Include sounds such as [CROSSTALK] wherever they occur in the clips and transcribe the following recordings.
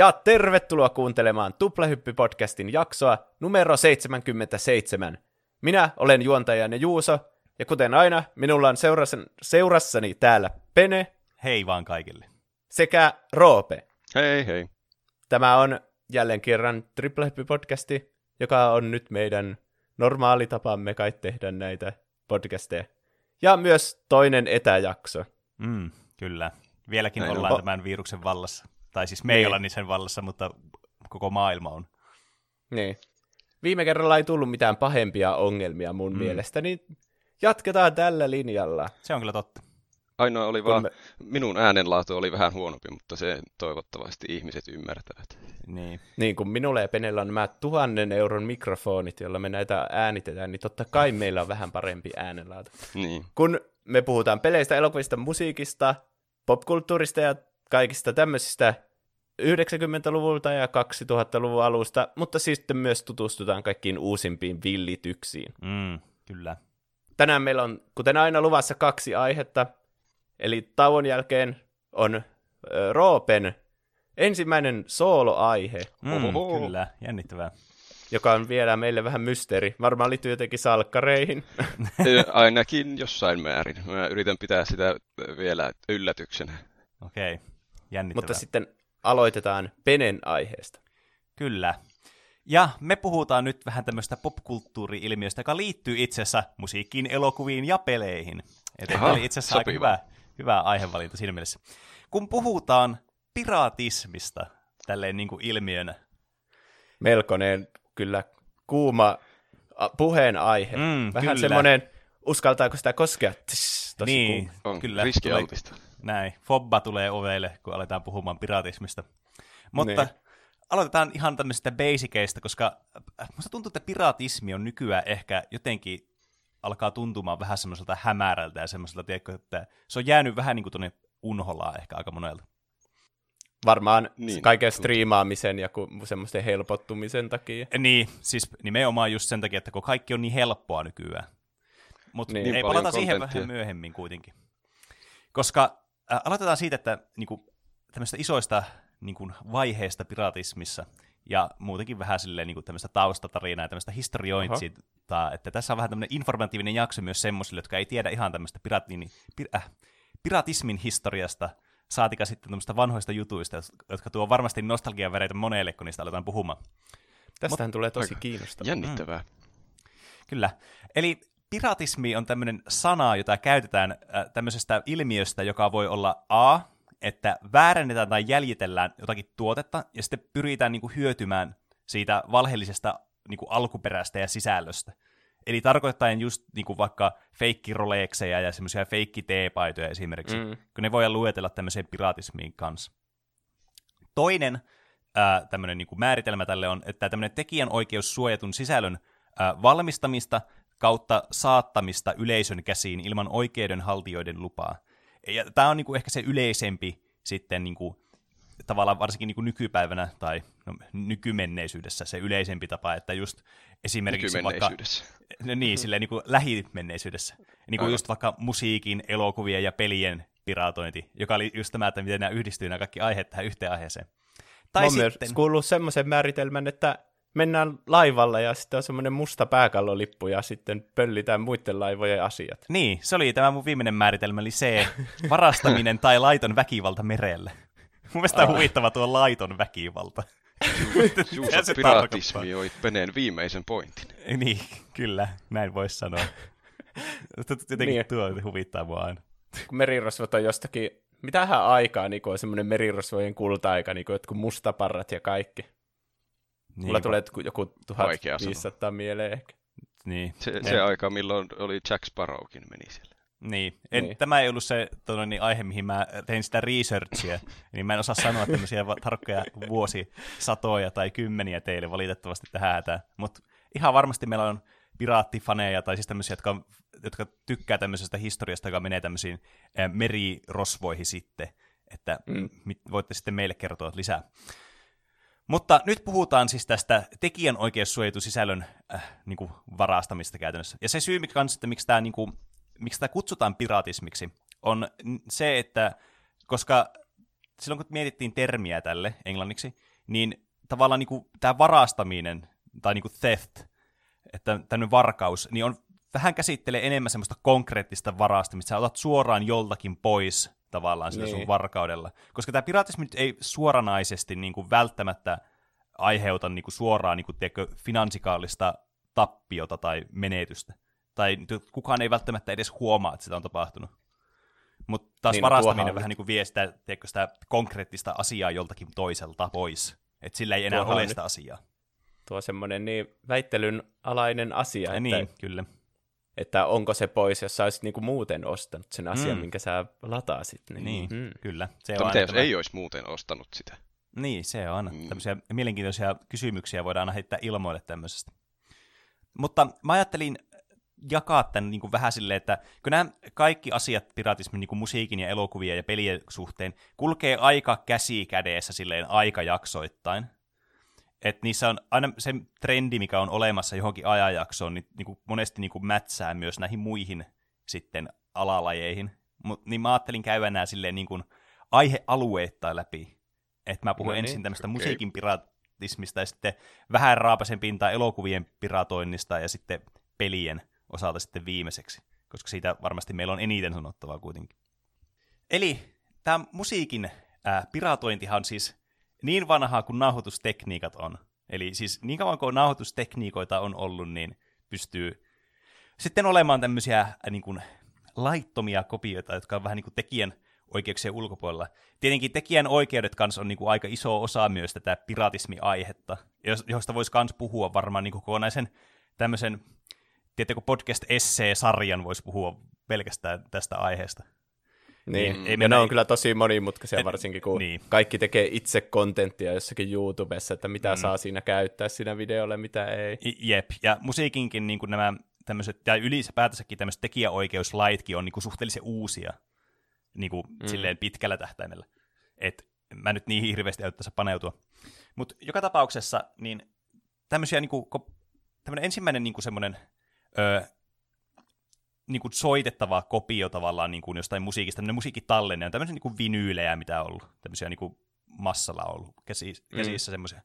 Ja tervetuloa kuuntelemaan Tuplahyppy-podcastin jaksoa numero 77. Minä olen juontajanne Juuso, ja kuten aina, minulla on seurassani, seurassani täällä Pene. Hei vaan kaikille. Sekä Roope. Hei hei. Tämä on jälleen kerran Triple-hyppy-podcasti, joka on nyt meidän normaali tapamme kai tehdä näitä podcasteja. Ja myös toinen etäjakso. Mm, kyllä. Vieläkin Näin ollaan on. tämän viruksen vallassa. Tai siis me ei niin. olla niin sen vallassa, mutta koko maailma on. Niin. Viime kerralla ei tullut mitään pahempia ongelmia mun mm. mielestä, niin jatketaan tällä linjalla. Se on kyllä totta. Ainoa oli vaan, me... minun äänenlaatu oli vähän huonompi, mutta se toivottavasti ihmiset ymmärtävät. Niin. niin, kun minulla ja Penellä on nämä tuhannen euron mikrofonit, joilla me näitä äänitetään, niin totta kai meillä on vähän parempi äänenlaatu. Niin. Kun me puhutaan peleistä, elokuvista, musiikista, popkulttuurista ja kaikista tämmöisistä 90-luvulta ja 2000-luvun alusta, mutta sitten myös tutustutaan kaikkiin uusimpiin villityksiin. Mm, kyllä. Tänään meillä on, kuten aina, luvassa kaksi aihetta. Eli tauon jälkeen on äh, Roopen ensimmäinen sooloaihe. Mm, kyllä, jännittävää. Joka on vielä meille vähän mysteeri. Varmaan liittyy jotenkin salkkareihin. [LAUGHS] Ainakin jossain määrin. Mä yritän pitää sitä vielä yllätyksenä. Okei, okay. Jännittävää. Mutta sitten aloitetaan Penen aiheesta. Kyllä. Ja me puhutaan nyt vähän tämmöistä popkulttuuri-ilmiöstä, joka liittyy itse asiassa musiikkiin, elokuviin ja peleihin. Eli Aha, oli itse asiassa aika hyvä, hyvä aihevalinta siinä mielessä. Kun puhutaan piratismista tälleen niin kuin ilmiönä. Melkoinen kyllä kuuma puheenaihe. Mm, Vähän kyllä. semmoinen, uskaltaako sitä koskea? Tss, tosi niin, on kyllä. Riskialtista. Näin, fobba tulee ovelle, kun aletaan puhumaan piratismista. Mutta niin. aloitetaan ihan tämmöisistä basikeista, koska musta tuntuu, että piratismi on nykyään ehkä jotenkin alkaa tuntumaan vähän semmoiselta hämärältä ja semmoiselta, tiedätkö, että se on jäänyt vähän niin kuin tuonne unholaa ehkä aika monelta. Varmaan niin, kaiken striimaamisen ja semmoisten helpottumisen takia. Niin, siis nimenomaan just sen takia, että kun kaikki on niin helppoa nykyään. Mutta niin, ei palata siihen vähän myöhemmin kuitenkin. Koska äh, aloitetaan siitä, että niinku, tämmöistä isoista niinku, vaiheista piratismissa ja muutenkin vähän silleen niinku, tämmöistä taustatarinaa ja tämmöistä historiointsia, että tässä on vähän tämmöinen informatiivinen jakso myös semmoisille, jotka ei tiedä ihan tämmöistä piratin, pir, äh, piratismin historiasta, saatika sitten tämmöistä vanhoista jutuista, jotka tuo varmasti nostalgian väreitä monelle, kun niistä aletaan puhumaan. Tästähän Mut, tulee tosi kiinnostavaa. Jännittävää. Mm. Kyllä. Eli piratismi on tämmöinen sana, jota käytetään äh, tämmöisestä ilmiöstä, joka voi olla A, että väärennetään tai jäljitellään jotakin tuotetta, ja sitten pyritään niin kuin, hyötymään siitä valheellisesta niin kuin, alkuperästä ja sisällöstä. Eli tarkoittaen just niin kuin vaikka feikki Rolexeja ja semmoisia feikki teepaitoja esimerkiksi, mm. kun ne voi luetella tämmöiseen piratismiin kanssa. Toinen ää, tämmöinen niin kuin määritelmä tälle on, että tämmöinen tekijänoikeus suojatun sisällön ää, valmistamista kautta saattamista yleisön käsiin ilman oikeudenhaltijoiden lupaa. Ja tämä on niinku ehkä se yleisempi sitten niinku, tavallaan varsinkin niinku nykypäivänä tai no, nykymenneisyydessä se yleisempi tapa, että just esimerkiksi vaikka... No niin, silleen niinku lähimenneisyydessä. Niinku just vaikka musiikin, elokuvien ja pelien piratointi, joka oli just tämä, että miten nämä yhdistyy nämä kaikki aiheet tähän yhteen aiheeseen. Tai Mä sitten... myös kuullut semmoisen määritelmän, että mennään laivalla ja sitten on semmoinen musta pääkallolippu ja sitten pöllitään muiden laivojen asiat. Niin, se oli tämä mun viimeinen määritelmä, eli se varastaminen tai laiton väkivalta merelle. Mun mielestä on huvittava tuo laiton väkivalta. Juuso piratismioi Peneen viimeisen pointin. Niin, kyllä, näin voisi sanoa. Jotenkin niin. tuo huvittaa mua aina. Kun merirosvot on jostakin, mitähän aikaa niin on semmoinen merirosvojen kulta-aika, niin kuin jotkut mustaparrat ja kaikki. Niin, Mulla tulee joku 1500 mieleen ehkä. Niin. Se, se aika, milloin oli Jack Sparrowkin meni siellä. Niin. En, niin. Tämä ei ollut se tuonne, niin aihe, mihin mä tein sitä researchia, niin mä en osaa sanoa tämmöisiä tarkkoja vuosisatoja tai kymmeniä teille valitettavasti tähän Mutta ihan varmasti meillä on piraattifaneja tai siis tämmöisiä, jotka, jotka tykkää tämmöisestä historiasta, joka menee tämmöisiin merirosvoihin sitten, että mm. voitte sitten meille kertoa lisää. Mutta nyt puhutaan siis tästä tekijänoikeussuojatun sisällön äh, niin kuin varastamista käytännössä. Ja se syy, mikä kanssa, että miksi tämä, niin kuin, miksi tämä kutsutaan piratismiksi, on se, että koska silloin kun mietittiin termiä tälle englanniksi, niin tavallaan niin kuin, tämä varastaminen, tai niin kuin theft, että tämmöinen varkaus, niin on vähän käsittelee enemmän semmoista konkreettista varastamista. Sä otat suoraan joltakin pois tavallaan sillä niin. sun varkaudella. Koska tämä piratismi nyt ei suoranaisesti niin kuin välttämättä aiheuta niin kuin suoraan niin kuin, tiedätkö, finanssikaalista tappiota tai menetystä. Tai kukaan ei välttämättä edes huomaa, että sitä on tapahtunut. Mutta taas niin, varastaminen vähän niin kuin vie sitä, tiedätkö, sitä konkreettista asiaa joltakin toiselta pois. Että sillä ei enää ole sitä asiaa. Tuo semmoinen niin väittelyn alainen asia. Että, niin, kyllä. Että onko se pois, jos sä olisit niinku muuten ostanut sen asian, mm. minkä sä lataasit. Niin, niin mm. kyllä. Se on mitä jos tämä... ei olisi muuten ostanut sitä? Niin, se on. Mm. Tämmöisiä mielenkiintoisia kysymyksiä voidaan aina heittää ilmoille tämmöisestä. Mutta mä ajattelin jakaa tämän niin kuin vähän silleen, että kun nämä kaikki asiat piratismin niin kuin musiikin ja elokuvien ja pelien suhteen kulkee aika käsi kädessä silleen aikajaksoittain, että niissä on aina se trendi, mikä on olemassa johonkin ajanjaksoon, niin, niin kuin monesti niin kuin mätsää myös näihin muihin sitten alalajeihin. Mut, niin mä ajattelin käydä nämä silleen niin kuin aihealueittain läpi. Että mä puhun no niin, ensin tämmöistä okay. musiikin piratismista ja sitten vähän raapasen pintaa elokuvien piratoinnista ja sitten pelien osalta sitten viimeiseksi, koska siitä varmasti meillä on eniten sanottavaa kuitenkin. Eli tämä musiikin ää, piratointihan siis niin vanhaa kuin nauhoitustekniikat on. Eli siis niin kauan kuin nauhoitustekniikoita on ollut, niin pystyy sitten olemaan tämmöisiä äh, niin kuin, laittomia kopioita, jotka on vähän niin kuin tekijän oikeuksien ulkopuolella. Tietenkin tekijän oikeudet kanssa on niin kuin aika iso osa myös tätä piratismi-aihetta, josta voisi myös puhua varmaan niin kuin kokonaisen tämmöisen tiedätkö, podcast-essee-sarjan voisi puhua pelkästään tästä aiheesta. Niin, niin ei ja ne on kyllä tosi monimutkaisia, et, varsinkin kun niin. kaikki tekee itse kontenttia jossakin YouTubessa, että mitä mm. saa siinä käyttää siinä videolle, mitä ei. Jep, ja musiikinkin niin kuin nämä tämmöiset, ja ylipäätänsäkin tämmöiset tekijäoikeuslaitkin on niin kuin suhteellisen uusia niin kuin mm. silleen pitkällä tähtäimellä. Et mä nyt niin hirveästi tässä paneutua. Mutta joka tapauksessa, niin tämmöisiä, niin kuin, tämmöinen ensimmäinen niin kuin semmoinen öö, niin kuin soitettava kopio tavallaan niin kuin jostain musiikista, tämmöinen musiikkitallenne on tämmöisiä niin kuin vinyylejä, mitä on ollut, tämmöisiä niin kuin massalla on ollut käsissä, mm. käsissä semmoisia.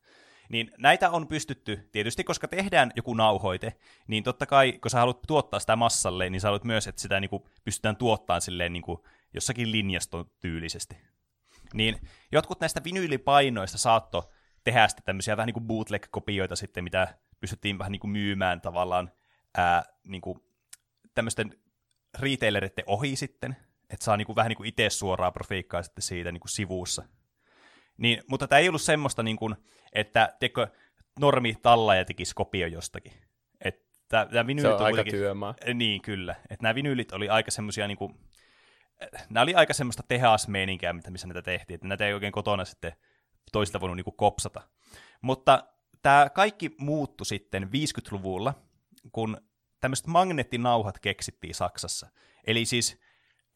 Niin näitä on pystytty, tietysti koska tehdään joku nauhoite, niin totta kai, kun sä haluat tuottaa sitä massalle, niin sä haluat myös, että sitä niin kuin pystytään tuottamaan silleen niin kuin jossakin linjaston tyylisesti. Niin jotkut näistä vinyylipainoista saatto tehdä sitten tämmöisiä vähän niin kuin bootleg-kopioita sitten, mitä pystyttiin vähän niin kuin myymään tavallaan ää, niin kuin tämmöisten retaileritten ohi sitten, että saa niinku vähän niinku itse suoraa profiikkaa sitten siitä niinku sivuussa. Niin, mutta tämä ei ollut semmoista, niinku, että teko, normi tallaaja tekisi kopio jostakin. Että tämä se on, on aika työmaa. Niin, kyllä. Että nämä vinyylit oli aika semmoisia, niinku, nämä oli aika semmoista tehasmeininkiä, missä näitä tehtiin. Että näitä ei oikein kotona sitten toista voinut niinku kopsata. Mutta tämä kaikki muuttui sitten 50-luvulla, kun tämmöiset magneettinauhat keksittiin Saksassa. Eli siis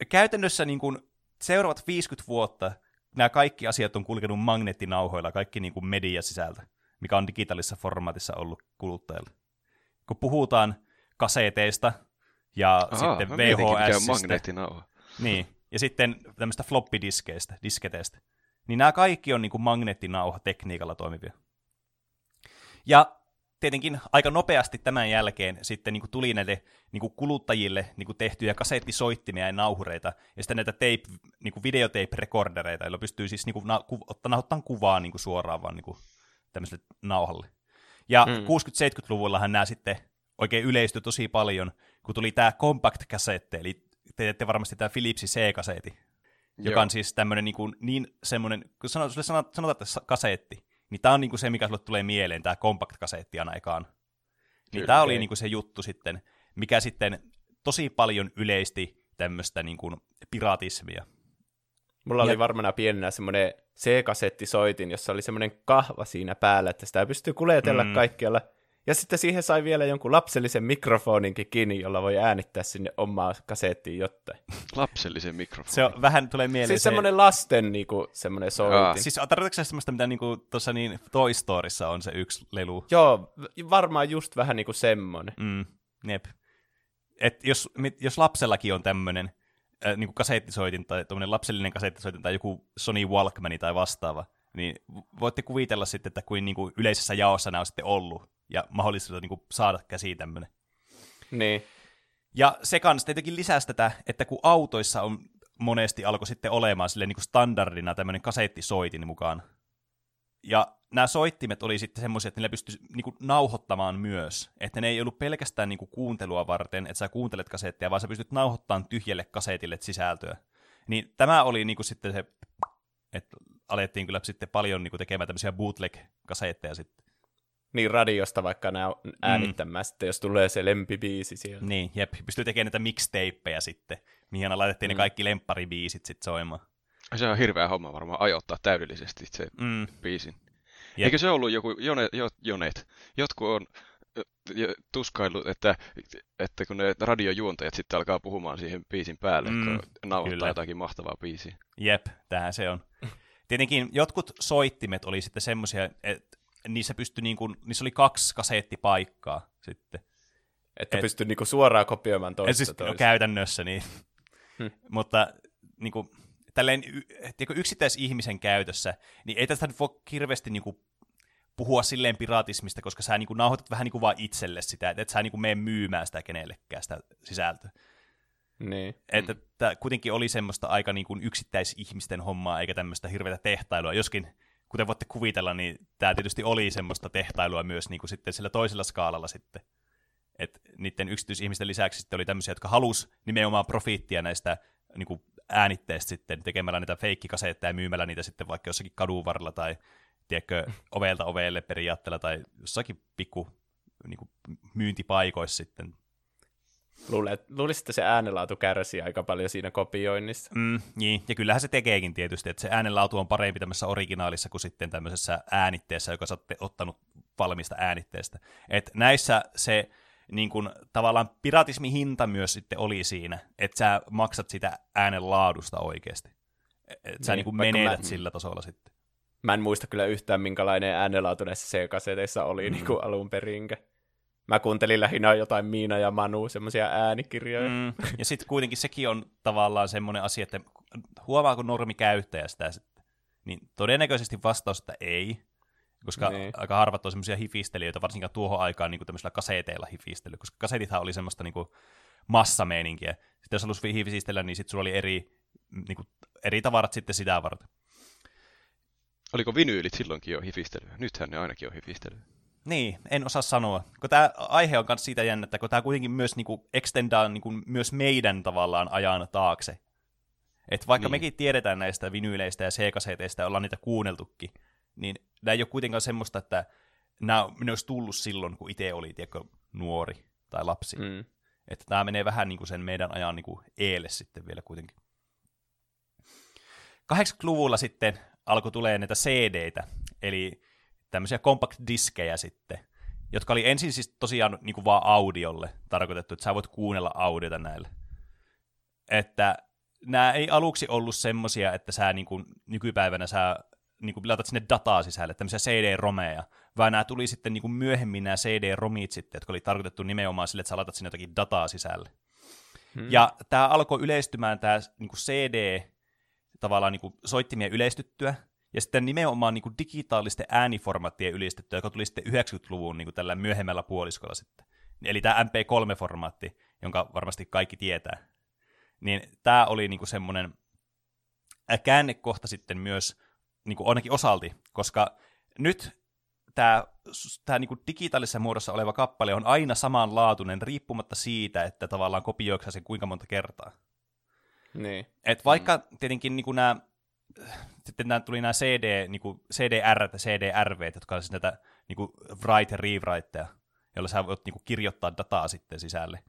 käytännössä niin kuin seuraavat 50 vuotta nämä kaikki asiat on kulkenut magneettinauhoilla, kaikki niin kuin media sisältä, mikä on digitaalisessa formaatissa ollut kuluttajille. Kun puhutaan kaseteista ja Aha, sitten VHS. Niin, ja sitten tämmöistä floppy-diskeistä, disketeistä. Niin nämä kaikki on niin kuin magneettinauha tekniikalla toimivia. Ja tietenkin aika nopeasti tämän jälkeen sitten niin kuin tuli näille niin kuin kuluttajille niin kuin tehtyjä kasettisoittimia ja nauhureita, ja sitten näitä tape, niin kuin videotape-rekordereita, joilla pystyy siis niin kuin, na, ku, ottamaan kuvaa niin kuin suoraan vaan niin kuin tämmöiselle nauhalle. Ja mm. 60-70-luvullahan nämä sitten oikein yleistyi tosi paljon, kun tuli tämä compact-kasetti, eli teette varmasti tämä Philipsin C-kasetti, joka on siis tämmöinen niin, kuin, niin semmoinen, kun sanotaan, sanotaan, että kasetti, niin tämä on niinku se, mikä sulle tulee mieleen, tämä compact-kasetti aina ekaan. Niin tämä oli niinku se juttu sitten, mikä sitten tosi paljon yleisti tämmöistä niinku piratismia. Mulla ja... oli varmana pienenä semmoinen C-kasettisoitin, jossa oli semmoinen kahva siinä päällä, että sitä pystyy kuljetella mm. kaikkialla – ja sitten siihen sai vielä jonkun lapsellisen mikrofoninkin kiinni, jolla voi äänittää sinne omaa kasettiin jotain. Lapsellisen mikrofonin? Se on, vähän tulee mieleen Siis se... semmoinen lasten niinku, semmoinen soitin. Jaa. Siis tarkoitatko se semmoista, mitä niinku, tuossa niin Toy Storyssa on se yksi lelu? Joo, varmaan just vähän niinku semmoinen. Mm, jep. Et jos, jos lapsellakin on tämmöinen, äh, niin kuin kasettisoitin tai tuommoinen lapsellinen kasettisoitin tai joku Sony Walkmani tai vastaava, niin voitte kuvitella sitten, että kuin, niin kuin yleisessä jaossa nämä on sitten ollut ja mahdollisuus niin kuin saada käsiin tämmöinen. Niin. Ja se kanssa tietenkin lisäsi tätä, että kun autoissa on monesti alkoi sitten olemaan sille niin kuin standardina tämmöinen kasettisoitin mukaan. Ja nämä soittimet oli sitten semmoisia, että niillä pystyi niin kuin, nauhoittamaan myös. Että ne ei ollut pelkästään niin kuin, kuuntelua varten, että sä kuuntelet kasettia, vaan sä pystyt nauhoittamaan tyhjälle kasetille sisältöä. Niin tämä oli niin kuin, sitten se, että alettiin kyllä sitten paljon niin kuin, tekemään tämmöisiä bootleg-kasetteja sitten. Niin radiosta vaikka nämä äänittämään mm. sitten, jos tulee se lempibiisi siellä. Niin, jep. Pystyy tekemään näitä mixtapeja sitten, mihin laitettiin mm. ne kaikki lempparibiisit sitten soimaan. Se on hirveä homma varmaan ajoittaa täydellisesti se mm. biisin. Jep. Eikö se ollut joku, jone, jo, jonet, jotkut on tuskaillut, että, että kun ne radiojuontajat sitten alkaa puhumaan siihen biisin päälle, mm, kun nauhoittaa kyllä. jotakin mahtavaa biisiä. Jep, tähän se on. [LAUGHS] Tietenkin jotkut soittimet oli sitten semmoisia, että niissä pystyi niin kuin, niissä oli kaksi kasettipaikkaa sitten. Että Et, pystyi niin suoraan kopioimaan toista siis, toista. No, käytännössä niin. Hmm. Mutta niin kuin, tälleen yksittäisihmisen käytössä, niin ei tästä nyt voi hirveästi niin kuin, puhua silleen piratismista, koska sä niin kuin, nauhoitat vähän niin kuin vaan itselle sitä, että et sä niin kuin mene myymään sitä kenellekään sitä sisältöä. Niin. Että mm. kuitenkin oli semmoista aika niin kuin yksittäisihmisten hommaa, eikä tämmöistä hirveätä tehtailua, joskin kuten voitte kuvitella, niin tämä tietysti oli semmoista tehtailua myös niin kuin sitten sillä toisella skaalalla sitten. Et niiden yksityisihmisten lisäksi sitten oli tämmöisiä, jotka halus nimenomaan profiittia näistä niin kuin äänitteistä sitten tekemällä niitä feikkikasetteja ja myymällä niitä sitten vaikka jossakin kadun varrella tai tiedätkö, ovelta ovelle periaatteella tai jossakin pikku niin kuin myyntipaikoissa sitten Luulisin, että se äänenlaatu kärsii aika paljon siinä kopioinnissa. Mm, niin, ja kyllähän se tekeekin tietysti, että se äänenlaatu on parempi tämmöisessä originaalissa kuin sitten tämmöisessä äänitteessä, joka sä ottanut valmista äänitteestä. Et näissä se niin kun, tavallaan piratismihinta myös sitten oli siinä, että sä maksat sitä äänenlaadusta oikeasti. Että niin, sä niin kuin menetät mä, sillä tasolla sitten. Mä en muista kyllä yhtään, minkälainen äänenlaatu näissä C-kaseteissa oli mm. niin kuin alun perinkä. Mä kuuntelin lähinnä jotain Miina ja Manu, semmoisia äänikirjoja. Mm. [LAUGHS] Ja sitten kuitenkin sekin on tavallaan semmoinen asia, että huomaako normi käyttäjä sitä sitten? Niin todennäköisesti vastaus, että ei, koska niin. aika harvat on semmoisia hifistelijöitä, varsinkaan tuohon aikaan niin kuin tämmöisillä kaseteilla hifistely, koska kasetithan oli semmoista niin kuin massameininkiä. Sitten jos halusi hifistellä, niin sitten sulla oli eri, niin kuin, eri tavarat sitten sitä varten. Oliko vinyylit silloinkin jo hifistelyä? Nythän ne ainakin on hifistelyä. Niin, en osaa sanoa. Kun tämä aihe on myös siitä jännä, että kun tämä kuitenkin myös niinku extendaa niinku myös meidän tavallaan ajan taakse. Et vaikka niin. mekin tiedetään näistä vinyyleistä ja C-kaseteista ja ollaan niitä kuunneltukin, niin nämä ei ole kuitenkaan semmoista, että nämä, ne olisi tullut silloin, kun itse oli tiedätkö, nuori tai lapsi. Mm. Että tämä menee vähän niin kuin sen meidän ajan niin kuin eelle sitten vielä kuitenkin. 80-luvulla sitten alkoi tulee näitä CD-tä, eli tämmöisiä compact-diskejä sitten, jotka oli ensin siis tosiaan niin kuin vaan audiolle tarkoitettu, että sä voit kuunnella audiota näille. Että nämä ei aluksi ollut semmosia, että sä niin kuin, nykypäivänä sä niin kuin, laitat sinne dataa sisälle, tämmöisiä CD-romeja, vaan nämä tuli sitten niin kuin myöhemmin nämä CD-romit sitten, jotka oli tarkoitettu nimenomaan sille, että sä laitat sinne jotakin dataa sisälle. Hmm. Ja tämä alkoi yleistymään, tämä niin CD, tavallaan niin kuin soittimien yleistyttyä, ja sitten nimenomaan niin kuin digitaalisten ääniformaattien ylistetty, joka tuli sitten 90-luvun niin kuin tällä myöhemmällä puoliskolla sitten. Eli tämä MP3-formaatti, jonka varmasti kaikki tietää. Niin tämä oli niin kuin semmoinen käännekohta sitten myös niin kuin ainakin osalti, koska nyt tämä, tämä niin kuin digitaalisessa muodossa oleva kappale on aina samanlaatuinen riippumatta siitä, että tavallaan kopioiko sen kuinka monta kertaa. Niin. Et vaikka mm. tietenkin niin kuin nämä sitten nämä, tuli nämä CD, niin kuin CDR ja CDRV, jotka on siis näitä niin kuin write ja rewriteja, joilla sä voit niin kuin kirjoittaa dataa sitten sisälle.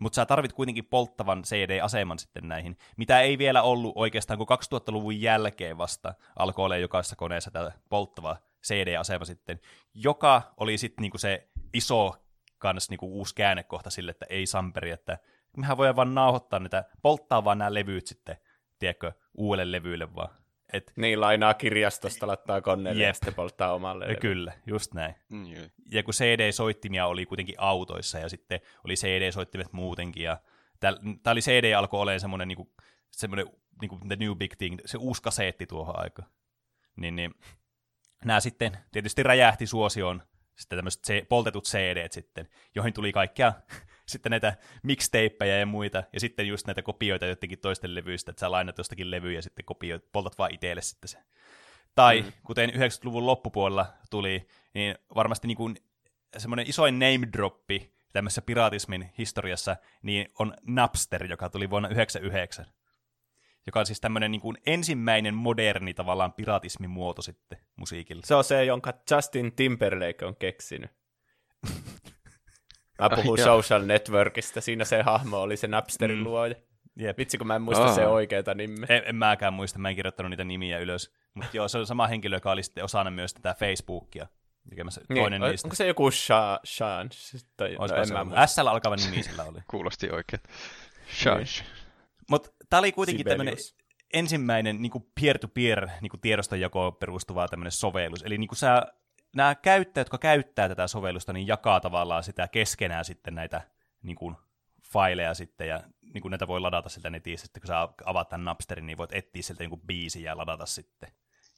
Mutta sä tarvit kuitenkin polttavan CD-aseman sitten näihin, mitä ei vielä ollut oikeastaan, kun 2000-luvun jälkeen vasta alkoi olla jokaisessa koneessa tämä polttava CD-asema sitten, joka oli sitten niinku se iso kans niinku uusi käännekohta sille, että ei samperi, että mehän voidaan vaan nauhoittaa niitä, polttaa vaan nämä levyt sitten, tiedätkö, uudelle levyille vaan. Et, niin, lainaa kirjastosta, laittaa koneelle jep. ja sitten polttaa omalle. Ja kyllä, just näin. Mm, ja kun CD-soittimia oli kuitenkin autoissa ja sitten oli CD-soittimet muutenkin ja Tämä oli CD alkoi olemaan semmoinen, niin kuin, semmoinen niin kuin the new big thing, se uusi kaseetti tuohon aikaan. Niin, niin nämä sitten tietysti räjähti suosioon, sitten tämmöiset poltetut CD sitten, joihin tuli kaikkea sitten näitä mixtapeja ja muita, ja sitten just näitä kopioita jotenkin toisten levyistä, että sä lainat jostakin levyjä ja sitten kopioit, poltat vaan itselle sitten se. Tai mm. kuten 90-luvun loppupuolella tuli, niin varmasti niin kuin semmoinen isoin name droppi tämmöisessä piraatismin historiassa, niin on Napster, joka tuli vuonna 1999 joka on siis tämmöinen niin kuin ensimmäinen moderni tavallaan piratismin muoto sitten musiikilla. Se on se, jonka Justin Timberlake on keksinyt. [LAUGHS] Mä puhun [LAUGHS] Ai, Social joo. Networkista, siinä se hahmo oli se Napsterin mm. luoja. Jep. Vitsi, kun mä en muista oh. se oikeita nimeä. En, en mäkään muista, mä en kirjoittanut niitä nimiä ylös. Mutta joo, se on sama henkilö, joka oli sitten osana myös tätä Facebookia tekemässä niin, toinen on, niistä. Onko se joku Sean? Sean? Tai, no, en mä muista. SL alkava nimi sillä oli. [LAUGHS] Kuulosti oikein. Sean. Niin. Mutta tämä oli kuitenkin tämmöinen ensimmäinen niin peer-to-peer niin kuin tiedostonjakoon perustuva tämmöinen sovellus. Eli niin kuin sä, nämä käyttäjät, jotka käyttää tätä sovellusta, niin jakaa tavallaan sitä keskenään sitten näitä niin kuin, faileja sitten, ja niin kuin näitä voi ladata sieltä netissä, sitten kun sä avaat tämän Napsterin, niin voit etsiä sieltä niin biisi ja ladata sitten.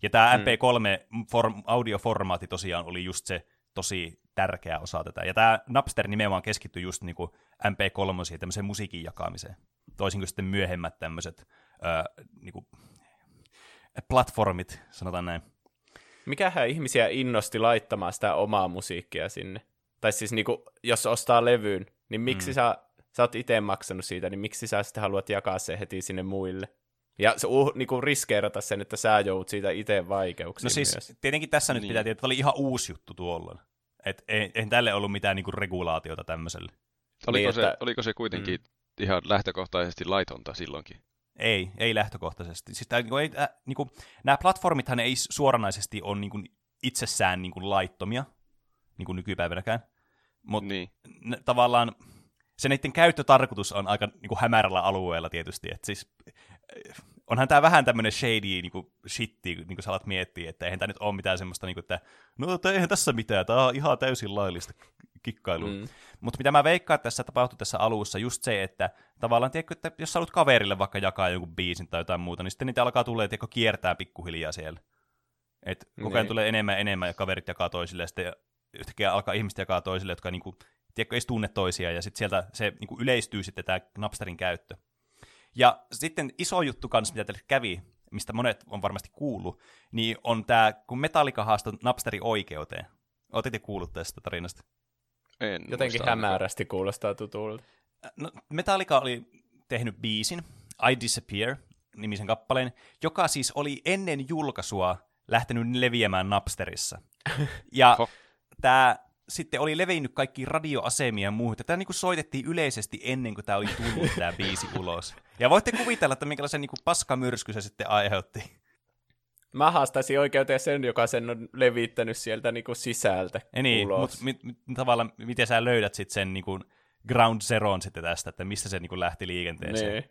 Ja tämä mm. MP3-audioformaatti tosiaan oli just se tosi tärkeä osa tätä. Ja tämä Napster nimenomaan keskittyi just niin kuin MP3 ja tämmöiseen musiikin jakamiseen. Toisin kuin sitten myöhemmät tämmöiset öö, niin kuin, platformit, sanotaan näin. Mikähän ihmisiä innosti laittamaan sitä omaa musiikkia sinne? Tai siis niin kuin, jos ostaa levyyn, niin miksi mm. sä, sä oot itse maksanut siitä, niin miksi sä sitten haluat jakaa se heti sinne muille? Ja se, uh, niin kuin riskeerata sen, että sä joudut siitä itse vaikeuksiin No siis myös. tietenkin tässä nyt niin. pitää tietää, että oli ihan uusi juttu tuolla. Et ei, ei tälle ollut mitään niin kuin regulaatiota tämmöiselle. Oliko, niin, se, että, oliko se kuitenkin mm. ihan lähtökohtaisesti laitonta silloinkin? Ei, ei lähtökohtaisesti. Siis tää, niinku, ei, äh, niinku, nämä platformithan ei suoranaisesti ole niinku, itsessään niinku, laittomia, niinku nykypäivänäkään. Mutta niin. tavallaan se niiden käyttötarkoitus on aika niinku, hämärällä alueella tietysti. Et siis, äh, onhan tämä vähän tämmöinen shady niinku, shitti, niin kuin sä alat miettiä, että eihän tämä nyt ole mitään semmoista, niinku, että no eihän tässä mitään, tämä on ihan täysin laillista kikkailuun. Mm. Mutta mitä mä veikkaan, että tässä tapahtui tässä alussa, just se, että tavallaan, tiedätkö, että jos sä haluat kaverille vaikka jakaa jonkun biisin tai jotain muuta, niin sitten niitä alkaa tulee, tiedätkö, kiertää pikkuhiljaa siellä. Et koko ajan niin. tulee enemmän ja enemmän ja kaverit jakaa toisille ja sitten yhtäkkiä alkaa ihmiset jakaa toisille, jotka niinku, tiedätkö, ei tunne toisia ja sitten sieltä se niinku yleistyy sitten tämä Napsterin käyttö. Ja sitten iso juttu kanssa, mitä tälle kävi, mistä monet on varmasti kuullut, niin on tämä, kun Metallica haastoi Napsterin oikeuteen. Olette kuullut tästä tarinasta? En Jotenkin hämärästi ainakaan. kuulostaa tutulta. No, Metallica oli tehnyt biisin, I Disappear, nimisen kappaleen, joka siis oli ennen julkaisua lähtenyt leviämään Napsterissa. [LAUGHS] Ja tämä sitten oli levinnyt kaikki radioasemia ja muuta. Tämä niin soitettiin yleisesti ennen kuin tämä oli tullut tämä biisi ulos. Ja voitte kuvitella, että minkälaisen niin paskamyrsky se sitten aiheutti. Mä haastaisin oikeuteen sen, joka sen on levittänyt sieltä niin kuin sisältä ja niin, ulos. Mutta mit, mit, tavallaan, miten sä löydät sitten sen niin kuin ground zeroon sitten tästä, että mistä se niin kuin lähti liikenteeseen. Niin.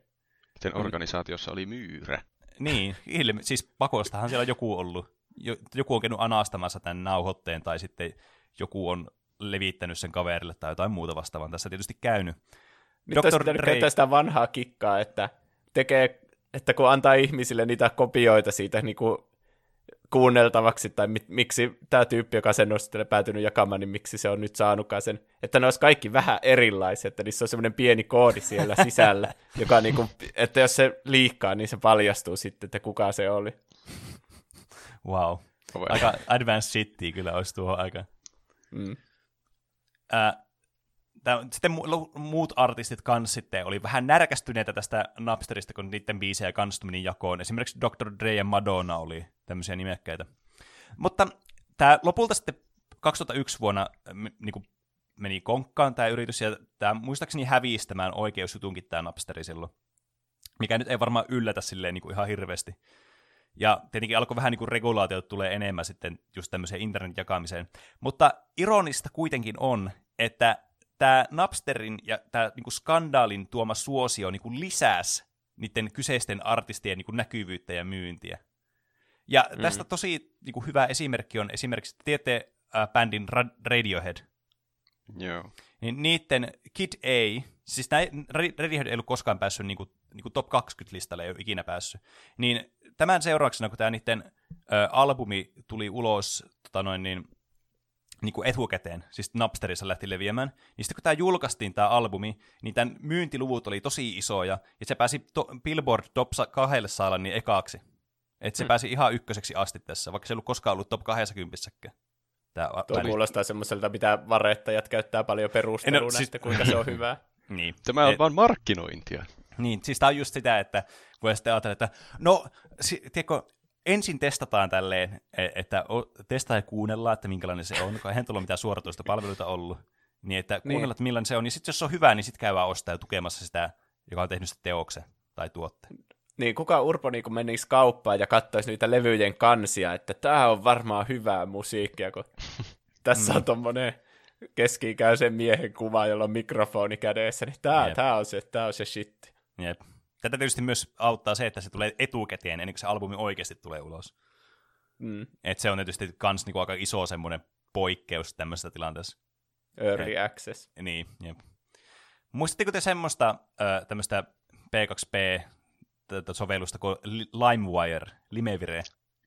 Sen organisaatiossa oli myyrä. Niin, ilme, siis pakostahan siellä joku ollut. Joku on käynyt anastamassa tämän nauhoitteen, tai sitten joku on levittänyt sen kaverille tai jotain muuta vastaavaa. Tässä tietysti käynyt. Nyt Dr. olisi Dre... sitä vanhaa kikkaa, että tekee että kun antaa ihmisille niitä kopioita siitä niin kuin kuunneltavaksi, tai mi- miksi tämä tyyppi, joka sen on sitten päätynyt jakamaan, niin miksi se on nyt saanutkaan sen, että ne olisi kaikki vähän erilaisia, että niissä on semmoinen pieni koodi siellä [LAUGHS] sisällä, joka niin kuin, että jos se liikkaa, niin se paljastuu sitten, että kuka se oli. Wow. Aika advanced shittiä kyllä olisi tuohon aika. Mm. Äh, Tää, sitten mu- muut artistit kans sitten oli vähän närkästyneitä tästä Napsterista, kun niiden biisejä kans jakoon. Esimerkiksi Dr. Dre ja Madonna oli tämmöisiä nimekkäitä. Mutta tämä lopulta sitten 2001 vuonna niinku meni konkkaan tämä yritys, ja tämä muistaakseni hävisi tämän oikeusjutunkin tämä Napsteri silloin. Mikä nyt ei varmaan yllätä silleen niinku ihan hirveästi. Ja tietenkin alkoi vähän niin kuin regulaatiot tulee enemmän sitten just tämmöiseen internet-jakamiseen. Mutta ironista kuitenkin on, että tämä Napsterin ja tämä niinku skandaalin tuoma suosio niinku lisäsi niiden kyseisten artistien niinku näkyvyyttä ja myyntiä. Ja mm. tästä tosi niinku hyvä esimerkki on esimerkiksi, tiedätte äh, bändin Radiohead? Joo. Niin niiden Kid A Siis näin, Radiohead ei ollut koskaan päässyt niin kuin, niin kuin top 20-listalle, ei ole ikinä päässyt. Niin tämän seurauksena, kun tämä niiden ö, albumi tuli ulos tota noin, niin, niin kuin etukäteen, siis Napsterissa lähti leviämään, niin sitten kun tämä julkaistiin tämä albumi, niin tämän myyntiluvut oli tosi isoja, ja se pääsi to- Billboard top kahdelle saalla niin ekaaksi. Että se hmm. pääsi ihan ykköseksi asti tässä, vaikka se ei ollut koskaan ollut top 20 Tämä Tuo kuulostaa semmoiselta, mitä varettajat käyttää paljon perusteluna, no, siis... että kuinka se on hyvä. [LAUGHS] niin. Tämä on Et... vain markkinointia. Niin, siis tämä on just sitä, että kun sitten ajatellaan, että no, si- tiedätkö, ensin testataan tälleen, e, että testaa ja kuunnellaan, että minkälainen se on, kun eihän tuolla mitään suoratoista palveluita ollut. Niin, että niin. kuunnellaan, että millainen se on, niin sitten jos se on hyvä, niin sitten käy vaan ostaa ja tukemassa sitä, joka on tehnyt sitä teoksen tai tuotteen. Niin, kuka Urpo niin menisi kauppaan ja katsoisi niitä levyjen kansia, että tämä on varmaan hyvää musiikkia, kun [LAUGHS] tässä on mm. tuommoinen keski-ikäisen miehen kuva, jolla on mikrofoni kädessä, niin tämä, tämä on se, tämä on se shit. Jep. Tätä tietysti myös auttaa se, että se tulee etukäteen ennen kuin se albumi oikeasti tulee ulos. Mm. Et se on tietysti kans niinku aika iso semmoinen poikkeus tämmöisessä tilanteessa. Early Et, access. Niin, jep. Muistatteko te semmoista äh, tämmöistä P2P sovellusta kuin LimeWire, Limevire?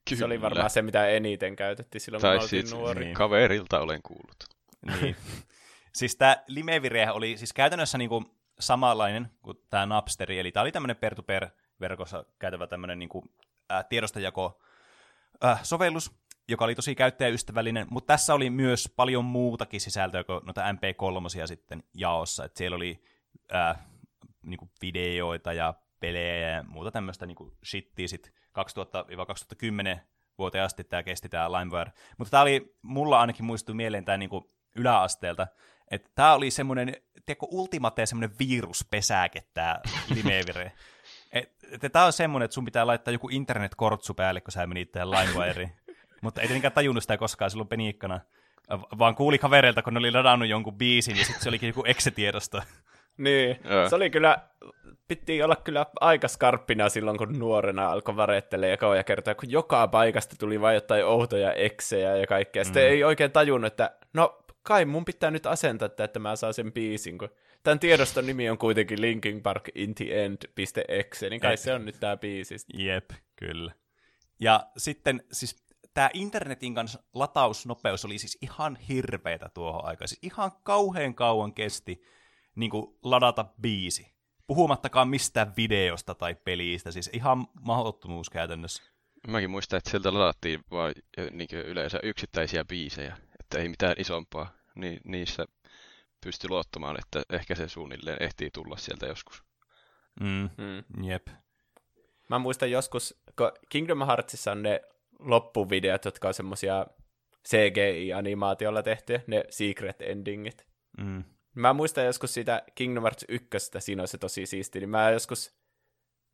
Kyllä. Se oli varmaan se, mitä eniten käytettiin silloin, tai kun oltiin nuori. Niin. Kaverilta olen kuullut. Niin. [LAUGHS] siis tämä Limevire oli siis käytännössä niinku samanlainen kuin tämä Napsteri, eli tämä oli tämmöinen peer-to-peer verkossa käytävä tämmöinen niin kuin, äh, tiedostajako äh, sovellus, joka oli tosi käyttäjäystävällinen, mutta tässä oli myös paljon muutakin sisältöä kuin noita MP3 sitten jaossa, että siellä oli äh, niin kuin videoita ja pelejä ja muuta tämmöistä niin kuin shittiä sitten 2000-2010 vuoteen asti tämä kesti tämä LimeWire. Mutta tämä oli, mulla ainakin muistuu mieleen tämä niin kuin yläasteelta, että tämä oli semmoinen, tiedätkö, ultimate semmoinen viruspesäke, tämä Limevire. [LAUGHS] Tämä on semmoinen, että sun pitää laittaa joku internetkortsu päälle, kun sä menit tähän LimeWireen. Mutta ei tietenkään tajunnut sitä koskaan silloin peniikkana, vaan kuuli kavereilta, kun ne oli ladannut jonkun biisin, ja sitten se olikin joku exe-tiedosto. Niin, Joo. se oli kyllä, piti olla kyllä aika skarppina silloin, kun nuorena alkoi varettelemaan ja kertoa, kun joka paikasta tuli vain jotain outoja eksejä ja kaikkea. Sitten mm. ei oikein tajunnut, että no kai mun pitää nyt asentaa että mä saan sen biisin, kun tämän tiedoston nimi on kuitenkin Linkin Park in the end.exe, niin kai Et. se on nyt tämä biisi. Jep, kyllä. Ja sitten siis tämä internetin kanssa latausnopeus oli siis ihan hirveätä tuohon aikaan. Siis ihan kauhean kauan kesti niin kuin ladata biisi. Puhumattakaan mistään videosta tai pelistä, siis ihan mahdottomuus käytännössä. Mäkin muistan, että sieltä ladattiin vain niin yleensä yksittäisiä biisejä, että ei mitään isompaa niin niissä pysty luottamaan, että ehkä se suunnilleen ehtii tulla sieltä joskus. Mm, mm. Jep. Mä muistan joskus, kun Kingdom Heartsissa on ne loppuvideot, jotka on semmosia CGI-animaatiolla tehtyjä, ne secret endingit. Mm. Mä muistan joskus siitä Kingdom Hearts 1, siinä on se tosi siisti, niin mä joskus,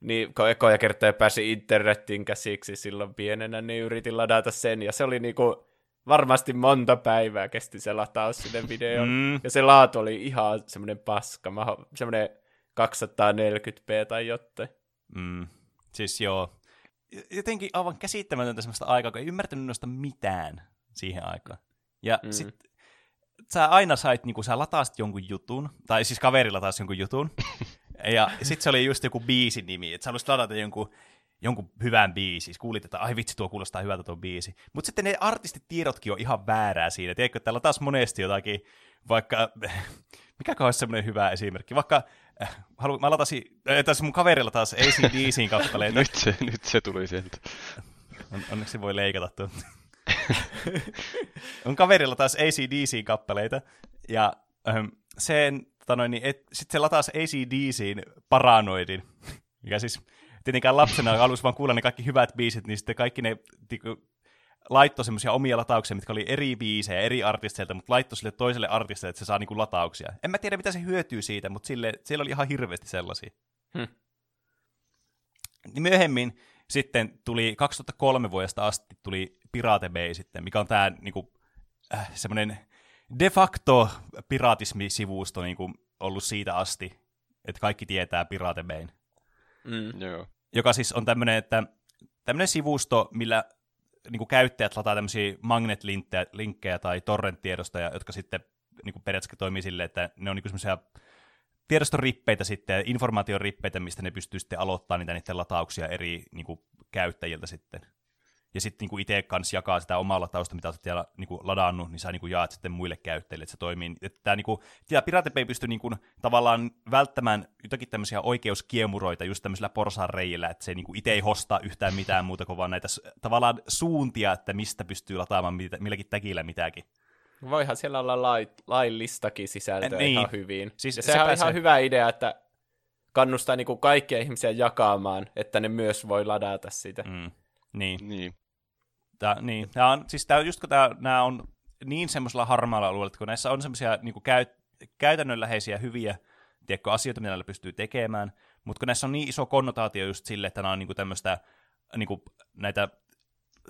niin kun ekoja kertoja pääsi internetin käsiksi silloin pienenä, niin yritin ladata sen, ja se oli niinku, varmasti monta päivää kesti se lataus sinne videoon. Mm. Ja se laatu oli ihan semmoinen paska, semmoinen 240p tai jotain. Mm. Siis joo. Jotenkin aivan käsittämätöntä semmoista aikaa, kun ei ymmärtänyt noista mitään siihen aikaan. Ja mm. sit sä aina sait, niin kun sä latasit jonkun jutun, tai siis kaveri latasi jonkun jutun, [LAUGHS] ja sit se oli just joku biisin nimi, että sä haluaisit ladata jonkun jonkun hyvän biisi, siis kuulit, että ai vitsi, tuo kuulostaa hyvältä tuo biisi. Mutta sitten ne artistitiedotkin on ihan väärää siinä. Tiedätkö, täällä taas monesti jotakin, vaikka, [LAUGHS] mikä olisi semmoinen hyvä esimerkki, vaikka äh, halu, mä latasin, äh, tässä mun kaverilla taas ACDCin kappaleita. [LAUGHS] nyt, se, nyt se tuli sieltä. On, onneksi voi leikata tuon. [LAUGHS] on kaverilla taas ACDCin kappaleita, ja ähm, sen, tota noin, niin, sitten se latasi ACDCin paranoidin, mikä siis tietenkään lapsena alus vaan kuulla ne kaikki hyvät biisit, niin sitten kaikki ne tiku, laittoi semmoisia omia latauksia, mitkä oli eri biisejä, eri artisteilta, mutta laittoi sille toiselle artistille, että se saa niinku latauksia. En mä tiedä, mitä se hyötyy siitä, mutta sille, siellä oli ihan hirveästi sellaisia. Hmm. Niin myöhemmin sitten tuli 2003 vuodesta asti tuli Pirate Bay sitten, mikä on tämä niinku, äh, semmoinen de facto piraatismi-sivusto niinku, ollut siitä asti, että kaikki tietää Pirate Bayn. Mm. Joo joka siis on tämmöinen, että tämmöinen sivusto, millä niin kuin käyttäjät lataa tämmöisiä magnet-linkkejä tai torrent-tiedostoja, jotka sitten niin kuin periaatteessa toimii silleen, että ne on niin semmoisia tiedostorippeitä sitten, informaatiorippeitä, mistä ne pystyy sitten aloittamaan niitä niiden latauksia eri niin kuin, käyttäjiltä sitten ja sitten niinku itse kanssa jakaa sitä omalla tausta, mitä olet siellä niinku ladannut, niin sä niinku jaat sitten muille käyttäjille, että se toimii. Että tämä niinku, ja Pirate ei pysty niinku, tavallaan välttämään jotakin tämmöisiä oikeuskiemuroita just tämmöisillä porsaanreijillä, että se niinku itse ei hosta yhtään mitään muuta kuin vaan näitä tavallaan suuntia, että mistä pystyy lataamaan milläkin täkillä mitäkin. Voihan siellä olla lai, laillistakin sisältöä niin. ihan hyvin. Siis ja sehän se on pääsee... ihan hyvä idea, että kannustaa niinku kaikkia ihmisiä jakamaan, että ne myös voi ladata sitä. Mm. Niin. niin. Tää, niin, tää on, siis tää, just kun tää, nää on niin semmoisella harmaalla alueella, että kun näissä on semmoisia niin käy, käytännönläheisiä hyviä tiedätkö, asioita, mitä näillä pystyy tekemään, mutta kun näissä on niin iso konnotaatio just sille, että nämä on niin tämmöistä, niin näitä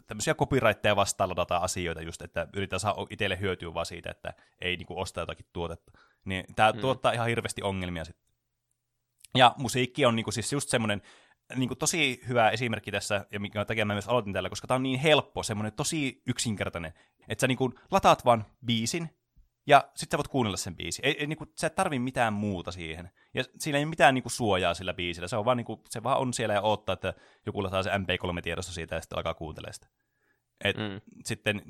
tämmöisiä copyrightteja vastaan ladata asioita just, että yritetään saada itselle hyötyä vaan siitä, että ei niin kuin osta jotakin tuotetta. Niin tämä hmm. tuottaa ihan hirveästi ongelmia sitten. Ja musiikki on niin kuin siis just semmoinen, niin kuin tosi hyvä esimerkki tässä, ja mikä takia mä myös aloitin tällä, koska tämä on niin helppo, semmoinen tosi yksinkertainen, että sä niin kuin lataat vaan biisin, ja sitten sä voit kuunnella sen biisin. Ei, ei, niin kuin, sä et tarvi mitään muuta siihen. Ja siinä ei ole mitään niin kuin, suojaa sillä biisillä. Se, on vaan, niin kuin, se vaan on siellä ja odottaa, että joku lataa se MP3-tiedosto siitä ja sitten alkaa kuuntelemaan sitä. Et mm. Sitten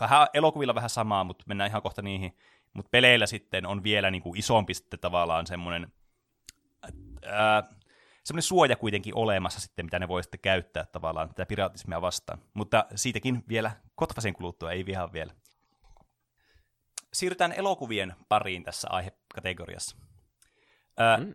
vähän elokuvilla vähän samaa, mutta mennään ihan kohta niihin. Mutta peleillä sitten on vielä niin kuin, isompi sitten tavallaan semmoinen... Ää, semmoinen suoja kuitenkin olemassa sitten, mitä ne voi sitten käyttää tavallaan tätä piratismia vastaan. Mutta siitäkin vielä kotvasen kuluttua, ei vihaa vielä. Siirrytään elokuvien pariin tässä aihekategoriassa. Öö, mm.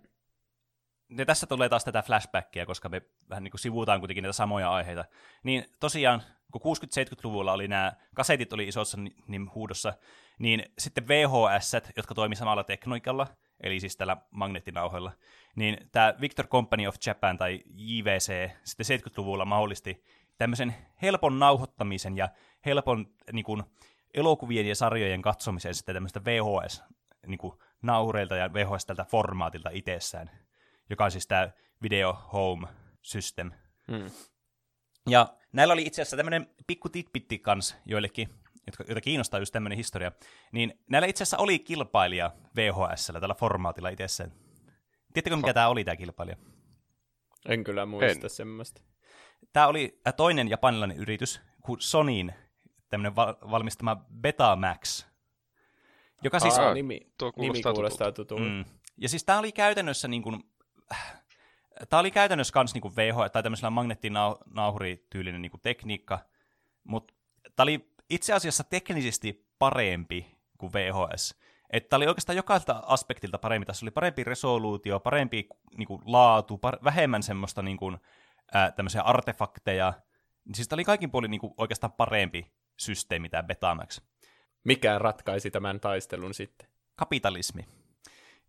Ja tässä tulee taas tätä flashbackia, koska me vähän niin kuin sivuutaan kuitenkin näitä samoja aiheita. Niin tosiaan, kun 60-70-luvulla oli nämä kasetit oli isossa niin huudossa, niin sitten VHS, jotka toimivat samalla tekniikalla, eli siis tällä magneettinauhoilla, niin tämä Victor Company of Japan tai JVC sitten 70-luvulla mahdollisti tämmöisen helpon nauhoittamisen ja helpon niin kuin, elokuvien ja sarjojen katsomisen sitten tämmöistä VHS niin kuin, nauhureilta ja VHS tältä formaatilta itsessään, joka on siis tämä Video Home System. Hmm. Ja näillä oli itse asiassa tämmöinen pikku titpitti kans joillekin, jotka, joita kiinnostaa just tämmöinen historia, niin näillä itse asiassa oli kilpailija VHS tällä formaatilla itsessään. Tiedättekö, mikä tämä oli tämä kilpailija? En kyllä muista en. semmoista. Tämä oli toinen japanilainen yritys, kuin Sonin tämmöinen val- valmistama Betamax. Joka siis... Aa, nimi, tuo kuulostaa, nimi kuulostaa tutulta. Mm. Ja siis tämä oli käytännössä niin kuin, tämä oli käytännössä kans niin kuin VH, tai tämmöisellä magneettinauhurityylinen niin kuin tekniikka, mutta tämä oli itse asiassa teknisesti parempi kuin VHS. Että oli oikeastaan jokaiselta aspektilta parempi. Tässä oli parempi resoluutio, parempi niin kuin, laatu, par- vähemmän semmoista niin kuin, ää, tämmöisiä artefakteja. Siis tämä oli kaikin puolin niin kuin, oikeastaan parempi systeemi, tämä Betamax. Mikä ratkaisi tämän taistelun sitten? Kapitalismi.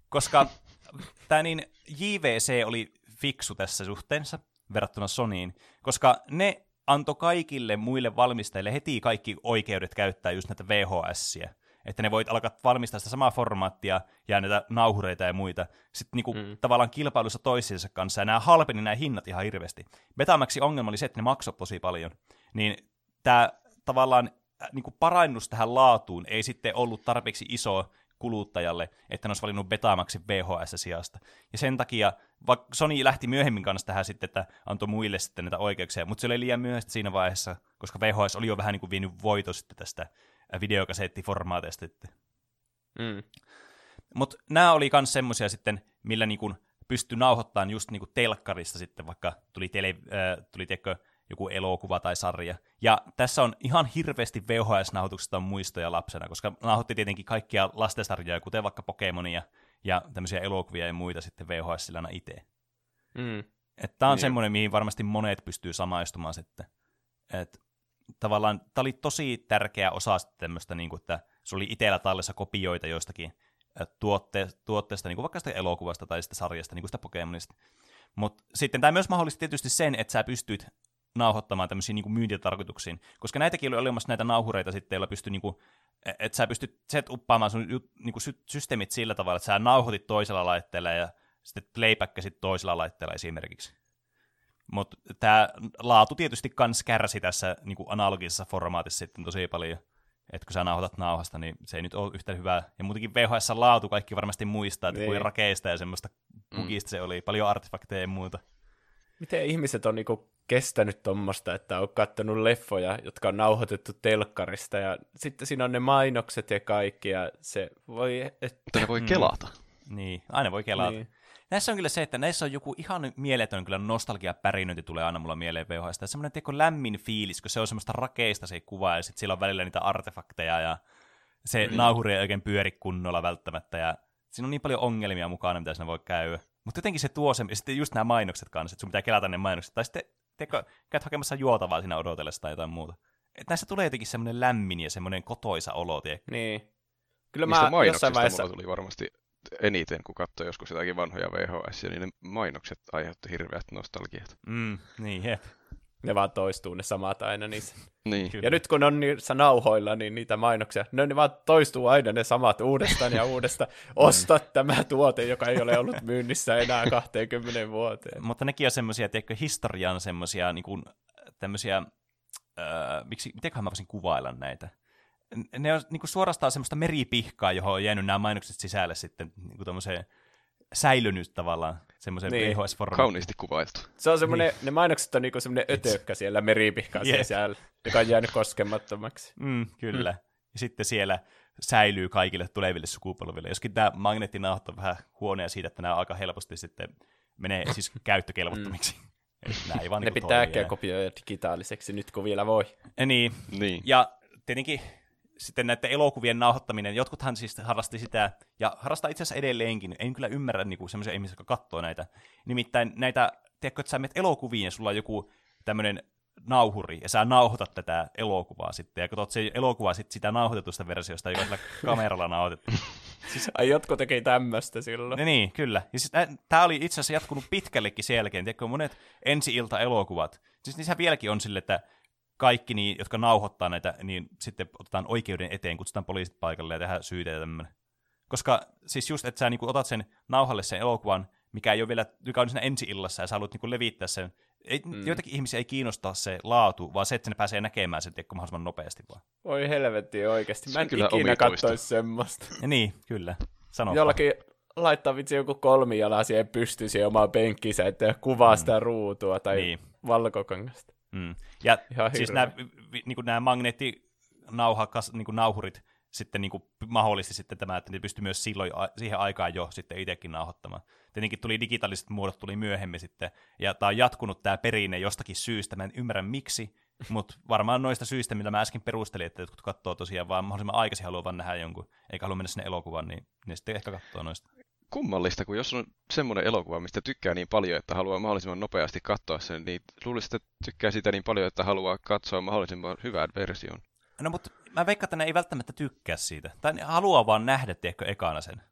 Koska [LAUGHS] tämä niin JVC oli fiksu tässä suhteessa verrattuna Sonyin, koska ne antoi kaikille muille valmistajille heti kaikki oikeudet käyttää just näitä VHSiä että ne voit alkaa valmistaa sitä samaa formaattia ja näitä nauhureita ja muita sitten niinku mm. tavallaan kilpailussa toisiinsa kanssa, ja nämä halpeni nämä hinnat ihan hirveästi. Betamaxin ongelma oli se, että ne maksoi tosi paljon, niin tämä tavallaan äh, niinku parannus tähän laatuun ei sitten ollut tarpeeksi iso kuluttajalle, että ne olisi valinnut Betamaxin VHS-sijasta. Ja sen takia, vaikka Sony lähti myöhemmin kanssa tähän sitten, että antoi muille sitten näitä oikeuksia, mutta se oli liian myöhäistä siinä vaiheessa, koska VHS oli jo vähän niin kuin vienyt voito sitten tästä videokasettiformaateista. Mm. Mutta nämä oli myös semmoisia sitten, millä niinku pystyi nauhoittamaan just niinku telkkarista sitten, vaikka tuli, tele, äh, tuli tiedätkö, joku elokuva tai sarja. Ja tässä on ihan hirveästi VHS-nauhoituksesta muistoja lapsena, koska nauhoitti tietenkin kaikkia lastensarjoja, kuten vaikka Pokemonia ja tämmöisiä elokuvia ja muita sitten VHS-silana itse. Mm. Tämä on niin. semmoinen, mihin varmasti monet pystyy samaistumaan sitten. Et tavallaan tämä oli tosi tärkeä osa tämmöistä, niin kuin, että se oli itsellä tallessa kopioita joistakin tuotte, tuotteesta, niin kuin vaikka sitä elokuvasta tai sitä sarjasta, niin kuin sitä Pokemonista. Mutta sitten tämä myös mahdollisti tietysti sen, että sä pystyt nauhoittamaan tämmöisiin niin myyntitarkoituksiin, koska näitäkin oli olemassa näitä nauhureita sitten, joilla pystyi, niin kuin, e, että sä pystyt set uppaamaan sun niin kuin systeemit sillä tavalla, että sä nauhoitit toisella laitteella ja sitten playbackkasit toisella laitteella esimerkiksi. Mutta tämä laatu tietysti kans kärsi tässä niin kuin analogisessa formaatissa sitten tosi paljon. että kun sä nauhoitat nauhasta, niin se ei nyt ole yhtä hyvää. Ja muutenkin VHS-laatu kaikki varmasti muistaa, että niin. kuin rakeista ja semmoista bugista mm. se oli, paljon artefakteja ja muuta. Miten ihmiset on niinku kestänyt tuommoista, että on katsonut leffoja, jotka on nauhoitettu telkkarista, ja sitten siinä on ne mainokset ja kaikki, ja se voi... Et... Mutta ne voi mm. kelata. Mm. Niin, aina voi kelata. Niin. Näissä on kyllä se, että näissä on joku ihan mieletön kyllä nostalgia pärinöinti tulee aina mulla mieleen VHS. Semmoinen teko lämmin fiilis, kun se on semmoista rakeista se kuva, ja sitten siellä on välillä niitä artefakteja, ja se mm. nauhuri ei oikein pyöri kunnolla välttämättä, ja siinä on niin paljon ongelmia mukana, mitä siinä voi käydä. Mutta jotenkin se tuo sen, ja sitten just nämä mainokset kanssa, että sun pitää kelata ne mainokset, tai sitten teko, käyt hakemassa juotavaa siinä odotellessa tai jotain muuta. Et näissä tulee jotenkin semmoinen lämmin ja semmoinen kotoisa olo, tiedä. Niin. Kyllä mä jossain vaiheessa... mulla tuli varmasti eniten, kun katsoi joskus jotakin vanhoja VHS, niin ne mainokset aiheutti hirveät nostalgiat. Mm, niin, jep. Ne vaan toistuu ne samat aina niissä. [LAUGHS] Niin. Ja nyt kun on niissä nauhoilla, niin niitä mainoksia, ne, ne vaan toistuu aina ne samat uudestaan ja uudestaan. [LAUGHS] Osta tämä tuote, joka ei ole ollut myynnissä enää 20 vuoteen. Mutta nekin on semmoisia, tiedätkö, historian semmoisia niin kuin, tämmöisiä, äh, miksi, mitenköhän mä voisin kuvailla näitä? Ne on niin kuin suorastaan semmoista meripihkaa, johon on jäänyt nämä mainokset sisälle sitten niin kuin säilynyt tavallaan semmoiseen niin. vhs Kauniisti kuvailtu. Se on semmoinen, niin. ne mainokset on niinku semmoinen ötökkä siellä meripihkan yep. sisällä, joka on jäänyt koskemattomaksi. Mm, kyllä. Mm. Ja sitten siellä säilyy kaikille tuleville sukupolville. Joskin tämä magneettinauhat on vähän huonoja siitä, että nämä aika helposti sitten menee siis [LAUGHS] käyttökelvottomiksi. Mm. [LAUGHS] Ei vaan ne niin pitää äkkiä kopioida digitaaliseksi nyt, kun vielä voi. Ja niin. niin. Ja tietenkin sitten näiden elokuvien nauhoittaminen, jotkuthan siis harrasti sitä, ja harrastaa itse asiassa edelleenkin, en kyllä ymmärrä niin semmoisia ihmisiä, jotka katsoo näitä. Nimittäin näitä, tiedätkö, että sä menet elokuviin ja sulla on joku tämmöinen nauhuri, ja sä nauhoitat tätä elokuvaa sitten, ja katsot se elokuva sitten sitä nauhoitetusta versiosta, joka sillä kameralla nauhoitettu. [LAUGHS] Siis, Ai jotkut teki tämmöistä silloin. Ne, niin, kyllä. Ja siis, tämä oli itse asiassa jatkunut pitkällekin sen jälkeen. Tiedätkö, monet ensi-ilta-elokuvat, siis niissä vieläkin on sille, että kaikki, niin, jotka nauhoittaa näitä, niin sitten otetaan oikeuden eteen, kutsutaan poliisit paikalle ja tehdään syytä ja tämmöinen. Koska siis just, että sä niin otat sen nauhalle sen elokuvan, mikä ei ole vielä, joka on siinä ensi-illassa, ja sä haluat niin levittää sen. Ei, mm. Joitakin ihmisiä ei kiinnosta se laatu, vaan se, että ne pääsee näkemään sen tiekko mahdollisimman nopeasti vaan. Oi helvetti oikeasti. Mä en kyllä ikinä katsoisi semmoista. Ja niin, kyllä. Sano Jollakin laittaa vitsi joku kolmijala siihen pystyyn siihen omaan penkkinsä, että kuvaa mm. sitä ruutua tai niin. valkokangasta. Mm. Ja Ihan siis nämä, niin nämä magneettinauhakas, niin nauhurit sitten niin kuin mahdollisti sitten tämä, että ne pystyi myös silloin siihen aikaan jo sitten itsekin nauhoittamaan. Tietenkin tuli digitaaliset muodot tuli myöhemmin sitten, ja tämä on jatkunut tämä perinne jostakin syystä, mä en ymmärrä miksi, mutta varmaan noista syistä, mitä mä äsken perustelin, että jotkut katsoo tosiaan vaan mahdollisimman aikaisin haluaa vaan nähdä jonkun, eikä halua mennä sinne elokuvaan, niin ne sitten ehkä katsoo noista kummallista, kun jos on semmoinen elokuva, mistä tykkää niin paljon, että haluaa mahdollisimman nopeasti katsoa sen, niin luulisin, että tykkää sitä niin paljon, että haluaa katsoa mahdollisimman hyvän version. No mutta mä veikkaan, että ne ei välttämättä tykkää siitä. Tai haluaa vaan nähdä, tiedätkö, ekana sen.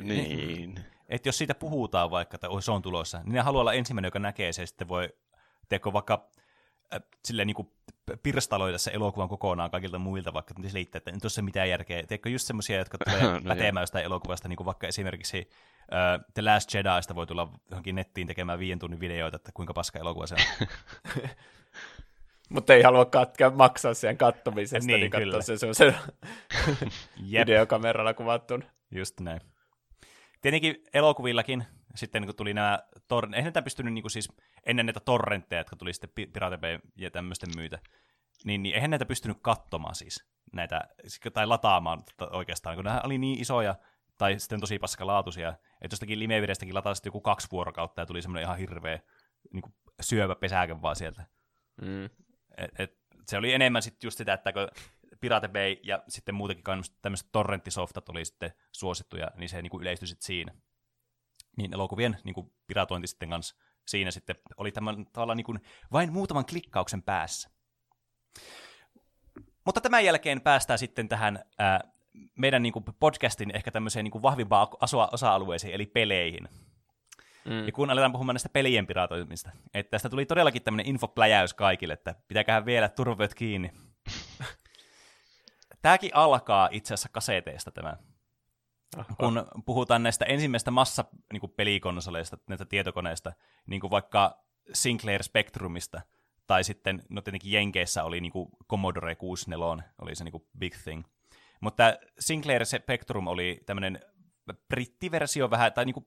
Niin. Että jos siitä puhutaan vaikka, että se on tulossa, niin ne haluaa olla ensimmäinen, joka näkee se, ja sitten voi, tiedätkö, vaikka äh, silleen niin kuin pirstaloida se elokuvan kokonaan kaikilta muilta, vaikka liittää, että nyt on se mitään järkeä. Tiedätkö, just semmoisia, jotka tulee [LAUGHS] no, pätemään jostain elokuvasta, niin kuin vaikka esimerkiksi uh, The Last Jediista voi tulla johonkin nettiin tekemään viiden tunnin videoita, että kuinka paska elokuva se on. [LAUGHS] Mutta ei halua katkaa, maksaa siihen kattomisesta, niin, niin katsoa se semmoisen [LAUGHS] videokameralla kuvattuna. Just näin. Tietenkin elokuvillakin sitten kun tuli nämä, tor- eihän näitä pystynyt niin kuin siis ennen näitä torrentteja, jotka tuli sitten Pirate Bay ja tämmöisten myytä, niin, niin eihän näitä pystynyt katsomaan siis, näitä, tai lataamaan oikeastaan, kun nämä oli niin isoja, tai sitten tosi paskalaatuisia, että jostakin limevidestäkin latasit joku kaksi vuorokautta ja tuli semmoinen ihan hirveä niin kuin syövä pesäke vaan sieltä. Mm. Et, et, se oli enemmän sitten just sitä, että kun Pirate Bay ja sitten muutenkin tämmöiset torrenttisoftat oli sitten suosittuja, niin se niin kuin yleistyi sitten siinä. Niin elokuvien niin kuin piratointi sitten kanssa siinä sitten oli tämän tavallaan niin kuin vain muutaman klikkauksen päässä. Mutta tämän jälkeen päästään sitten tähän ää, meidän niin kuin podcastin ehkä tämmöiseen niin kuin vahvimpaan osa-alueeseen, eli peleihin. Mm. Ja kun aletaan puhumaan näistä pelien piratoimista, että tästä tuli todellakin tämmöinen infopläjäys kaikille, että pitääköhän vielä turvavyöt kiinni. [LAUGHS] Tämäkin alkaa itse asiassa kaseteista tämä. Kun puhutaan näistä ensimmäistä massa niin näistä tietokoneista, niin kuin vaikka Sinclair Spectrumista tai sitten, no tietenkin Jenkeissä oli niin kuin Commodore 64, oli se niin kuin big thing. Mutta Sinclair Spectrum oli tämmöinen brittiversio vähän, tai niin kuin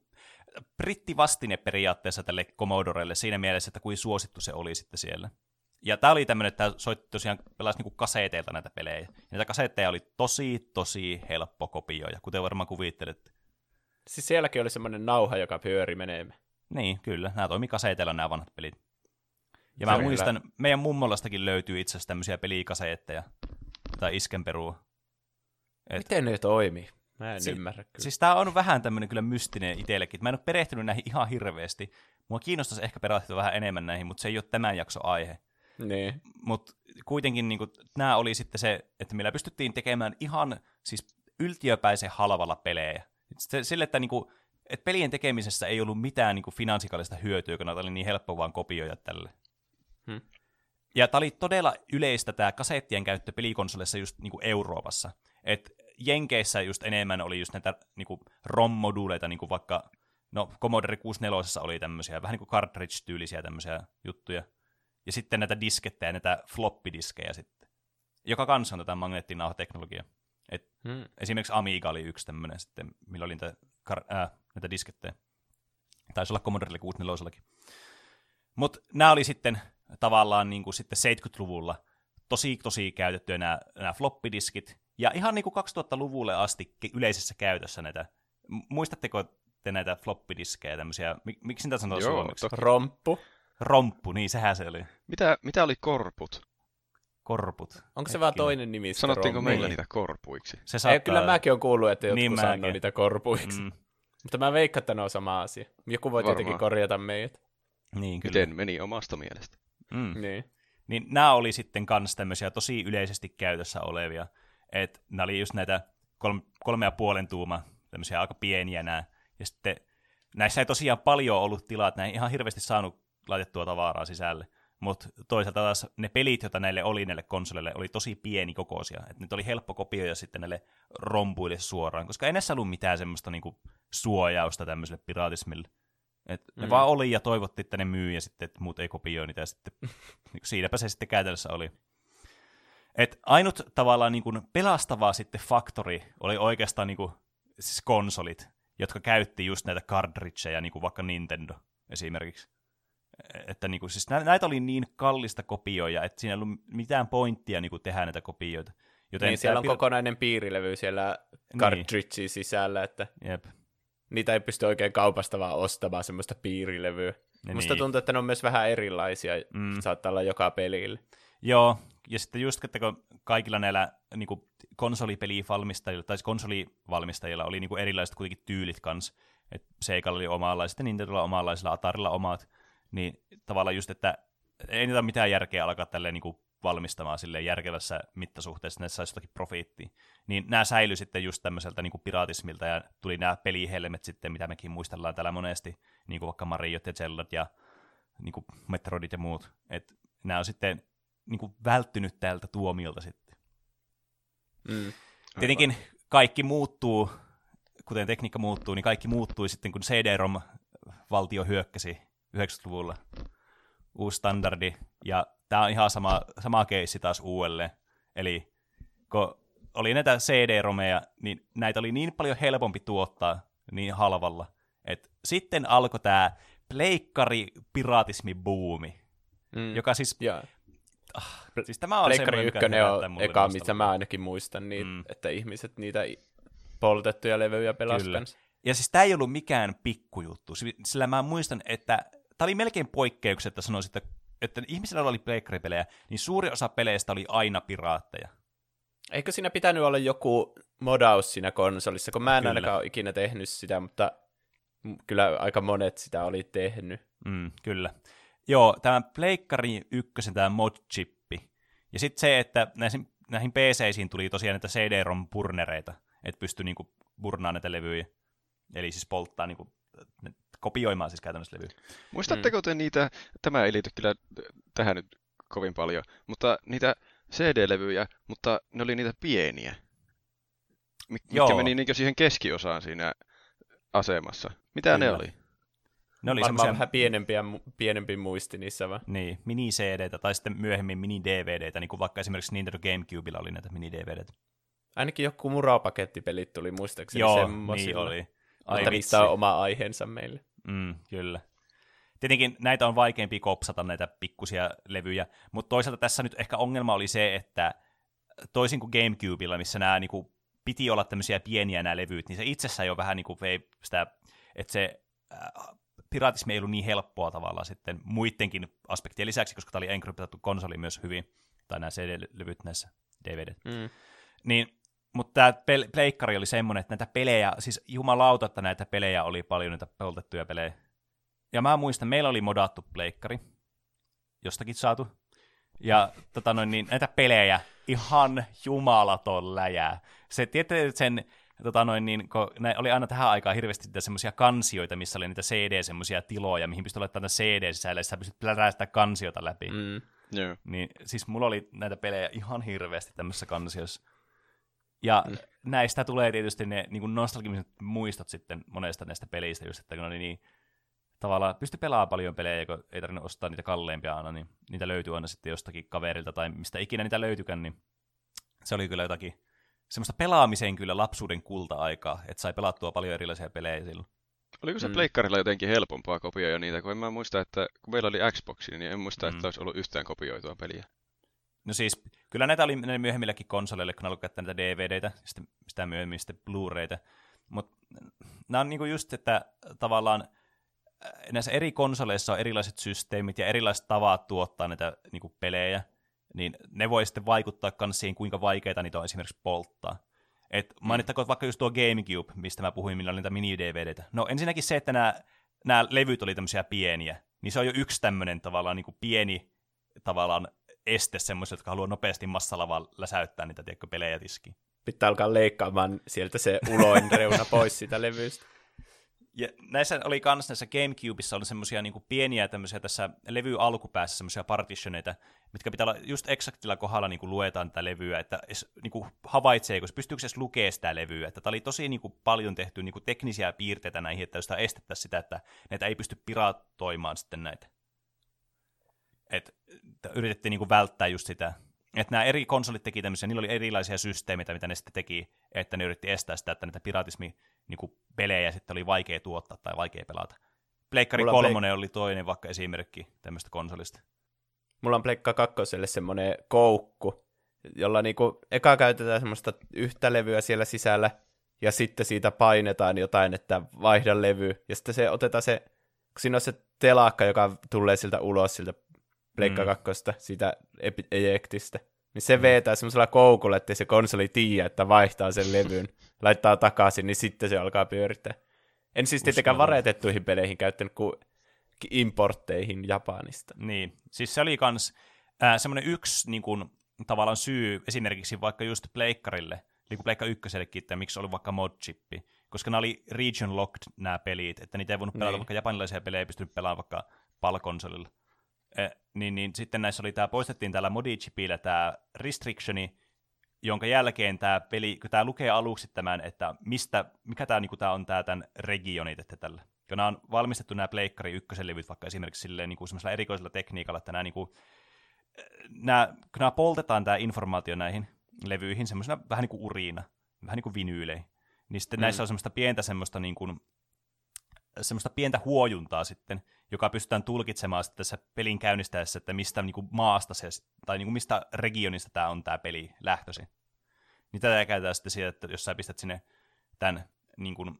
brittivastine periaatteessa tälle Commodorelle siinä mielessä, että kuin suosittu se oli sitten siellä. Ja tämä oli tämmöinen, että soitti tosiaan pelasi niinku kaseteilta näitä pelejä. Ja näitä kasetteja oli tosi, tosi helppo kopioida, kuten varmaan kuvittelette. Siis sielläkin oli semmoinen nauha, joka pyöri menemään. Niin, kyllä. Nämä toimi kaseteilla nämä vanhat pelit. Ja mä muistan, kyllä. meidän mummolastakin löytyy itse asiassa tämmöisiä pelikaseetteja tai iskenperua. Et... Miten ne toimii? Mä en si- ymmärrä kyllä. Siis tää on vähän tämmöinen kyllä mystinen itsellekin. Mä en ole perehtynyt näihin ihan hirveästi. Mua kiinnostaisi ehkä perehtyä vähän enemmän näihin, mutta se ei ole tämän jakso aihe. Niin. Mutta kuitenkin niin nämä oli sitten se, että millä pystyttiin tekemään ihan siis yltiöpäisen halvalla pelejä. Sille, että niin kuin, että pelien tekemisessä ei ollut mitään niin kuin finansikaalista hyötyä, kun oli niin helppo vaan kopioida tälle. Hmm. Ja tämä oli todella yleistä tämä kasettien käyttö pelikonsolissa just niin kuin Euroopassa. Et Jenkeissä just enemmän oli just näitä niin kuin ROM-moduuleita, niin kuin vaikka, no Commodore 64 oli tämmöisiä, vähän niin kuin cartridge-tyylisiä tämmöisiä juttuja. Ja sitten näitä diskettejä, näitä floppidiskejä sitten, joka kanssa on tätä magneettinauhateknologiaa. Et hmm. Esimerkiksi Amiga oli yksi tämmöinen sitten, millä oli näitä, kar- äh, näitä diskettejä. Taisi olla Commodore 64 Mutta nämä oli sitten tavallaan niin kuin sitten 70-luvulla tosi tosi käytettyjä nämä, nämä floppidiskit, ja ihan niin kuin 2000-luvulle asti yleisessä käytössä näitä, muistatteko te näitä floppidiskejä, tämmöisiä, miksi niitä sanoo Joo, suomeksi? Toki. Romppu. Romppu, niin sehän se oli. Mitä, mitä oli korput? Korput. Onko Hetkinen. se vaan toinen nimi? Sanottiinko rompu? meillä niin. niitä korpuiksi? Se saattaa... Ei, kyllä mäkin olen kuullut, että jotkut niin sanoo niitä korpuiksi. Mm. Mutta mä veikkaan, että ne on sama asia. Joku voi Varmaan. tietenkin korjata meidät. Niin, kyllä. Miten meni omasta mielestä? Mm. Niin. Niin nämä oli sitten kans tämmöisiä tosi yleisesti käytössä olevia. Että nämä oli just näitä kolme, kolme ja puolen tuuma, tämmöisiä aika pieniä nämä. Ja sitten näissä ei tosiaan paljon ollut tilaa, että näin ihan hirveästi saanut laitettua tavaraa sisälle. Mutta toisaalta taas ne pelit, joita näille oli näille konsoleille, oli tosi pieni kokoisia. Että nyt oli helppo kopioida sitten näille rompuille suoraan, koska ei näissä ollut mitään semmoista niinku suojausta tämmöiselle piratismille. Et mm. Ne vaan oli ja toivottiin, että ne myy ja sitten, että muut ei kopioi niitä. Ja sitten, [LAUGHS] niin siinäpä se sitten käytännössä oli. Et ainut tavallaan niin kuin pelastava sitten faktori oli oikeastaan niin kuin, siis konsolit, jotka käytti just näitä cartridgeja, niin kuin vaikka Nintendo esimerkiksi. Että niin kuin, siis näitä oli niin kallista kopioja, että siinä ei ollut mitään pointtia niin kuin tehdä näitä kopioita. Joten niin, siellä on pir- kokonainen piirilevy siellä cartridgein niin. sisällä, että Jep. niitä ei pysty oikein kaupasta vaan ostamaan semmoista piirilevyä. Ja Musta niin. tuntuu, että ne on myös vähän erilaisia, mm. saattaa olla joka pelille. Joo, ja sitten just, että kun kaikilla näillä niin kuin konsolipelivalmistajilla, tai konsolivalmistajilla oli niin kuin erilaiset kuitenkin tyylit kanssa, että Seikalla oli omanlaiset ja Nintendolla omanlaisilla, Atarilla omat, niin tavallaan just, että ei niitä mitään järkeä alkaa tälleen niin kuin valmistamaan sille järkevässä mittasuhteessa, että ne saisi jotakin profiittia. Niin nämä säilyi sitten just tämmöiseltä niin kuin piratismilta, ja tuli nämä pelihelmet sitten, mitä mekin muistellaan täällä monesti, niin kuin vaikka Mariot ja Zelda ja niin kuin Metroidit ja muut. Et nämä on sitten niin kuin välttynyt tältä tuomiolta sitten. Mm. Tietenkin kaikki muuttuu, kuten tekniikka muuttuu, niin kaikki muuttui sitten, kun CD-ROM-valtio hyökkäsi 90-luvulla. Uusi standardi, ja tämä on ihan sama, sama keissi taas uudelleen. Eli kun oli näitä CD-romeja, niin näitä oli niin paljon helpompi tuottaa niin halvalla, että sitten alkoi tämä pleikkari-piratismi-buumi, mm. joka siis yeah. Ah, siis tämä on Pleikkari ykkönen on eka, mitä mä ainakin muistan, niin, mm. että ihmiset niitä poltettuja levyjä pelasivat Ja siis tämä ei ollut mikään pikkujuttu, sillä mä muistan, että tämä oli melkein poikkeukset, että sanoisin, että, että ihmisillä oli pleikkaripelejä, niin suuri osa peleistä oli aina piraatteja. Eikö siinä pitänyt olla joku modaus siinä konsolissa, kun mä en kyllä. ainakaan ole ikinä tehnyt sitä, mutta kyllä aika monet sitä oli tehnyt. Mm, kyllä. Joo, tämä Pleikkari ykkösen tämä mod-chippi. Ja sitten se, että näihin, näihin PC-siin tuli tosiaan näitä CD-ROM-purnereita, että pystyi niinku burnaamaan näitä levyjä. Eli siis polttaa niinku, kopioimaan siis käytännössä levyjä. Muistatteko mm. te niitä, tämä ei liity kyllä tähän nyt kovin paljon, mutta niitä CD-levyjä, mutta ne oli niitä pieniä, mitkä Joo. meni niin siihen keskiosaan siinä asemassa. Mitä kyllä. ne oli? Ne oli semmoisia... vähän pienempiä, pienempi muisti niissä vaan. Niin, mini cd tai sitten myöhemmin mini DVDtä, niin kuin vaikka esimerkiksi Nintendo Gamecubella oli näitä mini DVDtä. Ainakin joku murapakettipelit tuli muistaakseni Joo, niin oli. Ai Mutta niistä on oma aiheensa meille. Mm, kyllä. Tietenkin näitä on vaikeampi kopsata, näitä pikkusia levyjä, mutta toisaalta tässä nyt ehkä ongelma oli se, että toisin kuin Gamecubella, missä nämä niin kuin, piti olla tämmöisiä pieniä nämä levyt, niin se itsessään jo vähän niin kuin vei sitä, että se äh, piratismi ei ollut niin helppoa tavallaan sitten muidenkin aspektien lisäksi, koska tämä oli enkryptattu konsoli myös hyvin, tai nämä CD-levyt näissä DVD. Mm. Niin, mutta tämä pleikkari oli semmoinen, että näitä pelejä, siis jumalauta, että näitä pelejä oli paljon, näitä poltettuja pelejä. Ja mä muistan, meillä oli modattu pleikkari, jostakin saatu. Ja tota noin, niin, näitä pelejä, ihan jumalaton läjää. Se, tiedätte sen tota noin, niin, kun oli aina tähän aikaan hirveästi semmoisia kansioita, missä oli niitä CD, semmoisia tiloja, mihin pystyi laittamaan CD sisälle, ja sä pystyt sitä kansiota läpi. Mm. Yeah. Niin, siis mulla oli näitä pelejä ihan hirveästi tämmöisessä kansiossa. Ja mm. näistä tulee tietysti ne niin kuin nostalgimiset muistot sitten monesta näistä pelistä, just että kun oli niin tavallaan pysty pelaamaan paljon pelejä, kun ei tarvinnut ostaa niitä kalleimpia aina, niin niitä löytyy aina sitten jostakin kaverilta tai mistä ikinä niitä löytykään, niin se oli kyllä jotakin semmoista pelaamiseen kyllä lapsuuden kulta-aikaa, että sai pelattua paljon erilaisia pelejä silloin. Oliko se mm. pleikkarilla jotenkin helpompaa kopioida niitä, kun en mä muista, että kun meillä oli Xbox, niin en muista, mm. että olisi ollut yhtään kopioitua peliä. No siis, kyllä näitä oli myöhemmilläkin konsoleille, kun alkoi käyttää näitä DVDtä, sitten sitä myöhemmin sitten Blu-rayta. Mutta nämä on niinku just, että tavallaan näissä eri konsoleissa on erilaiset systeemit ja erilaiset tavat tuottaa näitä niinku pelejä, niin ne voi sitten vaikuttaa myös siihen, kuinka vaikeita niitä on esimerkiksi polttaa. Et mainittakoon vaikka just tuo GameCube, mistä mä puhuin, millä oli niitä mini-DVDtä. No ensinnäkin se, että nämä, nämä levyt oli tämmöisiä pieniä, niin se on jo yksi tämmöinen tavallaan niin kuin pieni tavallaan este semmoiset, jotka haluaa nopeasti massalavaa läsäyttää niitä tiedätkö, pelejä tiskiin. Pitää alkaa leikkaamaan sieltä se uloin reuna pois sitä levystä. Ja näissä oli kans näissä Gamecubeissa oli semmoisia niin pieniä tämmöisiä tässä levy alkupäässä semmoisia partitioneita, mitkä pitää olla just eksaktilla kohdalla niin kuin luetaan tätä levyä, että niin kuin havaitsee, koska pystyykö edes lukemaan sitä levyä. Että tämä oli tosi niin kuin paljon tehty niin kuin teknisiä piirteitä näihin, että jos estettäisiin sitä, että näitä ei pysty piratoimaan sitten näitä. Et, yritettiin niin kuin välttää just sitä. Että nämä eri konsolit teki tämmöisiä, niillä oli erilaisia systeemeitä, mitä ne sitten teki, että ne yritti estää sitä, että näitä piratismi niin kuin pelejä sitten oli vaikea tuottaa tai vaikea pelata. Pleikkari Mulla kolmonen Pleik- oli toinen vaikka esimerkki tämmöistä konsolista. Mulla on Pleikka kakkoselle semmoinen koukku, jolla niinku eka käytetään semmoista yhtä levyä siellä sisällä, ja sitten siitä painetaan jotain, että vaihda levy, ja sitten se otetaan se, kun siinä on se telakka, joka tulee siltä ulos siltä Pleikka mm. kakkosta, siitä ejektistä, niin se mm. vetää semmoisella koukulla, että se konsoli tiedä, että vaihtaa sen levyn, laittaa takaisin, niin sitten se alkaa pyörittää. En siis tietenkään varetettuihin peleihin käyttänyt kuin importteihin Japanista. Niin, siis se oli kans äh, semmoinen yksi niin kuin, tavallaan syy esimerkiksi vaikka just Pleikkarille, niin kuin Pleikka ykkösellekin, että miksi oli vaikka modchippi, koska nämä oli region locked nämä pelit, että niitä ei voinut pelata, niin. vaikka japanilaisia pelejä ei pystynyt pelaamaan vaikka palkonsolilla. Eh, niin, niin sitten näissä oli tämä, poistettiin täällä modichipillä tämä restrictioni, jonka jälkeen tämä peli, kun tämä lukee aluksi tämän, että mistä, mikä tämä niinku, tää on tämä tämän regionit, että tällä. Kun nämä on valmistettu nämä Pleikkari ykkösen levyt vaikka esimerkiksi silleen, niinku, erikoisella tekniikalla, että nämä, niinku, nämä, kun nämä poltetaan tämä informaatio näihin levyihin semmoisena vähän niin kuin uriina, vähän niin kuin vinyylei, niin sitten mm. näissä on semmoista pientä semmoista niin kuin, semmoista pientä huojuntaa sitten, joka pystytään tulkitsemaan sitten tässä pelin käynnistäessä, että mistä niin kuin maasta se, tai niin kuin mistä regionista tämä on tämä peli lähtöisin. Niin tätä käytetään sitten siitä, että jos sä pistät sinne tämän niin kuin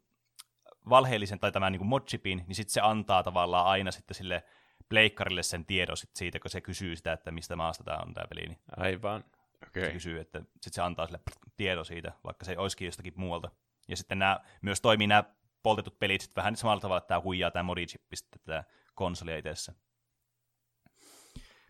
valheellisen tai tämän niin kuin modchipin, niin sitten se antaa tavallaan aina sitten sille pleikkarille sen tiedon sit siitä, kun se kysyy sitä, että mistä maasta tämä on tämä peli. Niin Aivan. Okay. Se kysyy, että sitten se antaa sille tiedon siitä, vaikka se olisikin jostakin muualta. Ja sitten nämä myös toimii nämä poltetut pelit sitten vähän samalla tavalla, että tämä huijaa tämä modichippi sitten tätä konsolia itse.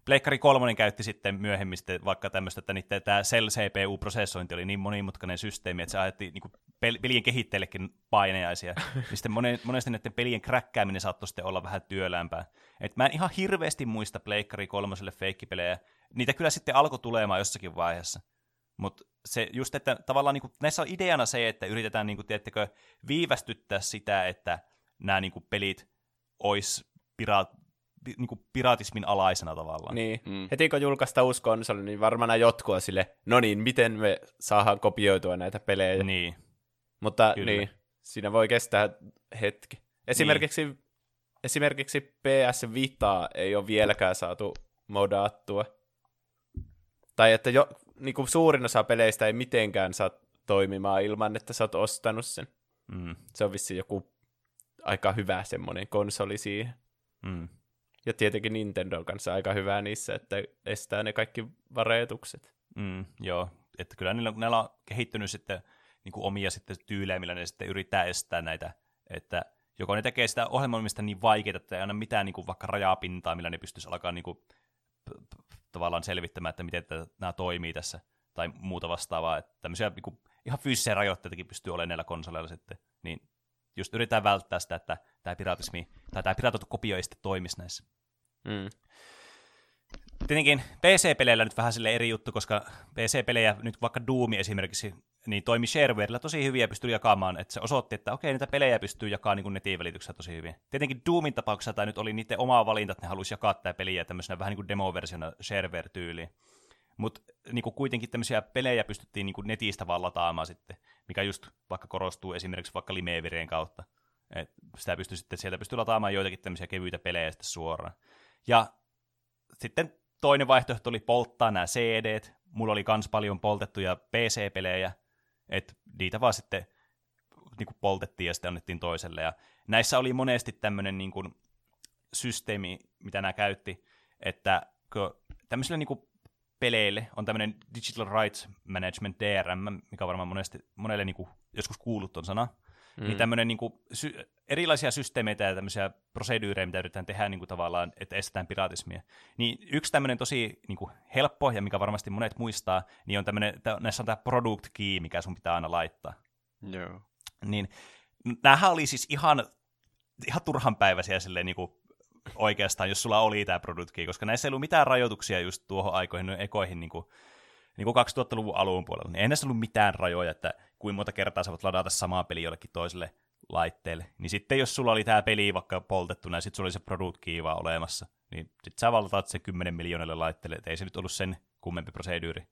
Pleikkari 3 käytti sitten myöhemmin sitten vaikka tämmöistä, että niiden tämä Cell CPU-prosessointi oli niin monimutkainen systeemi, että se aiheutti niin pelien kehittäjillekin paineaisia. [LAUGHS] niin sitten monesti näiden pelien kräkkääminen saattoi sitten olla vähän työlämpää. Et mä en ihan hirveästi muista Pleikkari 3 feikkipelejä. Niitä kyllä sitten alkoi tulemaan jossakin vaiheessa. Mutta se just, että tavallaan niin kuin, näissä on ideana se, että yritetään niin kuin, tiedättekö, viivästyttää sitä, että nämä niin kuin, pelit olisi piraat, niin kuin piraatismin alaisena tavallaan. Niin. Mm. Heti kun julkaista uusi konsoli, niin varmaan jotkut on sille, no niin, miten me saadaan kopioitua näitä pelejä. Niin. Mutta Kyllä. niin, siinä voi kestää hetki. Esimerkiksi, niin. esimerkiksi PS Vita ei ole vieläkään saatu modaattua. Tai että jo, niin kuin suurin osa peleistä ei mitenkään saa toimimaan ilman, että sä oot ostanut sen. Mm. Se on vissi joku aika hyvä semmoinen konsoli siihen. Mm. Ja tietenkin Nintendo on kanssa aika hyvä niissä, että estää ne kaikki vareetukset. Mm, joo, että kyllä niillä, niillä on kehittynyt sitten niin kuin omia sitten tyylejä, millä ne sitten yrittää estää näitä, että joko ne tekee sitä ohjelmoimista niin vaikeaa, että ei aina mitään niin kuin vaikka rajapintaa, millä ne pystyisi alkaa niin kuin, tavallaan selvittämään, että miten nämä toimii tässä, tai muuta vastaavaa, että tämmöisiä niin kuin, ihan fyysisiä rajoitteitakin pystyy olemaan näillä konsoleilla sitten, niin just yritetään välttää sitä, että tämä piratismi, tai tämä piratoitu kopio ei sitten toimisi näissä. Mm. Tietenkin PC-peleillä nyt vähän sille eri juttu, koska PC-pelejä, nyt vaikka Doom esimerkiksi, niin toimi sharewarella tosi hyvin ja pystyy jakamaan, että se osoitti, että okei, niitä pelejä pystyy jakamaan niin netin välityksellä tosi hyvin. Tietenkin Doomin tapauksessa tämä nyt oli niiden oma valinta, että ne halusi jakaa tämä peliä tämmöisenä vähän niin kuin demo-versiona shareware-tyyliin. Mutta niin kuitenkin tämmöisiä pelejä pystyttiin niin netistä vaan lataamaan sitten, mikä just vaikka korostuu esimerkiksi vaikka Limevireen kautta. Et sitä pystyy sitten, sieltä pystyy lataamaan joitakin tämmöisiä kevyitä pelejä sitten suoraan. Ja sitten toinen vaihtoehto oli polttaa nämä cd Mulla oli kans paljon poltettuja PC-pelejä, että niitä vaan sitten niin poltettiin ja sitten annettiin toiselle. Ja näissä oli monesti tämmöinen niin systeemi, mitä nämä käytti, että kun tämmöisille niin peleille on tämmöinen Digital Rights Management DRM, mikä on varmaan monesti, monelle niin kuin, joskus kuullut on sana, mm. niin tämmöinen niin kuin, sy- erilaisia systeemeitä ja tämmöisiä proseduureja, mitä yritetään tehdä niin kuin, tavallaan, että estetään piratismia. Niin yksi tämmöinen tosi niin kuin, helppo, ja mikä varmasti monet muistaa, niin on tämmöinen, näissä on tämä product key, mikä sun pitää aina laittaa. Joo. Niin, näähän oli siis ihan, ihan turhan päiväisiä silleen, niin kuin, oikeastaan, jos sulla oli tämä product key, koska näissä ei ollut mitään rajoituksia just tuohon aikoihin, ekoihin niin kuin, niin kuin 2000-luvun alun puolella, niin ei näissä ollut mitään rajoja, että kuinka monta kertaa sä voit ladata samaa peliä jollekin toiselle laitteelle. Niin sitten jos sulla oli tämä peli vaikka poltettuna ja sitten sulla oli se product key vaan olemassa, niin sitten sä valtaat se 10 miljoonalle laitteelle, että ei se nyt ollut sen kummempi proseduuri.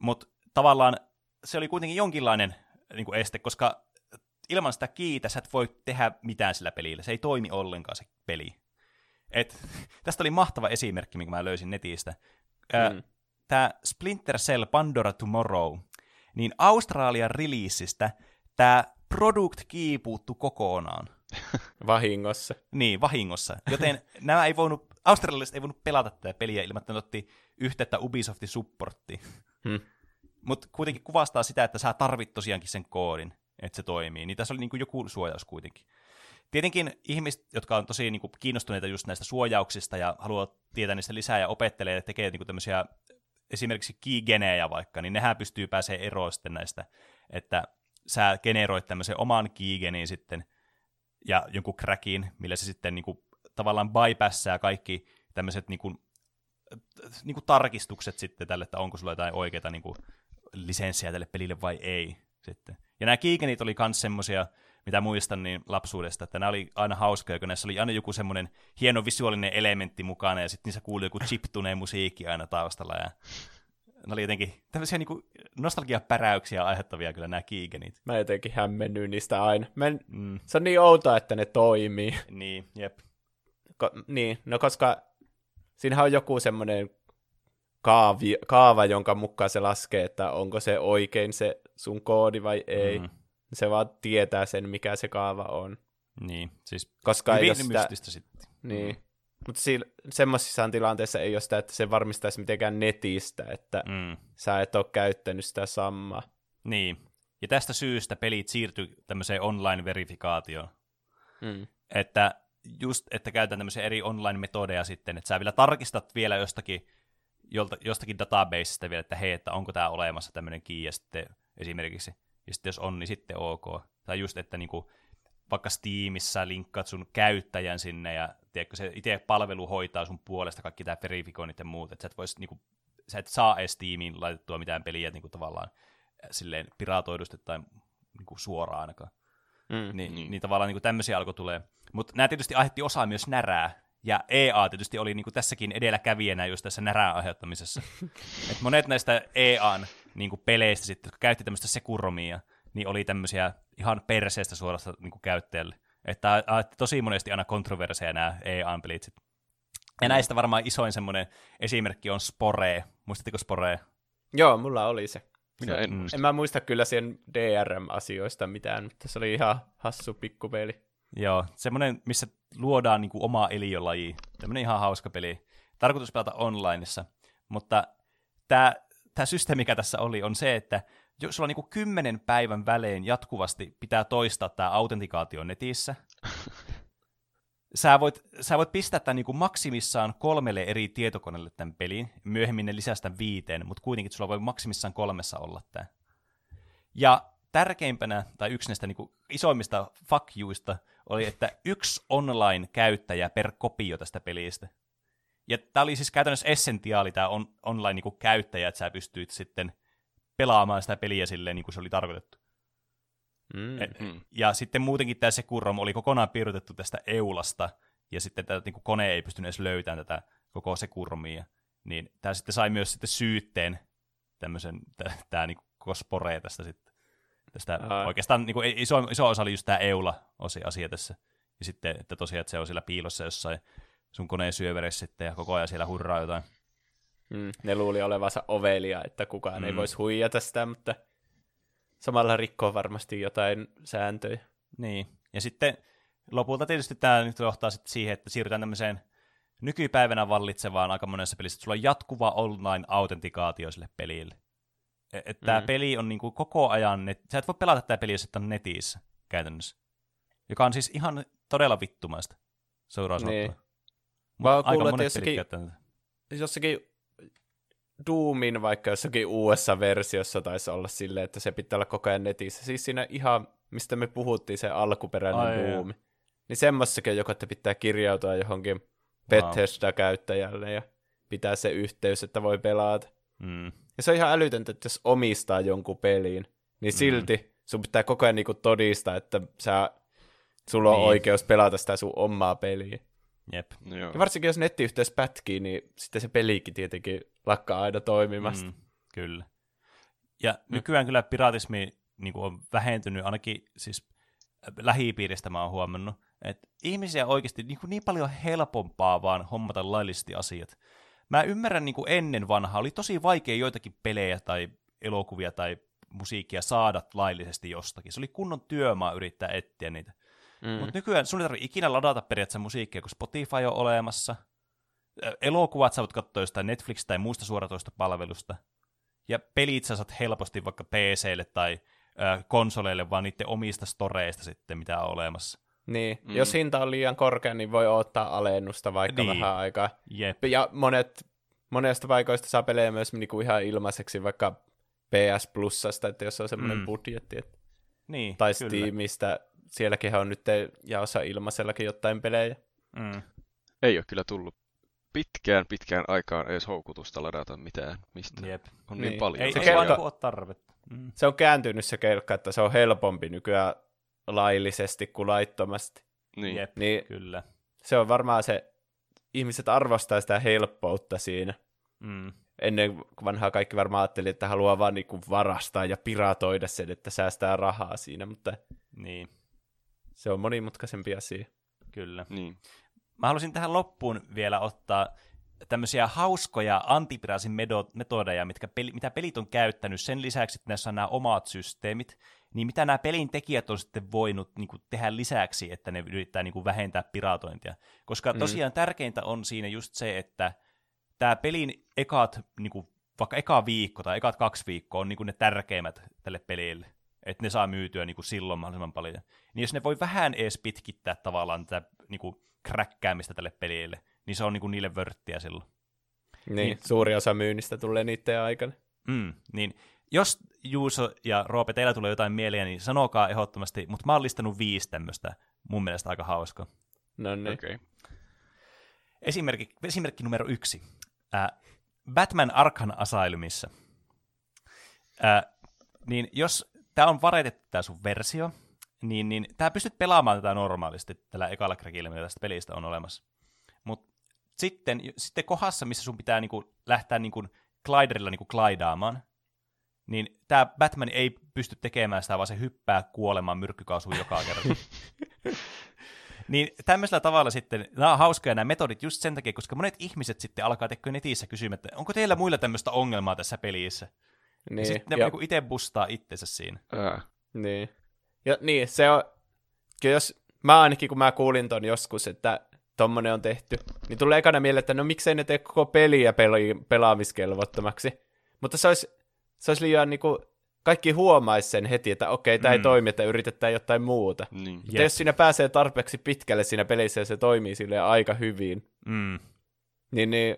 Mutta tavallaan se oli kuitenkin jonkinlainen niin kuin este, koska ilman sitä kiitä sä et voi tehdä mitään sillä pelillä. Se ei toimi ollenkaan se peli. Et, [LAUGHS] tästä oli mahtava esimerkki, minkä mä löysin netistä. Mm. Tämä Splinter Cell Pandora Tomorrow, niin Australian releasistä tämä product key puuttu kokonaan. [LAUGHS] Vahingossa. Niin, vahingossa. Joten [LAUGHS] nämä ei voinut, australialaiset ei voinut pelata tätä peliä ilman, että ne otti yhteyttä Ubisoftin supporttiin. Hmm. Mutta kuitenkin kuvastaa sitä, että sä tarvit tosiaankin sen koodin, että se toimii. Niin tässä oli niin joku suojaus kuitenkin. Tietenkin ihmiset, jotka on tosi niin kuin, kiinnostuneita just näistä suojauksista ja haluaa tietää niistä lisää ja opettelee ja tekee niin kuin, tämmöisiä esimerkiksi keygenejä vaikka, niin nehän pystyy pääsee eroon sitten näistä, että sä generoit tämmöisen oman keygenin sitten ja jonkun crackin, millä se sitten niin kuin, tavallaan bypassaa kaikki tämmöiset niin kuin, niin kuin tarkistukset sitten tälle, että onko sulla jotain oikeita niin kuin, lisenssiä tälle pelille vai ei. Sitten. Ja nämä keygenit oli myös semmoisia, mitä muistan niin lapsuudesta, että nämä oli aina hauskoja, kun näissä oli aina joku semmoinen hieno visuaalinen elementti mukana, ja sitten niissä kuului joku chiptuneen musiikki aina taustalla, ja ne oli jotenkin tämmöisiä niinku nostalgiapäräyksiä aiheuttavia kyllä nämä kiigenit. Mä jotenkin hämmennyin niistä aina. Mä en, mm. Se on niin outoa, että ne toimii. Niin, jep. Ko- niin, no koska siinähän on joku semmoinen kaavi, kaava, jonka mukaan se laskee, että onko se oikein se sun koodi vai ei. Mm. Se vaan tietää sen, mikä se kaava on. Niin, siis Koska hyvin ei mystistä sitä... sitten. Niin. Mm. Mutta semmoisissa tilanteissa ei ole sitä, että se varmistaisi mitenkään netistä, että mm. sä et ole käyttänyt sitä samaa. Niin. Ja tästä syystä pelit siirtyy tämmöiseen online-verifikaatioon. Mm. Että just, että käytän tämmöisiä eri online-metodeja sitten, että sä vielä tarkistat vielä jostakin, jolta, jostakin databaseista vielä, että hei, että onko tämä olemassa tämmöinen key, ja sitten esimerkiksi ja sitten jos on, niin sitten ok. Tai just, että niinku, vaikka Steamissa linkkaat sun käyttäjän sinne ja tiedätkö, se itse palvelu hoitaa sun puolesta kaikki tämä verifikoinnit ja muut, että sä et, vois, niinku, sä et saa edes Steamiin laitettua mitään peliä niinku, tavallaan silleen piratoidusti tai niinku, suoraan ainakaan. Mm, niin, niin. niin tavallaan niin tämmöisiä alkoi tulee. Mutta nämä tietysti aiheutti osaa myös närää, ja EA tietysti oli niin kuin tässäkin edelläkävijänä just tässä närään aiheuttamisessa. [LAUGHS] Et monet näistä EAn niin kuin peleistä sitten, jotka käytti tämmöistä sekuromia, niin oli tämmöisiä ihan perseestä suorasta niin kuin käyttäjälle. Että tosi monesti aina kontroverseja nämä EA-pelit. Ja näistä varmaan isoin semmoinen esimerkki on Spore. Muistatteko Spore? Joo, mulla oli se. Minä en muista. En mä muista kyllä sen DRM-asioista mitään, mutta se oli ihan hassu pikkupeli. Joo, semmoinen, missä luodaan niin kuin omaa eliölaji. Tämmöinen ihan hauska peli. Tarkoitus pelata onlineissa. Mutta tämä, tämä systeemi, mikä tässä oli, on se, että jos sulla niin kymmenen päivän välein jatkuvasti pitää toistaa tämä autentikaatio netissä, [LAUGHS] sä voit, sä voit pistää tämän niin maksimissaan kolmelle eri tietokoneelle tämän pelin, myöhemmin ne lisää sitä viiteen, mutta kuitenkin sulla voi maksimissaan kolmessa olla tämä. Ja tärkeimpänä, tai yksi näistä niin isoimmista fuck youista, oli, että yksi online-käyttäjä per kopio tästä pelistä. Ja tämä oli siis käytännössä essentiaali tämä on, online-käyttäjä, niin että sä pystyit sitten pelaamaan sitä peliä silleen, niin kuin se oli tarkoitettu. Mm-hmm. Ja sitten muutenkin tämä Securom oli kokonaan piirrytetty tästä Eulasta, ja sitten tämä niin kone ei pystynyt edes löytämään tätä koko Securomia. Niin tämä sitten sai myös sitten syytteen tämmöisen, tämä niin koko spore tästä sitten. Tästä Aa. oikeastaan niin kuin iso, iso osa oli just tämä Eula-asia tässä. Ja sitten, että tosiaan että se on siellä piilossa jossain sun koneen syöveressä sitten, ja koko ajan siellä hurraa jotain. Mm, ne luuli olevansa ovelia, että kukaan mm. ei voisi huijata sitä, mutta samalla rikkoo varmasti jotain sääntöjä. Niin, ja sitten lopulta tietysti tämä nyt johtaa sitten siihen, että siirrytään tämmöiseen nykypäivänä vallitsevaan aika monessa pelissä, että sulla on jatkuva online-autentikaatio sille pelille. E, että tämä mm. peli on niinku koko ajan, net... sä et voi pelata tämä peli, jos et on netissä käytännössä. Joka on siis ihan todella vittumaista, suoraan niin. Mä oon kuullut, että jossakin, jossakin Doomin vaikka jossakin uudessa versiossa taisi olla silleen, että se pitää olla koko ajan netissä. Siis siinä ihan, mistä me puhuttiin, se alkuperäinen Ai Doom. Joo. Niin semmoissakin joko että pitää kirjautua johonkin Bethesda-käyttäjälle ja pitää se yhteys, että voi pelata. Mm. Ja se on ihan älytöntä, että jos omistaa jonkun peliin, niin mm. silti mm. sun pitää koko ajan niinku todistaa, että sä, sulla on niin. oikeus pelata sitä sun omaa peliä. Jep. Joo. Ja varsinkin jos nettiyhteys pätkii, niin sitten se pelikin tietenkin lakkaa aina toimimasta. Mm, kyllä. Ja mm. nykyään kyllä piratismi niin kuin on vähentynyt, ainakin siis äh, lähipiiristä mä oon huomannut, että ihmisiä oikeasti niin, kuin niin paljon helpompaa vaan hommata laillisesti asiat. Mä ymmärrän niin kuin ennen vanhaa, oli tosi vaikea joitakin pelejä tai elokuvia tai musiikkia saada laillisesti jostakin. Se oli kunnon työmaa yrittää etsiä niitä. Mm. Mutta nykyään sun ei tarvitse ikinä ladata periaatteessa musiikkia, kun Spotify on olemassa. Elokuvat sä voit katsoa jostain Netflix tai muista suoratoista palvelusta. Ja pelit sä saat helposti vaikka PClle tai äh, konsoleille, vaan niiden omista storeista sitten, mitä on olemassa. Niin, mm. jos hinta on liian korkea, niin voi ottaa alennusta vaikka niin. vähän aikaa. Jep. Ja monet, monesta paikoista saa pelejä myös niinku ihan ilmaiseksi, vaikka PS Plusasta, että jos on semmoinen mm. budjetti. Että... Niin, tai kyllä. Steamista sielläkin on nyt jaossa ilmaisellakin jotain pelejä. Mm. Ei ole kyllä tullut pitkään pitkään aikaan edes houkutusta ladata mitään, mistä Jep. on niin, niin paljon. Ei, se, ole tarvetta. Mm. se on kääntynyt se kelkka, että se on helpompi nykyään laillisesti kuin laittomasti. Niin, Jep, niin kyllä. Se on varmaan se, ihmiset arvostaa sitä helppoutta siinä. Mm. Ennen vanhaa kaikki varmaan ajatteli, että haluaa vaan niinku varastaa ja piratoida sen, että säästää rahaa siinä, mutta niin. Se on monimutkaisempi asia. Kyllä. Niin. Mä haluaisin tähän loppuun vielä ottaa tämmöisiä hauskoja antipirasin metodeja, mitkä peli, mitä pelit on käyttänyt sen lisäksi, että näissä on nämä omat systeemit, niin mitä nämä pelin tekijät on sitten voinut niin kuin, tehdä lisäksi, että ne yrittää niin kuin, vähentää piratointia. Koska mm. tosiaan tärkeintä on siinä just se, että tämä pelin ekat, niin kuin, vaikka eka viikko tai ekat kaksi viikkoa on niin kuin ne tärkeimmät tälle pelille että ne saa myytyä niin kuin silloin mahdollisimman paljon. Niin jos ne voi vähän edes pitkittää tavallaan tätä niin kuin kräkkäämistä tälle pelille, niin se on niin kuin niille vörttiä silloin. Niin, niin, suuri osa myynnistä tulee niiden aikana. Mm, niin jos Juuso ja Roope, teillä tulee jotain mieleen, niin sanokaa ehdottomasti, mutta mä oon listannut viisi tämmöistä mun mielestä aika hauska. No niin. Okay. Esimerkki, esimerkki numero yksi. Äh, Batman Arkham Asylumissa. Äh, niin jos tämä on varetettu tämä sun versio, niin, niin tää pystyt pelaamaan tätä normaalisti tällä ekalla crackilla, mitä tästä pelistä on olemassa. Mutta sitten, sitten kohdassa, missä sun pitää niinku lähteä niinku gliderilla niinku glidaamaan, niin tämä Batman ei pysty tekemään sitä, vaan se hyppää kuolemaan myrkkykaasuun joka kerta. [LAUGHS] niin tämmöisellä tavalla sitten, nämä on hauskoja nämä metodit just sen takia, koska monet ihmiset sitten alkaa tekemään netissä kysymään, että onko teillä muilla tämmöistä ongelmaa tässä pelissä? Niin, ja sitten ne niinku itse bustaa itsensä siinä. Ää. Niin. Ja niin, se on, kyllä jos, mä ainakin kun mä kuulin ton joskus, että tommonen on tehty, niin tulee ekana mieleen, että no miksei ne tee koko peliä peli, pelaamiskelvottomaksi. Mutta se olisi, se olisi liian niinku, kaikki huomaisi sen heti, että okei, tämä mm. ei toimi, että yritetään jotain muuta. Niin. Mutta yep. jos siinä pääsee tarpeeksi pitkälle siinä pelissä ja se toimii sille aika hyvin, mm. niin, niin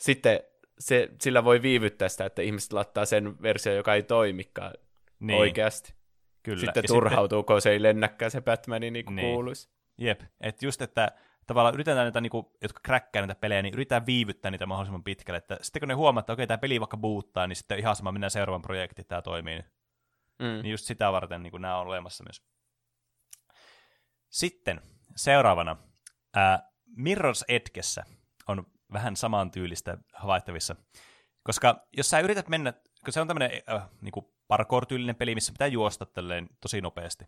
sitten se, sillä voi viivyttää sitä, että ihmiset laittaa sen versio, joka ei toimikaan niin. oikeasti. Kyllä. Sitten ja turhautuu, sitten... kun se ei lennäkään se Batmani niin kuin niin. kuuluisi. Jep, että just, että tavallaan yritetään näitä, niinku, jotka kräkkää näitä pelejä, niin yritetään viivyttää niitä mahdollisimman pitkälle. Että sitten kun ne huomaa, että okei, tämä peli vaikka buuttaa, niin sitten ihan sama mennään seuraavan projektiin, tämä toimii. Mm. Niin just sitä varten niin nämä on olemassa myös. Sitten seuraavana ää, Mirror's Edgessä on vähän samantyylistä havaittavissa. Koska jos sä yrität mennä, kun se on tämmöinen äh, niin parkour-tyylinen peli, missä pitää juosta tälleen tosi nopeasti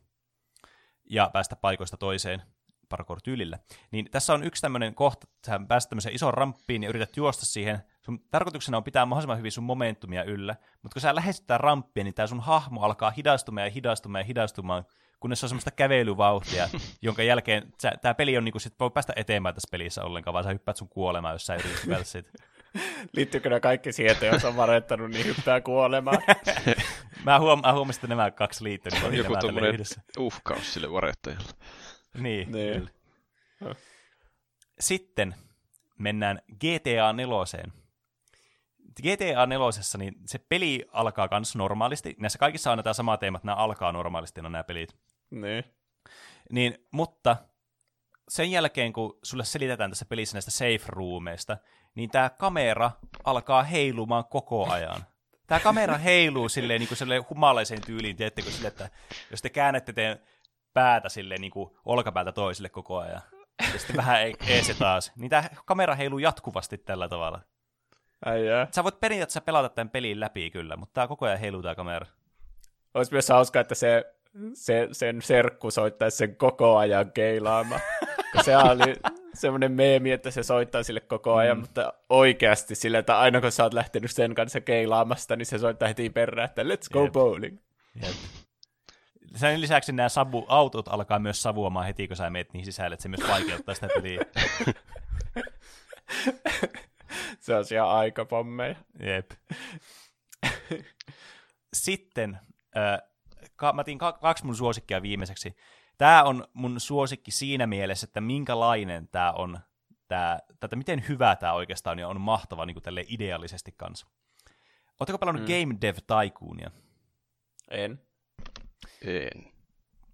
ja päästä paikoista toiseen, parkour-tyylillä. Niin tässä on yksi tämmöinen kohta, että sä pääset tämmöiseen isoon ramppiin ja yrität juosta siihen. Sun tarkoituksena on pitää mahdollisimman hyvin sun momentumia yllä, mutta kun sä sitä ramppia, niin tää sun hahmo alkaa hidastumaan ja hidastumaan ja hidastumaan, kunnes se on semmoista kävelyvauhtia, [LAUGHS] jonka jälkeen tämä peli on niinku, sit voi päästä eteenpäin tässä pelissä ollenkaan, vaan sä hyppäät sun kuolemaan, jos sä yrität [LAUGHS] siitä. Liittyykö ne kaikki siihen, että jos on varettanut, niin hyppää kuolemaan? [LAUGHS] mä, huom- mä huomasin, että nämä kaksi liittyy. Niin on joku tuommoinen uhkaus sille varettajalle. Niin, niin. Sitten mennään GTA 4. GTA 4, niin se peli alkaa myös normaalisti. Näissä kaikissa on nämä sama teemat, nämä alkaa normaalisti on nämä pelit. Niin. Niin, mutta sen jälkeen, kun sulle selitetään tässä pelissä näistä safe roomeista, niin tämä kamera alkaa heilumaan koko ajan. Tämä kamera heiluu silleen, niin kuin silleen humalaiseen tyyliin, tiedättekö, sille, että jos te käännätte teidän päätä silleen niin kuin olkapäätä toiselle koko ajan. Ja sitten vähän ees taas. Niin tämä kamera heiluu jatkuvasti tällä tavalla. Ai jää. Sä voit periaatteessa pelata tämän pelin läpi kyllä, mutta tämä koko ajan heiluu tämä kamera. Olisi myös hauska, että se, se, sen serkku soittaisi sen koko ajan keilaama. [LAUGHS] se oli semmoinen meemi, että se soittaa sille koko ajan, mm. mutta oikeasti sille, että aina kun sä oot lähtenyt sen kanssa keilaamasta, niin se soittaa heti perään, että let's go Jep. bowling. Jep sen lisäksi nämä savu, autot alkaa myös savuamaan heti, kun sä meet niihin sisälle, että se myös vaikeuttaa sitä peliä. [LAUGHS] se on siellä aikapommeja. Jep. Sitten, äh, ka- mä otin kaksi mun suosikkia viimeiseksi. Tämä on mun suosikki siinä mielessä, että minkälainen tämä on, tää, tätä, miten hyvä tämä oikeastaan ja on mahtava niin tälle ideaalisesti kanssa. Oletteko pelannut mm. Game Dev Tycoonia? En. En.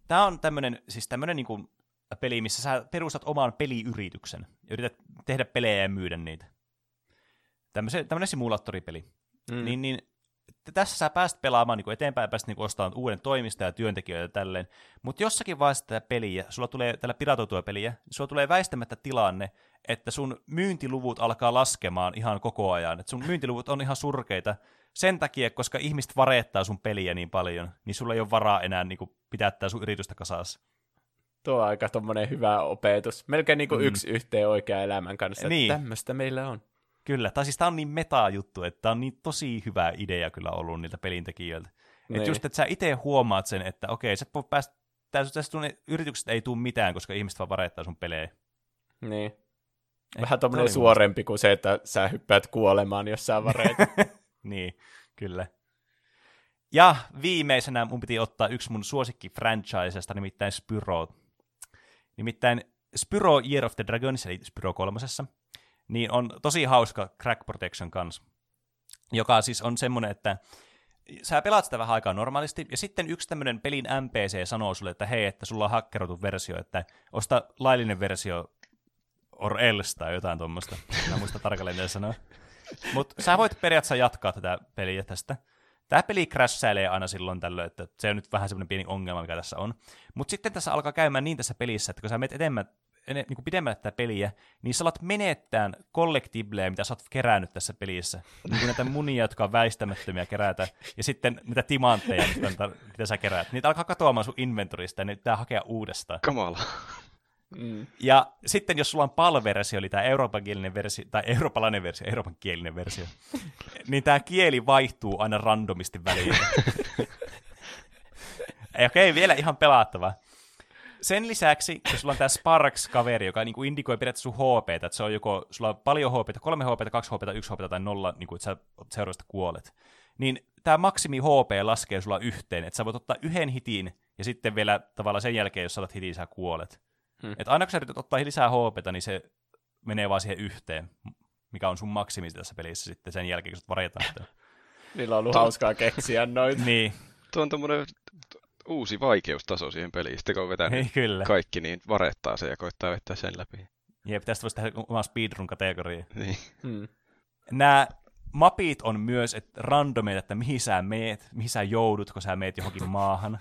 Tämä on tämmöinen, siis tämmöinen niin kuin peli, missä sä perustat oman peliyrityksen ja yrität tehdä pelejä ja myydä niitä. Tämmöinen, tämmöinen simulaattoripeli. Mm. Niin, niin tässä sä pääst pelaamaan niin eteenpäin, pääst niin ostamaan uuden toimista ja työntekijöitä ja tälleen, mutta jossakin vaiheessa tätä peliä, sulla tulee tällä piratoitua peliä, niin sulla tulee väistämättä tilanne, että sun myyntiluvut alkaa laskemaan ihan koko ajan, että sun myyntiluvut on ihan surkeita, sen takia, koska ihmiset vareettaa sun peliä niin paljon, niin sulla ei ole varaa enää niin kuin, pitää sun yritystä kasassa. Tuo on aika tommonen hyvä opetus. Melkein niin kuin mm. yksi yhteen oikea elämän kanssa. Niin. Tämmöistä meillä on. Kyllä, tai siis tämä on niin meta-juttu, että tämä on niin tosi hyvä idea kyllä ollut niiltä pelintekijöiltä. Niin. Että just, että sä itse huomaat sen, että okei, sä voit päästä, tästä yritykset ei tule mitään, koska ihmiset vaan vareettaa sun pelejä. Niin. Vähän tommonen suorempi kuin se, että sä hyppäät kuolemaan, jos sä vareet. [LAUGHS] niin, kyllä. Ja viimeisenä mun piti ottaa yksi mun suosikki franchisesta, nimittäin Spyro. Nimittäin Spyro Year of the Dragons, eli Spyro kolmosessa, niin on tosi hauska Crack Protection kanssa, joka siis on semmoinen, että sä pelaat sitä vähän aikaa normaalisti, ja sitten yksi tämmöinen pelin NPC sanoo sulle, että hei, että sulla on hakkeroitu versio, että osta laillinen versio or else tai jotain tuommoista. Mä muista tarkalleen sanoa. Mutta sä voit periaatteessa jatkaa tätä peliä tästä. Tämä peli crashailee aina silloin tällöin, että se on nyt vähän semmoinen pieni ongelma, mikä tässä on. Mutta sitten tässä alkaa käymään niin tässä pelissä, että kun sä menet niin kuin pidemmälle tätä peliä, niin sä alat menettään kollektibleja, mitä sä oot kerännyt tässä pelissä. Niin kuin näitä munia, jotka on väistämättömiä kerätä, ja sitten niitä timantteja, mitä sä keräät. Niitä alkaa katoamaan sun inventorista, ja niitä pitää hakea uudestaan. Kamala. Mm. Ja sitten jos sulla on PAL-versio, eli tämä euroopankielinen versio, tai eurooppalainen versio, euroopankielinen versio, niin tämä kieli vaihtuu aina randomisti väliin. [LAUGHS] Okei, okay, vielä ihan pelattava. Sen lisäksi, jos sulla on tämä Sparks-kaveri, joka niin kuin indikoi periaatteessa sun HP, että se on joko, sulla on paljon HP, kolme HP, kaksi HP, yksi HP tai nolla, niin kuin, että sä seuraavasta kuolet, niin tämä maksimi HP laskee sulla yhteen, että sä voit ottaa yhden hitin, ja sitten vielä tavallaan sen jälkeen, jos sä otat hitin, sä kuolet. Hmm. Että aina kun sä yrität ottaa lisää HPta, niin se menee vaan siihen yhteen, mikä on sun maksimi tässä pelissä sitten sen jälkeen, kun sä varjetaan sitä. Niillä on ollut hauskaa keksiä noin. niin. Tuo on tämmöinen uusi vaikeustaso siihen peliin. Sitten kun vetää Ei, kyllä. kaikki, niin varettaa se ja koittaa vetää sen läpi. Jep, tästä voisi tehdä oma speedrun-kategoria. Niin. Hmm. Nämä mapit on myös et randomeita, että mihin sä meet, mihin sä joudut, kun sä meet johonkin maahan.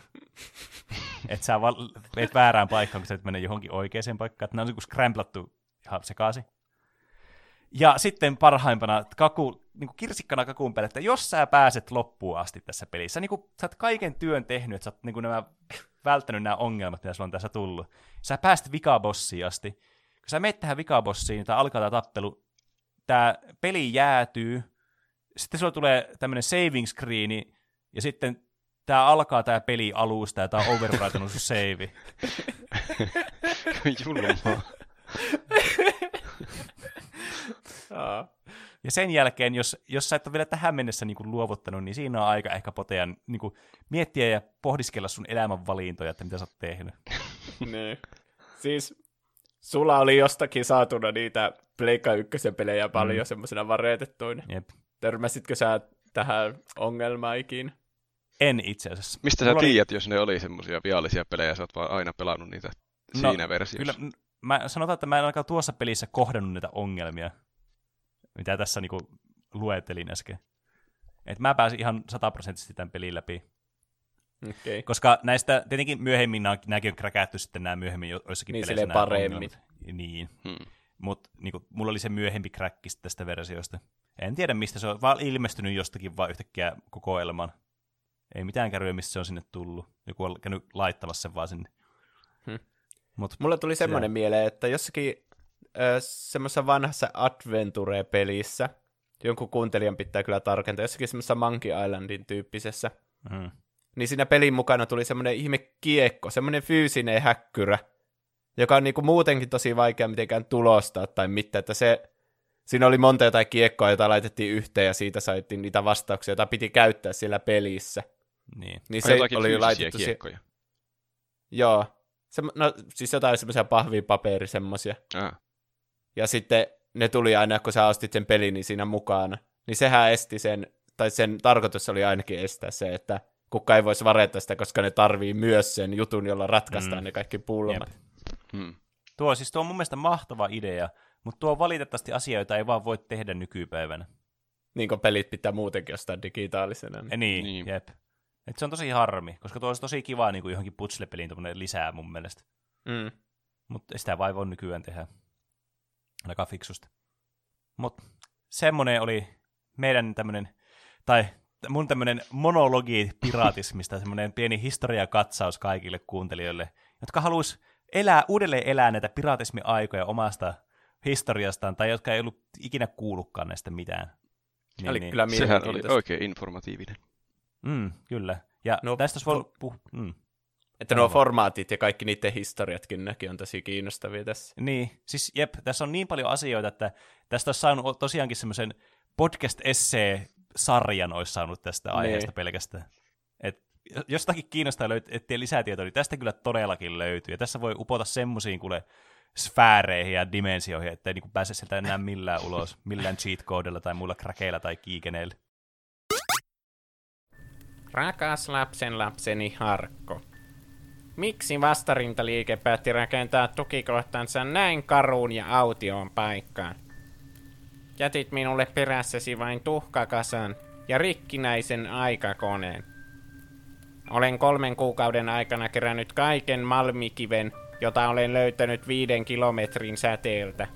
[LAUGHS] että sä val- meet väärään paikkaan, kun sä et mene johonkin oikeaan paikkaan. Että nämä on niin scramblattu ihan sekaisin. Ja sitten parhaimpana kaku, niin kuin kirsikkana kakuun päälle, että jos sä pääset loppuun asti tässä pelissä, niin kuin, sä oot kaiken työn tehnyt, että sä oot niin kuin nämä, [LAUGHS] välttänyt nämä ongelmat, mitä sulla on tässä tullut. Sä pääset vikabossiin asti. Kun sä menet tähän vikabossiin, niin alkaa tämä tappelu, tämä peli jäätyy, sitten sulla tulee tämmöinen saving screeni, ja sitten tämä alkaa tämä peli alusta, ja tämä on overwritenut sun [LAUGHS] save. Julmaa. [LAUGHS] ja sen jälkeen, jos, jos sä et ole vielä tähän mennessä niin kuin luovuttanut, niin siinä on aika ehkä potea niin kuin miettiä ja pohdiskella sun elämänvalintoja, että mitä sä oot tehnyt. [LAUGHS] niin. Siis sulla oli jostakin saatuna niitä Pleikka ykkösen pelejä paljon mm. semmoisena vareetettuina. Jep. Törmäsitkö sä tähän ongelmaan ikinä? En itse asiassa. Mistä Mulla sä tiedät, oli... jos ne oli semmoisia viallisia pelejä, sä oot vaan aina pelannut niitä no, siinä versiossa? Kyllä, mä sanotaan, että mä en ainakaan tuossa pelissä kohdannut niitä ongelmia, mitä tässä niinku luettelin äsken. Et mä pääsin ihan sataprosenttisesti tämän pelin läpi. Okay. Koska näistä tietenkin myöhemmin nämäkin on kräkätty sitten nämä myöhemmin joissakin niin, peleissä. Niin paremmin. Ongelmat. Niin. Hmm. Mutta niinku, mulla oli se myöhempi kräkki tästä versiosta. En tiedä mistä se on, vaan ilmestynyt jostakin vaan yhtäkkiä kokoelman. Ei mitään kärryä, missä se on sinne tullut. Joku on käynyt laittamassa sen vaan sinne. Hmm. Mut, Mulle tuli semmoinen mieleen, että jossakin semmoisessa vanhassa Adventure-pelissä, jonkun kuuntelijan pitää kyllä tarkentaa, jossakin semmoisessa Monkey Islandin tyyppisessä, hmm. niin siinä pelin mukana tuli semmoinen ihme kiekko, semmoinen fyysinen häkkyrä, joka on niinku muutenkin tosi vaikea mitenkään tulostaa tai mitään, että se siinä oli monta jotain kiekkoa, jota laitettiin yhteen ja siitä saitiin niitä vastauksia, joita piti käyttää siellä pelissä. Niin, niin se oli laitettu kiekkoja. Si- Joo. Se, no, siis jotain semmoisia pahvipaperi semmoisia. Ah. Ja sitten ne tuli aina, kun sä ostit sen pelin, niin siinä mukana. Niin sehän esti sen, tai sen tarkoitus oli ainakin estää se, että kuka ei voisi vareta sitä, koska ne tarvii myös sen jutun, jolla ratkaistaan mm. ne kaikki pulmat. Hmm. Tuo siis tuo on mun mielestä mahtava idea, mutta tuo on valitettavasti asioita ei vaan voi tehdä nykypäivänä. Niin kuin pelit pitää muutenkin ostaa digitaalisena. Niin, niin, niin. jep. Et se on tosi harmi, koska tuo olisi tosi kiva niin kuin johonkin putslepeliin lisää mun mielestä. Mm. Mutta sitä vai voi nykyään tehdä. Ainakaan fiksusta. Mutta semmoinen oli meidän tämmöinen, tai mun tämmöinen monologi piraatismista, [LAUGHS] semmoinen pieni historiakatsaus kaikille kuuntelijoille, jotka haluaisi elää, uudelleen elää näitä piraatismi-aikoja omasta historiastaan, tai jotka ei ollut ikinä kuullutkaan näistä mitään. Niin, Eli niin. kyllä Sehän oli oikein informatiivinen. Mm, kyllä. Ja no, tästä voi puhua... Mm. Että nuo formaatit ja kaikki niiden historiatkin näkin on tosi kiinnostavia tässä. Niin, siis jep, tässä on niin paljon asioita, että tästä olisi saanut tosiaankin semmoisen podcast-essee-sarjan olisi saanut tästä niin. aiheesta pelkästään. Et jostakin kiinnostaa etsiä lisätietoa, niin tästä kyllä todellakin löytyy. Ja tässä voi upota semmoisiin kuule sfääreihin ja dimensioihin, ettei niin pääse sieltä enää millään [LAUGHS] ulos, millään cheat codella tai muilla krakeilla tai kiikeneillä. Rakas lapsen lapseni Harkko. Miksi vastarintaliike päätti rakentaa tukikohtansa näin karuun ja autioon paikkaan? Jätit minulle perässäsi vain tuhkakasan ja rikkinäisen aikakoneen. Olen kolmen kuukauden aikana kerännyt kaiken malmikiven, jota olen löytänyt viiden kilometrin säteeltä.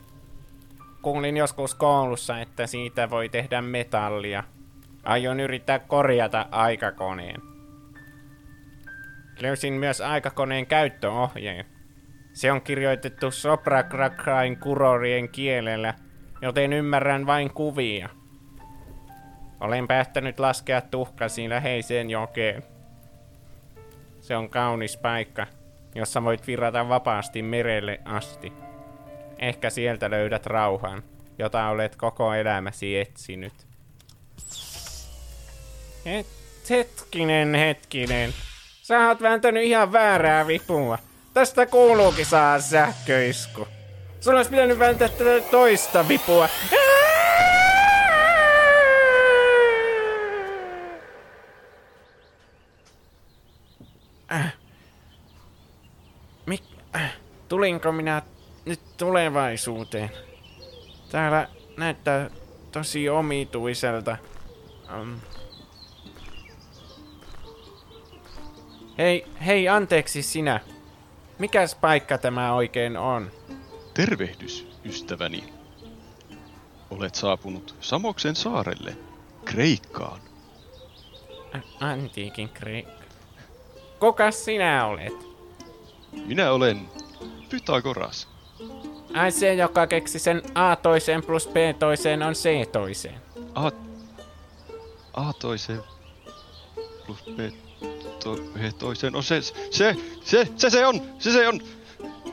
Kuulin joskus koulussa, että siitä voi tehdä metallia. Aion yrittää korjata aikakoneen. Löysin myös aikakoneen käyttöohjeen. Se on kirjoitettu Soprakrakrain kurorien kielellä, joten ymmärrän vain kuvia. Olen päättänyt laskea tuhkasi läheiseen jokeen. Se on kaunis paikka, jossa voit virrata vapaasti merelle asti. Ehkä sieltä löydät rauhan, jota olet koko elämäsi etsinyt. Et, hetkinen, hetkinen. Sä oot vääntänyt ihan väärää vipua. Tästä kuuluukin saa sähköisku. Sun olisi pitänyt vääntää tätä toista vipua. Mik. Tulinko minä nyt tulevaisuuteen? Täällä näyttää tosi omituiselta. Um. Hei, hei, anteeksi sinä. Mikäs paikka tämä oikein on? Tervehdys, ystäväni. Olet saapunut Samoksen saarelle, Kreikkaan. A- antiikin Kreikka. Kuka sinä olet? Minä olen Pythagoras. Ai se, joka keksi sen A toiseen plus B toiseen on C toiseen. A, A toiseen plus B to, he toiseen on se, se, se, se, se on, se, se on.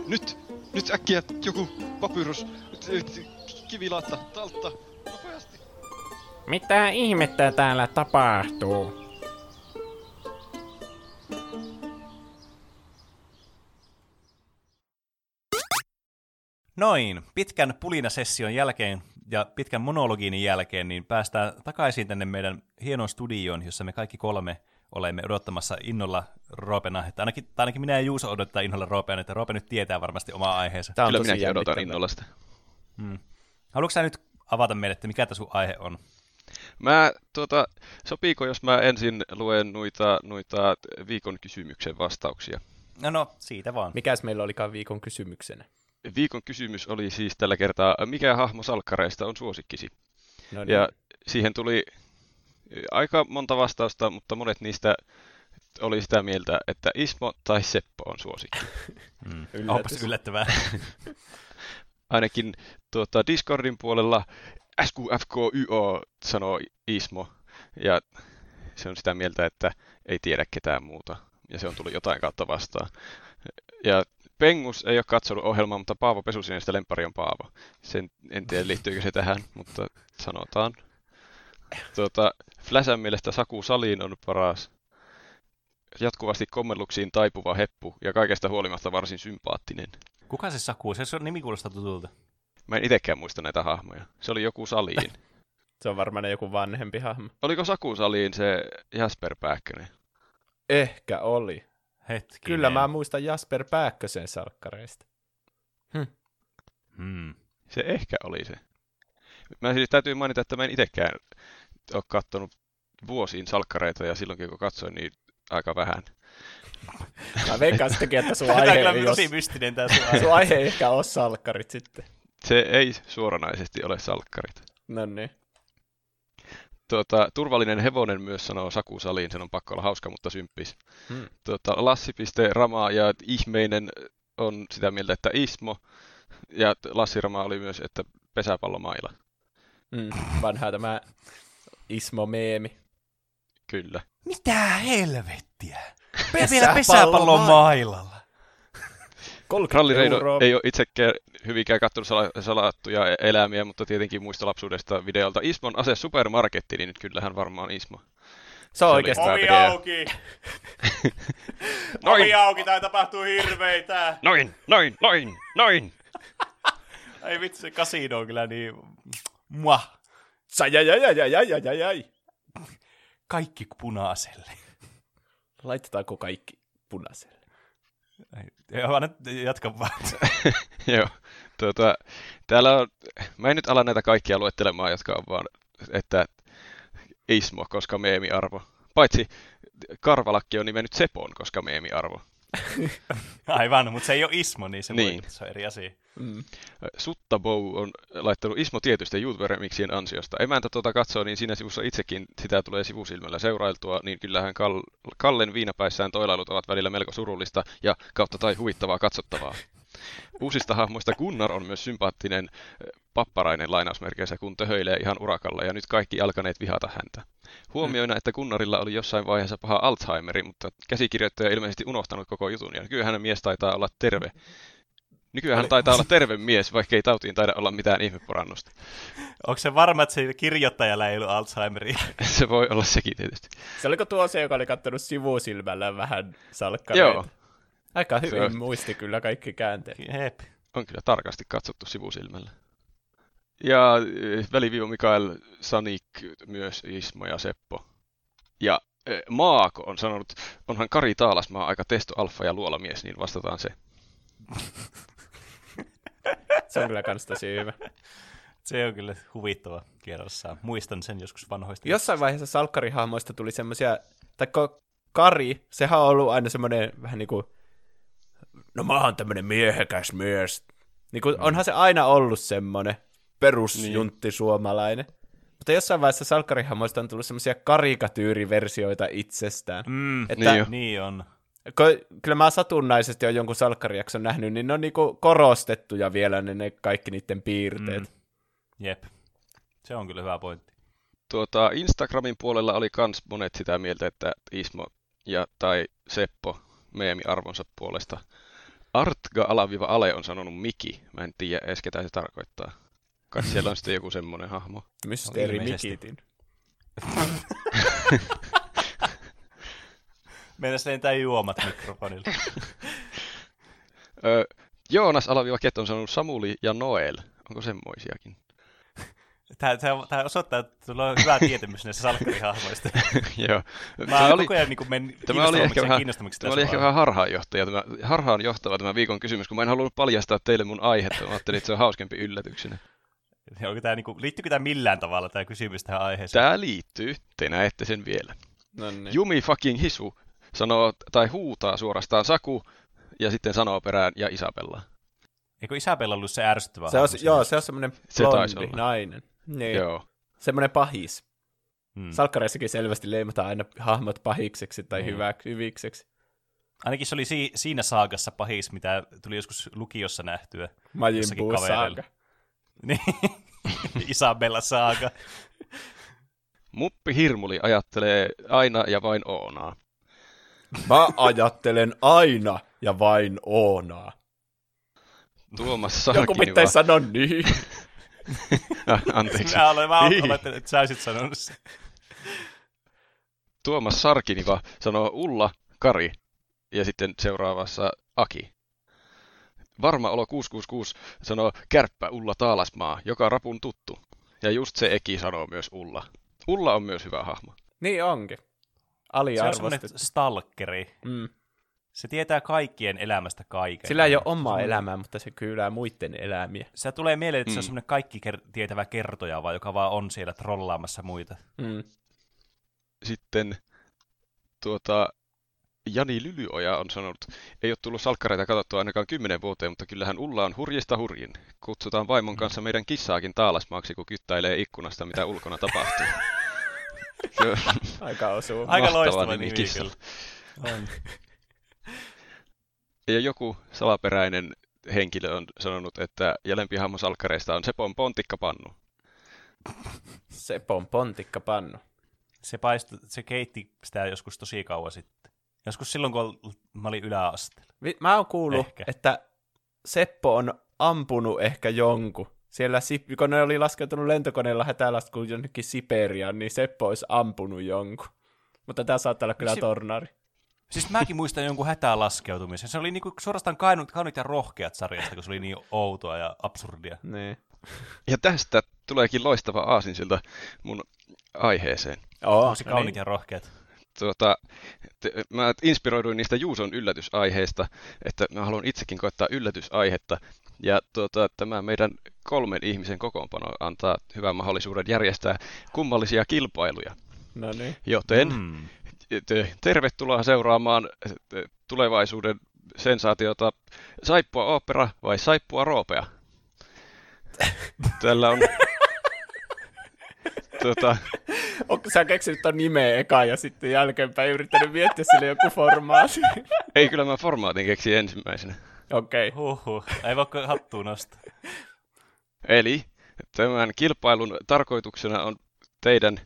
Nyt, nyt äkkiä joku papyrus, kivilaatta, taltta, nopeasti. Mitä ihmettä täällä tapahtuu? Noin, pitkän pulinasession jälkeen ja pitkän monologiin jälkeen, niin päästään takaisin tänne meidän hienoon studioon, jossa me kaikki kolme olemme odottamassa innolla Roopena. Että ainakin, tai ainakin minä ja Juuso odottaa innolla Roopena, että Roope nyt tietää varmasti omaa aiheensa. Tämä on Kyllä minäkin odotan innolla sitä. Hmm. Haluatko sä nyt avata meille, että mikä tämä sun aihe on? Mä, tuota, sopiiko, jos mä ensin luen noita, noita viikon kysymyksen vastauksia? No no, siitä vaan. Mikäs meillä olikaan viikon kysymyksenä? Viikon kysymys oli siis tällä kertaa, mikä hahmo salkkareista on suosikkisi? No niin. Ja siihen tuli aika monta vastausta, mutta monet niistä oli sitä mieltä, että Ismo tai Seppo on suosikki. [LAUGHS] Mm. Yllätys. yllättävää. [LAUGHS] Ainakin tuota, Discordin puolella SQFKYO sanoo Ismo, ja se on sitä mieltä, että ei tiedä ketään muuta, ja se on tullut jotain kautta vastaan. Ja Pengus ei ole katsonut ohjelmaa, mutta Paavo Pesusinestä lempari on Paavo. Sen, en tiedä liittyykö se tähän, mutta sanotaan. Tuota, Fläsän mielestä Saku Saliin on paras. Jatkuvasti kommelluksiin taipuva heppu ja kaikesta huolimatta varsin sympaattinen. Kuka se Saku? Se on nimi kuulostaa tutulta. Mä en itsekään muista näitä hahmoja. Se oli joku Saliin. [LAUGHS] se on varmaan joku vanhempi hahmo. Oliko Saku Saliin se Jasper Pääkkönen? Ehkä oli. Hetkinen. Kyllä mä muistan Jasper Pääkkösen salkkareista. Hm. Hmm. Se ehkä oli se. Mä siis täytyy mainita, että mä en itsekään ole katsonut vuosiin salkkareita ja silloinkin kun katsoin, niin aika vähän. [LAUGHS] Mä veikkaan sittenkin, että sun aihe ei ole... tosi mystinen tää sun aihe. sun aihe ei ehkä ole salkkarit sitten. Se ei suoranaisesti ole salkkarit. No niin. Tuota, turvallinen hevonen myös sanoo Saku Saliin, sen on pakko olla hauska, mutta symppis. Hmm. Tuota, Lassi.rama ja ihmeinen on sitä mieltä, että Ismo. Ja Lassi Rama oli myös, että pesäpallomaila. Mm, vanha tämä Ismo-meemi. Kyllä. Mitä helvettiä? [LAUGHS] Vielä pesäpallon mailalla. Ralli Reino ei ole itsekään hyvinkään katsonut sala- salattuja e- elämiä, mutta tietenkin muista lapsuudesta videolta Ismon ase supermarketti, niin kyllähän varmaan Ismo. Se on oikeastaan Ovi auki! [LAUGHS] noin. Ovi auki, tää tapahtuu hirveitä! Noin, noin, noin, noin! Ei vitsi, se kasino on kyllä niin... Mua! Jai. Kaikki punaiselle. Laitetaanko kaikki punaiselle? Nyt jatka vaan. [LAUGHS] Joo, tuota, täällä on, mä en nyt ala näitä kaikkia luettelemaan, jotka on vaan, että Ismo, koska meemiarvo. Paitsi Karvalakki on nimennyt Sepon, koska meemiarvo. Aivan, mutta se ei ole Ismo, niin se, niin. Voi, se on eri asia. Mm. Sutta Bow on laittanut Ismo tietystä YouTube-remiksien ansiosta. Emäntä tuota katsoo, niin siinä sivussa itsekin sitä tulee sivusilmällä seurailtua, niin kyllähän Kal- Kallen viinapäissään toilailut ovat välillä melko surullista ja kautta tai huvittavaa katsottavaa. [LAUGHS] Uusista hahmoista Gunnar on myös sympaattinen papparainen lainausmerkeissä, kun töhöilee ihan urakalla, ja nyt kaikki alkaneet vihata häntä. Huomioina, että Gunnarilla oli jossain vaiheessa paha Alzheimeri, mutta käsikirjoittaja ilmeisesti unohtanut koko jutun, ja nykyään hän mies taitaa olla terve. Nykyään hän taitaa olla terve mies, vaikka ei tautiin taida olla mitään ihmeporannusta. Onko se varma, että se kirjoittajalla ei ollut Alzheimeri? [LAUGHS] se voi olla sekin tietysti. Se oliko tuo se, joka oli kattonut sivusilmällä vähän salkkareita? Joo. Aika hyvin on... muisti kyllä kaikki käänteet. Hep. On kyllä tarkasti katsottu sivusilmällä. Ja eh, väliviiva Mikael, Sanik, myös Ismo ja Seppo. Ja eh, Maako on sanonut, onhan Kari Taalasmaa aika testo alfa ja luolamies, niin vastataan se. [LAUGHS] se on kyllä kans tosi hyvä. Se on kyllä huvittava kierrossa. Muistan sen joskus vanhoista. Jossain vaiheessa salkkarihahmoista tuli semmoisia, tai Kari, sehän on ollut aina semmoinen vähän niin kuin, no mä oon tämmönen miehekäs mies. Niin kuin, mm. onhan se aina ollut semmoinen perusjuntti niin. suomalainen. Mutta jossain vaiheessa salkkarihammoista on tullut semmoisia karikatyyriversioita itsestään. Mm, että, niin, niin on. Kyllä mä satunnaisesti on jonkun salkkarijakson nähnyt, niin ne on niinku korostettuja vielä ne, ne kaikki niiden piirteet. Mm. Jep, se on kyllä hyvä pointti. Tuota, Instagramin puolella oli kans monet sitä mieltä, että Ismo ja tai Seppo meemi-arvonsa puolesta. Artga-ale on sanonut Miki. Mä en tiedä edes ketä se tarkoittaa. Kai siellä on sitten joku semmonen hahmo. Mysteeri Mikitin. [LAUGHS] Meillä lentää juomat mikrofonilla. Joonas Alaviva Ket on sanonut Samuli ja Noel. Onko semmoisiakin? Tämä, tämä, tämä osoittaa, että sulla on hyvä tietämys näistä salkkarihahmoista. [LAUGHS] Joo. Mä tämä oli, koko ajan niin men tämä oli ehkä vähän, tämä oli ehkä vähän harhaanjohtaja, tämä, harhaan johtava tämä viikon kysymys, kun mä en halunnut paljastaa teille mun aihetta. Mä ajattelin, että se on hauskempi yllätyksenä. Onko tämä, niin kuin, liittyykö tämä millään tavalla tämä kysymys tähän aiheeseen? Tämä liittyy, te näette sen vielä. No niin. Jumi fucking hisu sanoo, tai huutaa suorastaan Saku, ja sitten sanoo perään ja Isabella. Eikö Isabella ollut se ärsyttävä? Se on, joo, se on semmoinen blondi nainen. Niin. Joo. Semmoinen pahis. Hmm. Salkkareissakin selvästi leimataan aina hahmot pahikseksi tai hmm. hyvä, hyvikseksi. Ainakin se oli si- siinä saagassa pahis, mitä tuli joskus lukiossa nähtyä. Majin saaga. [LAUGHS] Niin, Isabella saaga. [LAUGHS] Muppi Hirmuli ajattelee aina ja vain Oonaa. Mä ajattelen aina ja vain Oonaa. Tuomas Sarkiniva. Joku pitäisi sanoa niin. [LAUGHS] [LAUGHS] Anteeksi. Mä olen vaan niin. että sä olisit sanonut sen. Tuomas Sarkiniva sanoo Ulla, Kari ja sitten seuraavassa Aki. Varma olo 666 sanoo Kärppä Ulla Taalasmaa, joka rapun tuttu. Ja just se Eki sanoo myös Ulla. Ulla on myös hyvä hahmo. Niin onkin. Aliarvostettu. Se on stalkeri. Mm. Se tietää kaikkien elämästä kaiken. Sillä ei ole omaa se elämää, mutta se kyylää muiden elämiä. Se tulee mieleen, että mm. se on mm. semmoinen kaikki ker- tietävä kertoja, vaan joka vaan on siellä trollaamassa muita. Mm. Sitten tuota, Jani Lylyoja on sanonut, ei ole tullut salkkareita katsottua ainakaan kymmenen vuoteen, mutta kyllähän Ulla on hurjista hurjin. Kutsutaan vaimon kanssa meidän kissaakin taalasmaaksi, kun kyttäilee ikkunasta, mitä ulkona tapahtuu. [LAUGHS] Aika osuu. Aika loistava nimi, nimi kyllä. On. Ja joku salaperäinen henkilö on sanonut, että ja lempihahmo salkkareista on Sepon pontikkapannu. Sepon pontikkapannu. Se, paistu, se keitti sitä joskus tosi kauan sitten. Joskus silloin, kun mä olin yläasteella. Mä oon kuullut, ehkä. että Seppo on ampunut ehkä jonkun. Siellä, kun ne oli laskeutunut lentokoneella hätälaskuun jonnekin Siperiaan, niin Seppo olisi ampunut jonkun. Mutta tämä saattaa olla kyllä si- tornari. Siis mäkin muistan jonkun hätään laskeutumisen. Se oli niinku suorastaan kainut, kainut ja rohkeat sarjasta, kun se oli niin outoa ja absurdia. Niin. Ja tästä tuleekin loistava aasinsilta mun aiheeseen. Oh, se kaunit niin. ja rohkeat. Tuota, te, mä inspiroiduin niistä Juuson yllätysaiheista, että mä haluan itsekin koettaa yllätysaihetta. Ja tuota, tämä meidän kolmen ihmisen kokoonpano antaa hyvän mahdollisuuden järjestää kummallisia kilpailuja. No niin. Joten mm. Tervetuloa seuraamaan tulevaisuuden sensaatiota Saippua opera vai Saippua roopea? Tällä on... [LAUGHS] tuota... Onko sä keksinyt ton nimeä eka ja sitten jälkeenpäin yrittänyt miettiä sille joku formaati? [LAUGHS] Ei, kyllä mä formaatin keksin ensimmäisenä. Okei. Okay. Huhhuh. Ei voi hattuun nostaa. Eli tämän kilpailun tarkoituksena on teidän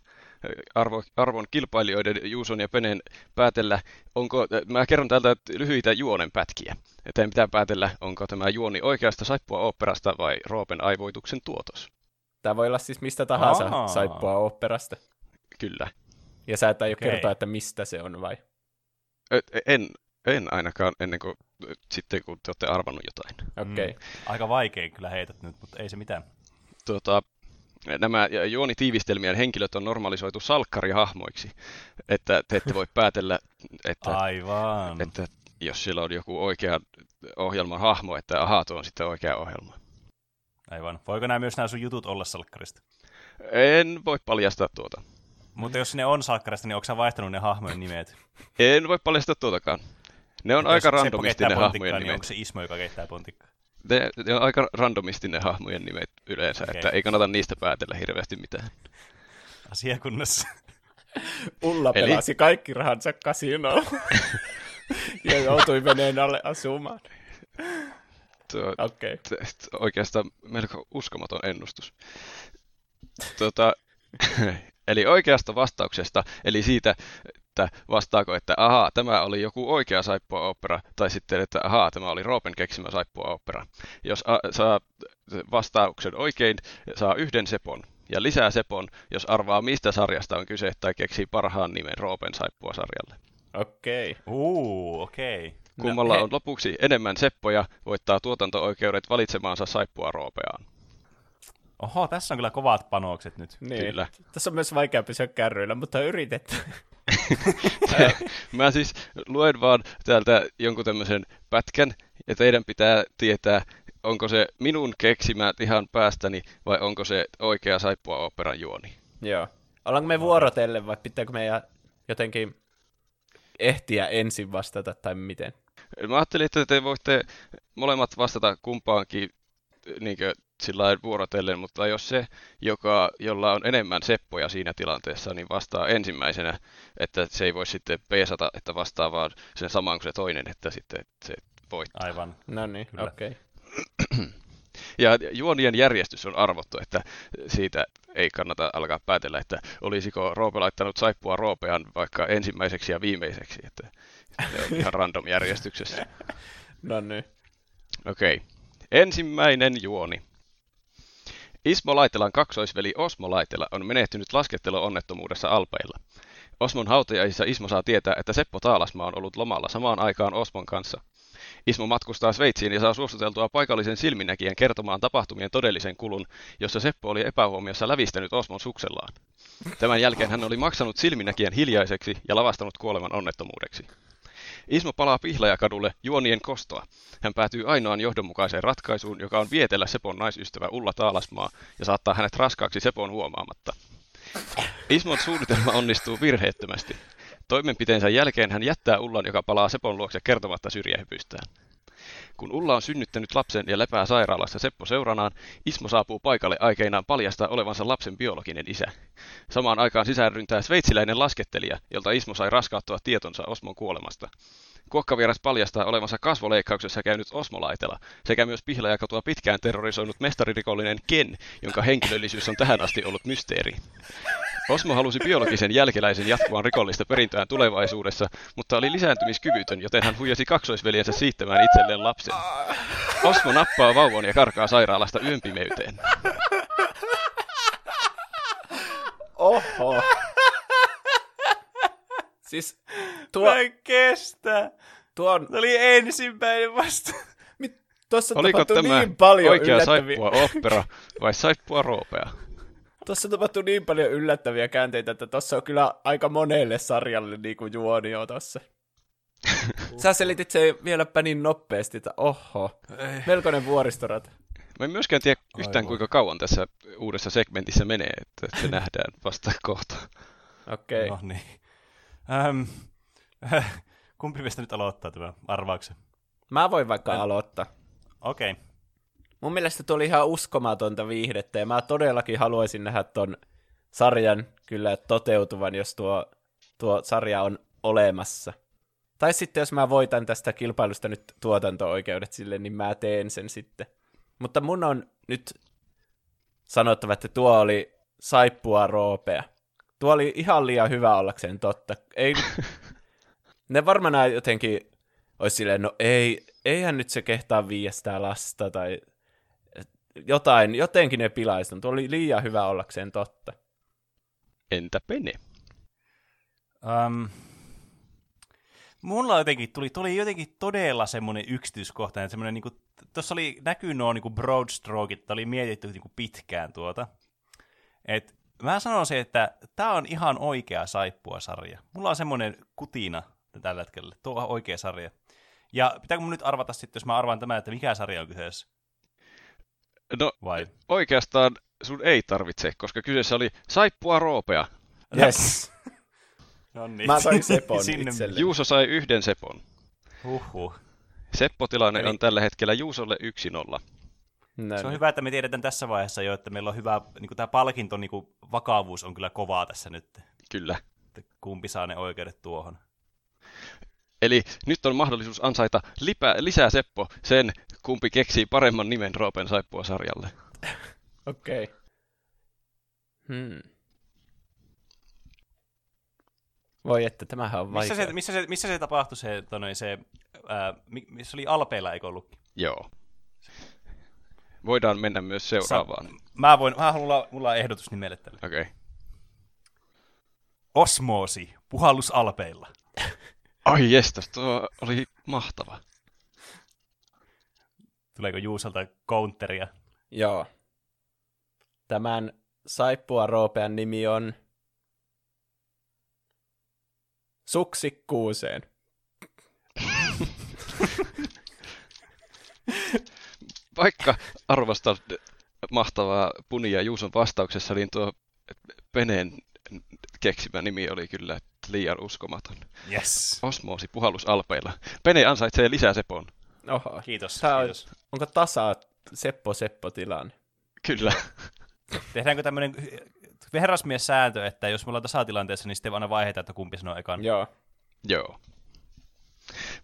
arvo, arvon kilpailijoiden Juuson ja Penen päätellä, onko, mä kerron täältä lyhyitä juonenpätkiä. Teidän pitää päätellä, onko tämä juoni oikeasta saippua oopperasta vai Roopen aivoituksen tuotos. Tämä voi olla siis mistä tahansa Aa. saippua oopperasta. Kyllä. Ja sä et aio okay. kertoa, että mistä se on vai? En, en ainakaan ennen kuin sitten, kun te olette arvannut jotain. Okei. Okay. Mm. Aika vaikein kyllä heität nyt, mutta ei se mitään. Tuota, nämä juonitiivistelmien henkilöt on normalisoitu salkkarihahmoiksi, että te ette voi [LAUGHS] päätellä, että, Aivan. että jos sillä on joku oikea ohjelman hahmo, että ahaa, tuo on sitten oikea ohjelma. Aivan. Voiko nämä myös nämä sun jutut olla salkkarista? En voi paljastaa tuota. Mutta jos ne on salkkarista, niin onko sä vaihtanut ne hahmojen nimet? En voi paljastaa tuotakaan. Ne on aika randomistinen hahmojen niin nimet. onko se Ismo, joka keittää pontikkaa? Ne, ne on aika randomistinen hahmojen nimet yleensä, okay. että ei kannata niistä päätellä hirveästi mitään. [LAUGHS] Asiakunnassa. Ulla Eli... pelasi kaikki rahansa kasinoon [LAUGHS] ja joutui veneen alle asumaan. Tuo, okay. t- oikeastaan melko uskomaton ennustus. Tuota, [LAUGHS] eli oikeasta vastauksesta, eli siitä, että vastaako, että ahaa, tämä oli joku oikea saippua opera, tai sitten, että ahaa, tämä oli Roopen keksimä saippua opera. Jos a, saa vastauksen oikein, saa yhden sepon, ja lisää sepon, jos arvaa mistä sarjasta on kyse tai keksii parhaan nimen Roopen saippua sarjalle. Okei. Okay. Uu, okei. Okay. Kummalla no, on lopuksi enemmän seppoja, voittaa tuotanto-oikeudet valitsemaansa saippua roopeaan. Oho, tässä on kyllä kovat panokset nyt. Niin. Kyllä. Tässä on myös vaikea pysyä kärryillä, mutta yritetään. [LAUGHS] Mä siis luen vaan täältä jonkun tämmöisen pätkän, ja teidän pitää tietää, onko se minun keksimä ihan päästäni, vai onko se oikea saippua operan juoni. Joo. Ollaanko me vuorotellen, vai pitääkö meidän jotenkin ehtiä ensin vastata, tai miten? Mä ajattelin, että te voitte molemmat vastata kumpaankin niin sillä vuorotellen, mutta jos se, joka, jolla on enemmän seppoja siinä tilanteessa, niin vastaa ensimmäisenä, että se ei voi sitten peesata, että vastaa vaan sen saman kuin se toinen, että sitten se voittaa. Aivan. No niin, okei. Okay. [CLEARS THROAT] Ja juonien järjestys on arvottu, että siitä ei kannata alkaa päätellä, että olisiko Roope laittanut saippua Roopean vaikka ensimmäiseksi ja viimeiseksi, että se on ihan random järjestyksessä. [LAUGHS] No niin. Okei. Okay. Ensimmäinen juoni. Ismo Laitelan kaksoisveli Osmo Laitela on menehtynyt lasketteluonnettomuudessa Alpeilla. Osmon hautajaisissa Ismo saa tietää, että Seppo Taalasma on ollut lomalla samaan aikaan Osmon kanssa. Ismo matkustaa Sveitsiin ja saa suositeltua paikallisen silminnäkijän kertomaan tapahtumien todellisen kulun, jossa Seppo oli epähuomiossa lävistänyt Osmon suksellaan. Tämän jälkeen hän oli maksanut silminnäkijän hiljaiseksi ja lavastanut kuoleman onnettomuudeksi. Ismo palaa Pihlajakadulle juonien kostoa. Hän päätyy ainoaan johdonmukaiseen ratkaisuun, joka on vietellä Sepon naisystävä Ulla Taalasmaa ja saattaa hänet raskaaksi Sepon huomaamatta. Ismon suunnitelma onnistuu virheettömästi. Toimenpiteensä jälkeen hän jättää Ullan, joka palaa Sepon luokse kertomatta syrjähypystään. Kun Ulla on synnyttänyt lapsen ja lepää sairaalassa Seppo seuranaan, Ismo saapuu paikalle aikeinaan paljastaa olevansa lapsen biologinen isä. Samaan aikaan sisään ryntää sveitsiläinen laskettelija, jolta Ismo sai raskauttua tietonsa Osmon kuolemasta. Kuokkavieras paljastaa olevansa kasvoleikkauksessa käynyt Osmo Laitela, sekä myös pihlajakotua pitkään terrorisoinut mestaririkollinen Ken, jonka henkilöllisyys on tähän asti ollut mysteeri. Osmo halusi biologisen jälkeläisen jatkuvan rikollista perintöään tulevaisuudessa, mutta oli lisääntymiskyvytön, joten hän huijasi kaksoisveljensä siittämään itselleen lapsen. Osmo nappaa vauvan ja karkaa sairaalasta yön. Oho. Siis tuo... Mä en kestä. Tuon... Se oli ensimmäinen vasta. [LAUGHS] Tuossa Oliko tämä niin paljon oikea yllättäviä... saippua opera vai saippua roopea? [LAUGHS] Tuossa tapahtuu niin paljon yllättäviä käänteitä, että tuossa on kyllä aika monelle sarjalle niin kuin juonio tuossa. [LAUGHS] Sä selitit se vieläpä niin nopeasti, että oho, Ei. melkoinen vuoristorata. Mä en myöskään tiedä yhtään Aivan. kuinka kauan tässä uudessa segmentissä menee, että se nähdään vasta kohta. Okei. Okay. No niin. Ähm, [LAUGHS] kumpi meistä nyt aloittaa tämän arvauksen? Mä voin vaikka Ä... aloittaa. Okei. Okay. Mun mielestä tuli ihan uskomatonta viihdettä, ja mä todellakin haluaisin nähdä ton sarjan kyllä toteutuvan, jos tuo, tuo sarja on olemassa. Tai sitten jos mä voitan tästä kilpailusta nyt tuotanto-oikeudet sille, niin mä teen sen sitten. Mutta mun on nyt sanottava, että tuo oli saippua roopea. Tuo oli ihan liian hyvä ollakseen totta. Ei, [LAUGHS] ne varmaan jotenkin olisi silleen, no ei, eihän nyt se kehtaa viiestää lasta tai jotain, jotenkin ne pilaisi. Tuo oli liian hyvä ollakseen totta. Entä Pene? Um, mulla jotenkin tuli, tuli jotenkin todella semmoinen yksityiskohtainen, semmoinen niinku, tuossa oli, näkyy nuo niinku broad strokeit, oli mietitty niinku pitkään tuota. Et mä sanoisin, että tämä on ihan oikea saippua sarja. Mulla on semmoinen kutina tällä hetkellä, tuo on oikea sarja. Ja pitääkö mun nyt arvata sitten, jos mä arvaan tämän, että mikä sarja on kyseessä? No, Vai? oikeastaan sun ei tarvitse, koska kyseessä oli saippua roopea. Yes. [LAUGHS] no niin. Mä sain Sepon itselle. Juuso sai yhden Sepon. Huhhuh. Seppo-tilanne Eli... on tällä hetkellä Juusolle 1-0. Näin. Se on hyvä, että me tiedetään tässä vaiheessa jo, että meillä on hyvä, niin kuin tämä palkinto niin kuin vakavuus on kyllä kovaa tässä nyt. Kyllä. Että kumpi saa ne oikeudet tuohon. Eli nyt on mahdollisuus ansaita lipä, lisää Seppo sen, kumpi keksii paremman nimen Roopen saippua sarjalle. [LAUGHS] Okei. Okay. Hmm. Voi että, tämähän on vaikea. Missä se, missä se, missä se tapahtui se, tonne, se ää, missä oli Alpeilla, eikö ollut? Joo. Voidaan mennä myös seuraavaan. Sa- mä voin, mä haluan, mulla on ehdotus nimelle tälle. Okei. Okay. Osmoosi, puhallus Alpeilla. [LAUGHS] Ai jestas, tuo oli mahtava. Tuleeko Juusalta counteria? Joo. Tämän saippua roopean nimi on Suksikkuuseen. [LAUGHS] Vaikka arvostan mahtavaa Punia Juuson vastauksessa, niin tuo Peneen keksimä nimi oli kyllä liian uskomaton. Yes. Osmoosi puhallus alpeilla. Pene ansaitsee lisää Sepon. Oho. Kiitos. Tää kiitos. On, onko tasa Seppo-Seppo tilanne? Kyllä. Tehdäänkö tämmöinen herrasmies sääntö, että jos me ollaan tasatilanteessa, niin sitten aina vaiheita, että kumpi sanoo ekan. Joo. Joo.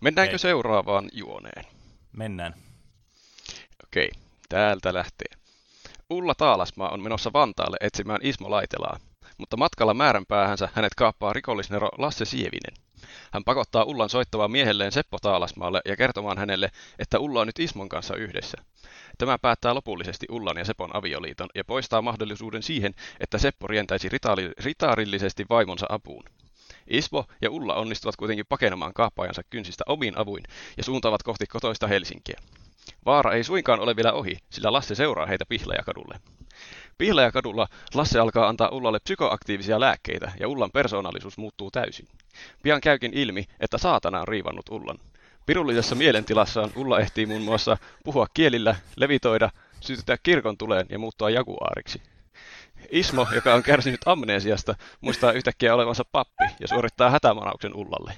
Mennäänkö Ei. seuraavaan juoneen? Mennään. Okei, täältä lähtee. Ulla Taalasmaa on menossa Vantaalle etsimään Ismo Laitelaa, mutta matkalla määränpäähänsä hänet kaappaa rikollisnero Lasse Sievinen. Hän pakottaa Ullan soittamaan miehelleen Seppo Taalasmaalle ja kertomaan hänelle, että Ulla on nyt Ismon kanssa yhdessä. Tämä päättää lopullisesti Ullan ja Sepon avioliiton ja poistaa mahdollisuuden siihen, että Seppo rientäisi ritaarillisesti vaimonsa apuun. Ismo ja Ulla onnistuvat kuitenkin pakenemaan kaappaajansa kynsistä omiin avuin ja suuntaavat kohti kotoista Helsinkiä. Vaara ei suinkaan ole vielä ohi, sillä Lasse seuraa heitä Pihlajakadulle. Pihlajakadulla Lasse alkaa antaa Ullalle psykoaktiivisia lääkkeitä ja Ullan persoonallisuus muuttuu täysin. Pian käykin ilmi, että saatana on riivannut Ullan. Pirullisessa mielentilassaan Ulla ehtii muun muassa puhua kielillä, levitoida, sytyttää kirkon tuleen ja muuttua jaguaariksi. Ismo, joka on kärsinyt amneesiasta, muistaa yhtäkkiä olevansa pappi ja suorittaa hätämanauksen Ullalle.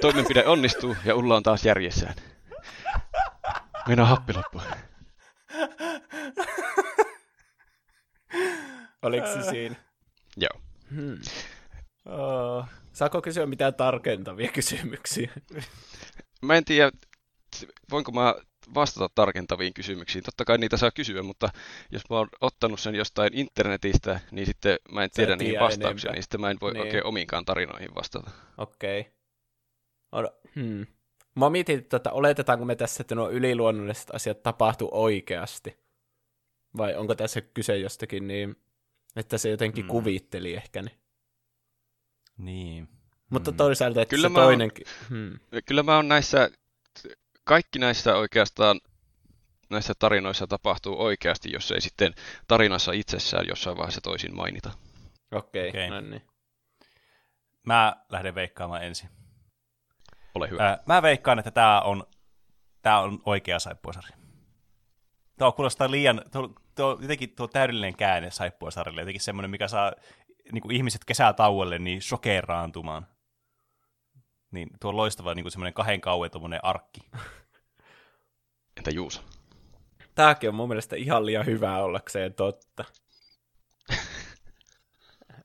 Toimenpide onnistuu ja Ulla on taas järjessään. Minä happi loppu. Oliko se siinä? Joo. Hmm. Oh. Saako kysyä mitään tarkentavia kysymyksiä? Mä en tiedä, voinko mä vastata tarkentaviin kysymyksiin. Totta kai niitä saa kysyä, mutta jos mä oon ottanut sen jostain internetistä, niin sitten mä en tiedä niihin vastauksia, enempää. niin sitten mä en voi niin. oikein omiinkaan tarinoihin vastata. Okei. Okay. Hmm. Mä mietin, että oletetaanko me tässä, että nuo yliluonnolliset asiat tapahtuu oikeasti. Vai onko tässä kyse jostakin niin, että se jotenkin hmm. kuvitteli ehkä ne. Niin. Mutta hmm. toisaalta, että kyllä se toinenkin... hmm. Kyllä mä oon näissä, kaikki näissä oikeastaan näissä tarinoissa tapahtuu oikeasti, jos ei sitten tarinassa itsessään jossain vaiheessa toisin mainita. Okei, okay, okay. no niin. Mä lähden veikkaamaan ensin. Ole hyvä. Ää, mä veikkaan, että tämä on, tää on oikea saippuasarja. Tuo kuulostaa liian, tuo, tuo, jotenkin tuo täydellinen käänne saippuasarjalle, jotenkin semmoinen, mikä saa niin kuin ihmiset kesätauolle niin shokeraantumaan. Niin tuo on loistava niin kuin semmoinen kahden kauan tuommoinen arkki. [LAUGHS] Entä Juuso? Tääkin on mun mielestä ihan liian hyvää ollakseen totta. [LAUGHS]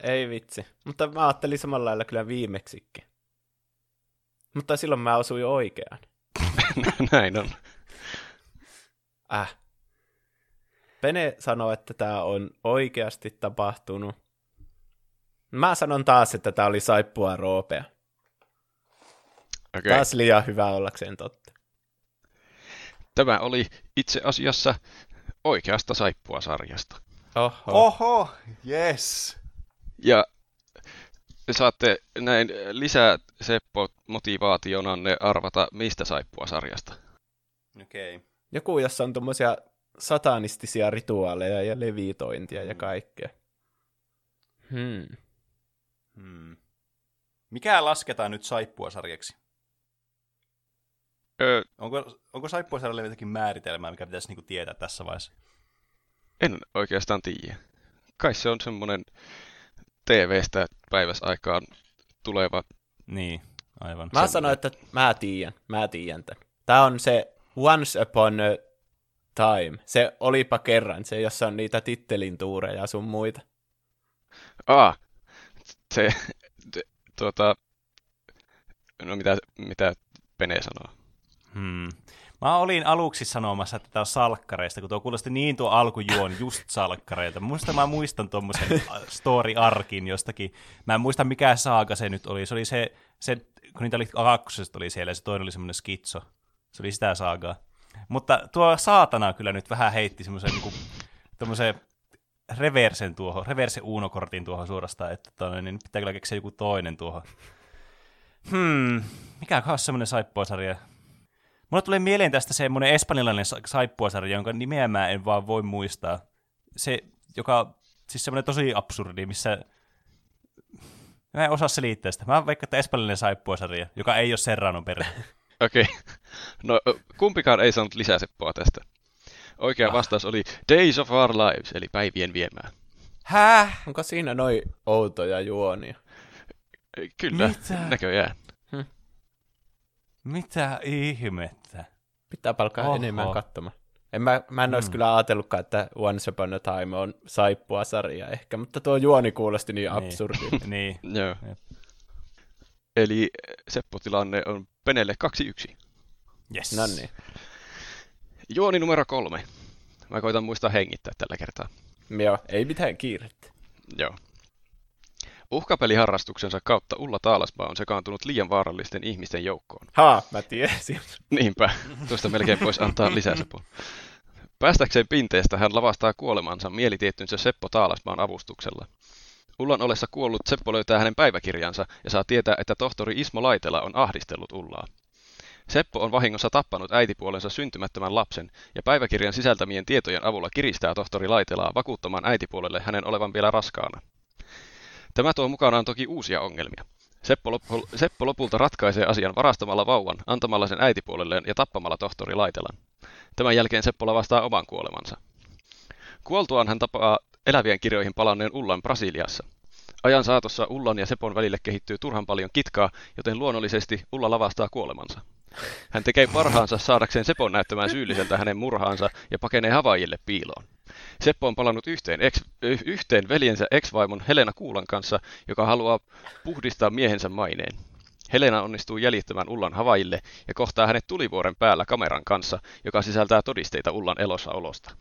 Ei vitsi. Mutta mä ajattelin samalla lailla kyllä viimeksikin. Mutta silloin mä osuin oikeaan. [LAUGHS] Näin on. Äh. Pene sanoo, että tämä on oikeasti tapahtunut. Mä sanon taas, että tämä oli saippua roopea. Okay. Taas liian hyvä ollakseen totta. Tämä oli itse asiassa oikeasta saippua sarjasta. Oho. Oho, yes. Ja saatte näin lisää Seppo motivaationanne arvata, mistä saippua sarjasta. Okei. Okay. Joku, jossa on tuommoisia satanistisia rituaaleja ja levitointia ja kaikkea. Hmm. Hmm. Mikä lasketaan nyt saippua sarjaksi? Öö, onko, onko saippua sarjalle jotakin määritelmää, mikä pitäisi niinku tietää tässä vaiheessa? En oikeastaan tiedä. Kai se on semmoinen TV-stä päiväsaikaan tuleva. Niin, aivan. Mä sanoin, että mä tiedän, mä tiedän tämän. Tää on se Once Upon a Time. Se olipa kerran, se jossa on niitä tittelin tuureja sun muita. Ah, se, tuota, no mitä, mitä Pene sanoo? Hmm. Mä olin aluksi sanomassa, että tämä on salkkareista, kun tuo kuulosti niin tuo alkujuon just salkkareita. Muista mä muistan tuommoisen story-arkin jostakin. Mä en muista mikä saaga se nyt oli. Se oli se, se kun niitä oli kakkosesta oli siellä ja se toinen oli semmoinen skitso. Se oli sitä saagaa. Mutta tuo saatana kyllä nyt vähän heitti semmoisen niin tuommoisen reversen tuohon, reverse Uno-kortin tuohon suorastaan, että tonne, niin pitää kyllä keksiä joku toinen tuohon. Hmm, mikä on semmoinen saippuasarja? Mulle tulee mieleen tästä semmoinen espanjalainen saippuasarja, jonka nimeä mä en vaan voi muistaa. Se, joka, siis semmoinen tosi absurdi, missä Mä en osaa selittää sitä. Mä vaikka, että espanjalainen saippuasarja, joka ei ole Serranon perhe. [LAUGHS] Okei. Okay. [LAUGHS] No kumpikaan ei saanut lisäseppoa tästä. Oikea ah. vastaus oli Days of Our Lives, eli päivien viemään. Häh? Onko siinä noin outoja juonia? Kyllä, Mitä? näköjään. Hm. Mitä ihmettä? Pitää palkaa Oho. enemmän katsomaan. En mä, mä en mm. olisi kyllä ajatellutkaan, että Once Upon a Time on saippua sarja ehkä, mutta tuo juoni kuulosti niin, niin. absurdi. [LAUGHS] niin. Joo. Eli Seppo-tilanne on Penelle 2-1. Yes. No niin. Juoni numero kolme. Mä koitan muistaa hengittää tällä kertaa. Joo, ei mitään kiirettä. Joo. Uhkapeliharrastuksensa kautta Ulla Taalasmaa on sekaantunut liian vaarallisten ihmisten joukkoon. Haa, mä tiesin. [LAUGHS] Niinpä, tuosta melkein voisi antaa lisäsepo. Päästäkseen pinteestä hän lavastaa kuolemansa mielitiettynsä Seppo Taalasmaan avustuksella. Ullan ollessa kuollut Seppo löytää hänen päiväkirjansa ja saa tietää, että tohtori Ismo Laitela on ahdistellut Ullaa. Seppo on vahingossa tappanut äitipuolensa syntymättömän lapsen ja päiväkirjan sisältämien tietojen avulla kiristää tohtori Laitelaa vakuuttamaan äitipuolelle hänen olevan vielä raskaana. Tämä tuo mukanaan toki uusia ongelmia. Seppo, lop- Seppo lopulta ratkaisee asian varastamalla vauvan, antamalla sen äitipuolelleen ja tappamalla tohtori Laitelan. Tämän jälkeen Seppo lavastaa oman kuolemansa. Kuoltuaan hän tapaa elävien kirjoihin palanneen Ullan Brasiliassa. Ajan saatossa Ullan ja Sepon välille kehittyy turhan paljon kitkaa, joten luonnollisesti Ulla lavastaa kuolemansa. Hän tekee parhaansa saadakseen Sepon näyttämään syylliseltä hänen murhaansa ja pakenee Havaijille piiloon. Seppo on palannut yhteen, ex, yhteen veljensä ex-vaimon Helena Kuulan kanssa, joka haluaa puhdistaa miehensä maineen. Helena onnistuu jäljittämään Ullan Havaille ja kohtaa hänet tulivuoren päällä kameran kanssa, joka sisältää todisteita Ullan elossaolosta.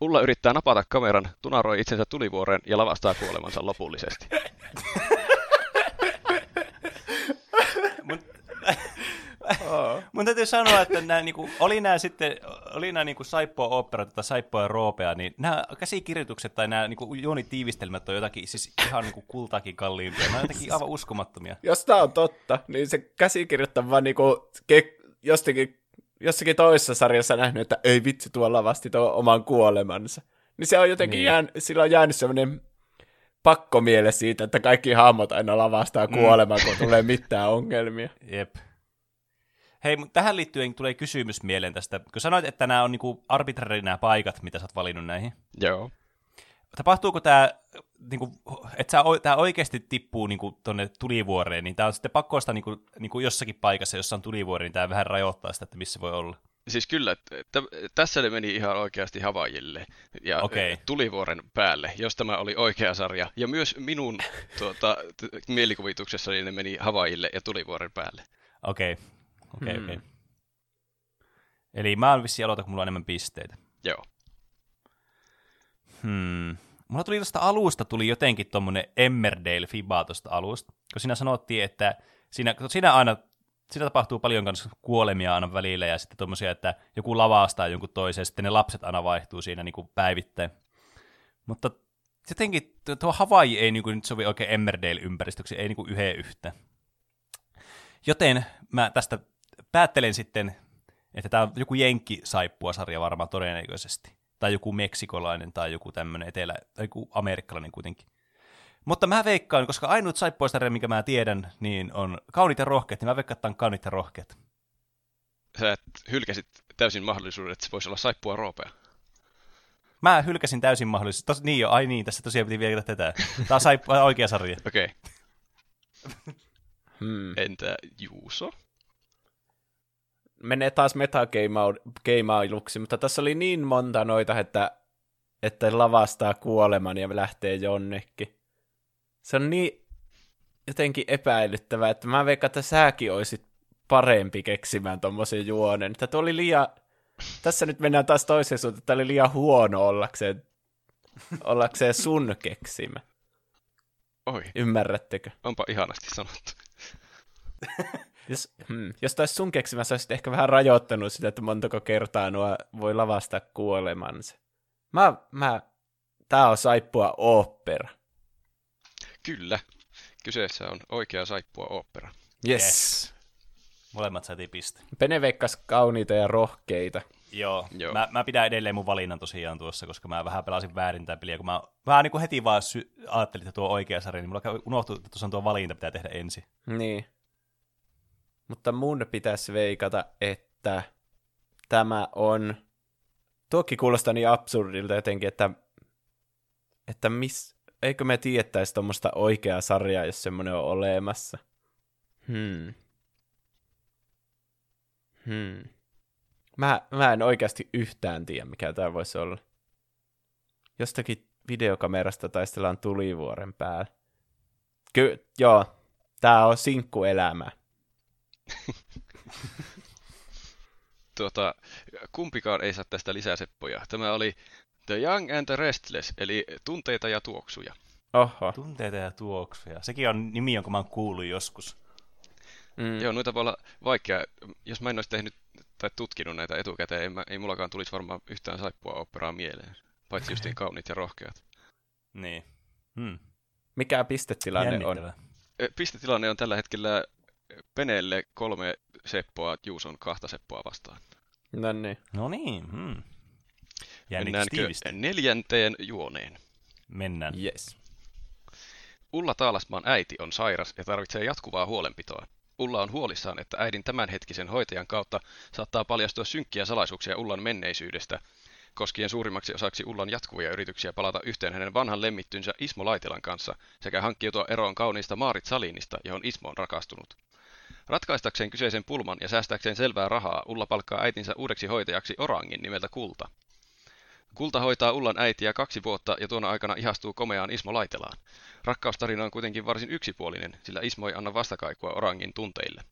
Ulla yrittää napata kameran, tunaroi itsensä tulivuoren ja lavastaa kuolemansa lopullisesti. [LAUGHS] Oh. Mun täytyy sanoa, että nämä, niinku, oli nämä sitten, oli nämä niinku saippoa opera tai saippoa roopea, niin nämä käsikirjoitukset tai nämä niinku, juonitiivistelmät on jotakin siis ihan niinku kultaakin kalliimpia. Nämä on jotenkin aivan uskomattomia. Jos tämä on totta, niin se käsikirjoittaa vaan niinku, ke- jostakin, jossakin toisessa sarjassa nähnyt, että ei vitsi, tuolla vasti tuo oman kuolemansa. Niin se on jotenkin niin. jään, sillä on jäänyt sellainen pakkomiele siitä, että kaikki hahmot aina lavastaa kuolemaan, mm. kun tulee mitään ongelmia. Jep. Hei, tähän liittyen tulee kysymys mieleen tästä. Kun sanoit, että nämä on niinku arbitrari nämä paikat, mitä sä oot valinnut näihin. Joo. Tapahtuuko tämä niin kuin, että tämä oikeasti tippuu niin kuin, tuonne tulivuoreen, niin tämä on sitten pakko ostaa niin kuin, niin kuin jossakin paikassa, jossa on tulivuori, niin tämä vähän rajoittaa sitä, että missä voi olla. Siis kyllä, että tässä ne meni ihan oikeasti Havajille ja okay. tulivuoren päälle, jos tämä oli oikea sarja. Ja myös minun tuota, mielikuvituksessani ne meni Havajille ja tulivuoren päälle. Okei, okay. Okei, okay, hmm. okei. Okay. Eli mä oon vissiin aloita, kun mulla on enemmän pisteitä. Joo. Hmm. Mulla tuli tuosta alusta tuli jotenkin tuommoinen Emmerdale-fiba tuosta alusta, kun siinä sanottiin, että siinä, siinä aina siinä tapahtuu paljon kanssa kuolemia aina välillä ja sitten tuommoisia, että joku lavastaa jonkun toisen ja sitten ne lapset aina vaihtuu siinä niin kuin päivittäin. Mutta jotenkin tuo Hawaii ei niin kuin nyt sovi oikein Emmerdale-ympäristöksi, ei niin kuin yhden yhtä. Joten mä tästä päättelen sitten, että tämä on joku Jenkki-saippua-sarja varmaan todennäköisesti. Tai joku meksikolainen tai joku tämmöinen etelä, tai joku amerikkalainen kuitenkin. Mutta mä veikkaan, koska ainut saippuasarja, minkä mä tiedän, niin on kaunit ja rohkeat, niin mä veikkaan, että on kaunit ja rohkeat. Sä hylkäsit täysin mahdollisuuden, että se voisi olla saippua roopea. Mä hylkäsin täysin mahdollisuuden. Tos, niin jo, ai niin, tässä tosiaan piti vielä tätä. Tää on saippua oikea sarja. [LAUGHS] Okei. Okay. [LAUGHS] hmm. Entä Juuso? Menee taas metageimailuksi, mutta tässä oli niin monta noita, että, että lavastaa kuoleman ja lähtee jonnekin se on niin jotenkin epäilyttävää, että mä veikkaan, että säkin olisit parempi keksimään tommosen juonen. Tämä oli liian... Tässä nyt mennään taas toiseen suuntaan, että tämä oli liian huono ollakseen, ollakseen sun keksimä. Oi. Ymmärrättekö? Onpa ihanasti sanottu. [LAUGHS] jos, hmm, jos taisi sun keksimä, sä olisit ehkä vähän rajoittanut sitä, että montako kertaa nuo voi lavastaa kuolemansa. Mä, mä, tää on saippua opera. Kyllä. Kyseessä on oikea saippua opera. Yes. yes. Molemmat saatiin piste. Pene veikkas kauniita ja rohkeita. Joo, Joo. Mä, mä, pidän edelleen mun valinnan tosiaan tuossa, koska mä vähän pelasin väärin tämä peliä, kun mä vähän niin kuin heti vaan sy- ajattelin, että tuo oikea sarja, niin mulla unohtui, että tuossa on tuo valinta pitää tehdä ensin. Niin. Mutta mun pitäisi veikata, että tämä on... Tuokin kuulostaa niin absurdilta jotenkin, että, että miss, eikö me tietäisi tuommoista oikeaa sarjaa, jos semmoinen on olemassa? Hmm. Hmm. Mä, mä en oikeasti yhtään tiedä, mikä tämä voisi olla. Jostakin videokamerasta taistellaan tulivuoren päällä. Ky- joo, tää on sinkkuelämä. [LAUGHS] tuota, kumpikaan ei saa tästä lisää seppoja. Tämä oli The Young and the Restless, eli tunteita ja tuoksuja. Oho. Tunteita ja tuoksuja. Sekin on nimi, jonka mä oon kuullut joskus. Mm. Joo, noita voi olla vaikea. Jos mä en olisi tehnyt tai tutkinut näitä etukäteen, ei, mä, ei mullakaan tulisi varmaan yhtään saippua operaa mieleen. Paitsi justiin kauniit ja rohkeat. Niin. Hmm. Mikä pistetilanne on? Pistetilanne on tällä hetkellä Peneelle kolme seppoa, Juuson kahta seppoa vastaan. No niin. No niin. Hmm. Mennäänkö neljänteen juoneen? Mennään. Yes. Ulla Taalasmaan äiti on sairas ja tarvitsee jatkuvaa huolenpitoa. Ulla on huolissaan, että äidin tämänhetkisen hoitajan kautta saattaa paljastua synkkiä salaisuuksia Ullan menneisyydestä, koskien suurimmaksi osaksi Ullan jatkuvia yrityksiä palata yhteen hänen vanhan lemmittynsä Ismo Laitelan kanssa sekä hankkiutua eroon kauniista Maarit Salinista, johon Ismo on rakastunut. Ratkaistakseen kyseisen pulman ja säästääkseen selvää rahaa, Ulla palkkaa äitinsä uudeksi hoitajaksi Orangin nimeltä Kulta. Kulta hoitaa Ullan äitiä kaksi vuotta ja tuona aikana ihastuu komeaan Ismo Laitelaan. Rakkaustarina on kuitenkin varsin yksipuolinen, sillä Ismo ei anna vastakaikua Orangin tunteille.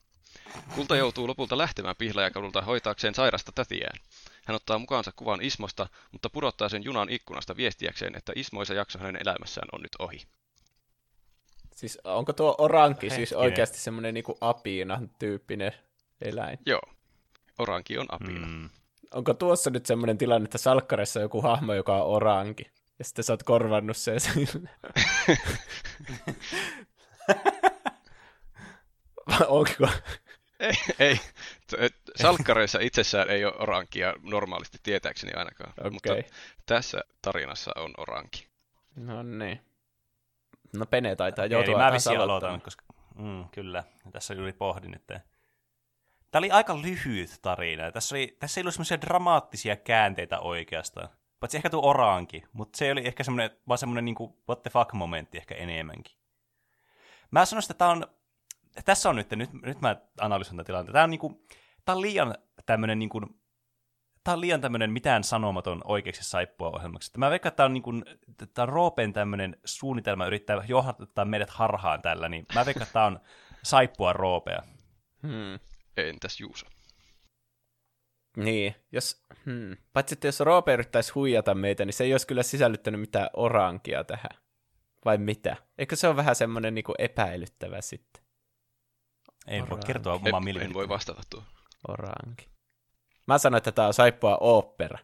Kulta joutuu lopulta lähtemään pihlajakadulta hoitaakseen sairasta tätiään. Hän ottaa mukaansa kuvan Ismosta, mutta pudottaa sen junan ikkunasta viestiäkseen, että Ismoisa jakso hänen elämässään on nyt ohi. Siis onko tuo oranki siis oikeasti semmoinen niinku apina tyyppinen eläin? Joo, oranki on apina. Mm onko tuossa nyt semmoinen tilanne, että salkkarissa on joku hahmo, joka on oranki, ja sitten sä oot korvannut sen sille? [LAUGHS] onko? Ei, ei. Salkkareissa itsessään ei ole orankia normaalisti tietääkseni ainakaan, okay. mutta tässä tarinassa on oranki. No niin. No Pene taitaa joutua Eli mä vissiin aloitan, koska mm, kyllä, tässä juuri pohdin, että Tämä oli aika lyhyt tarina. Tässä, oli, tässä ei ollut semmoisia dramaattisia käänteitä oikeastaan. Paitsi ehkä tuo oraanki, mutta se oli ehkä semmoinen, vaan semmoinen niin kuin, what the fuck-momentti ehkä enemmänkin. Mä sanoisin, että tämä on, tässä on nyt, nyt, nyt mä analysoin tätä tilannetta, tämä on, niin kuin, tämä on liian tämmöinen niin kuin, tämä on liian tämmöinen mitään sanomaton oikeaksi saippua ohjelmaksi. Mä veikkaan, että tämä on, niin kuin, tämä on Roopen tämmöinen suunnitelma yrittää johdattaa meidät harhaan tällä, niin mä veikkaan, että tämä on saippua Roopea. Hmm. Entäs Juuso? Niin, jos, hmm. paitsi että jos Roope yrittäisi huijata meitä, niin se ei olisi kyllä sisällyttänyt mitään orankia tähän. Vai mitä? Eikö se ole vähän semmoinen niin epäilyttävä sitten? Ei voi kertoa omaa mielipiteeni. En voi vastata tuo. Oranki. Mä sanoin, että tämä on saippua opera.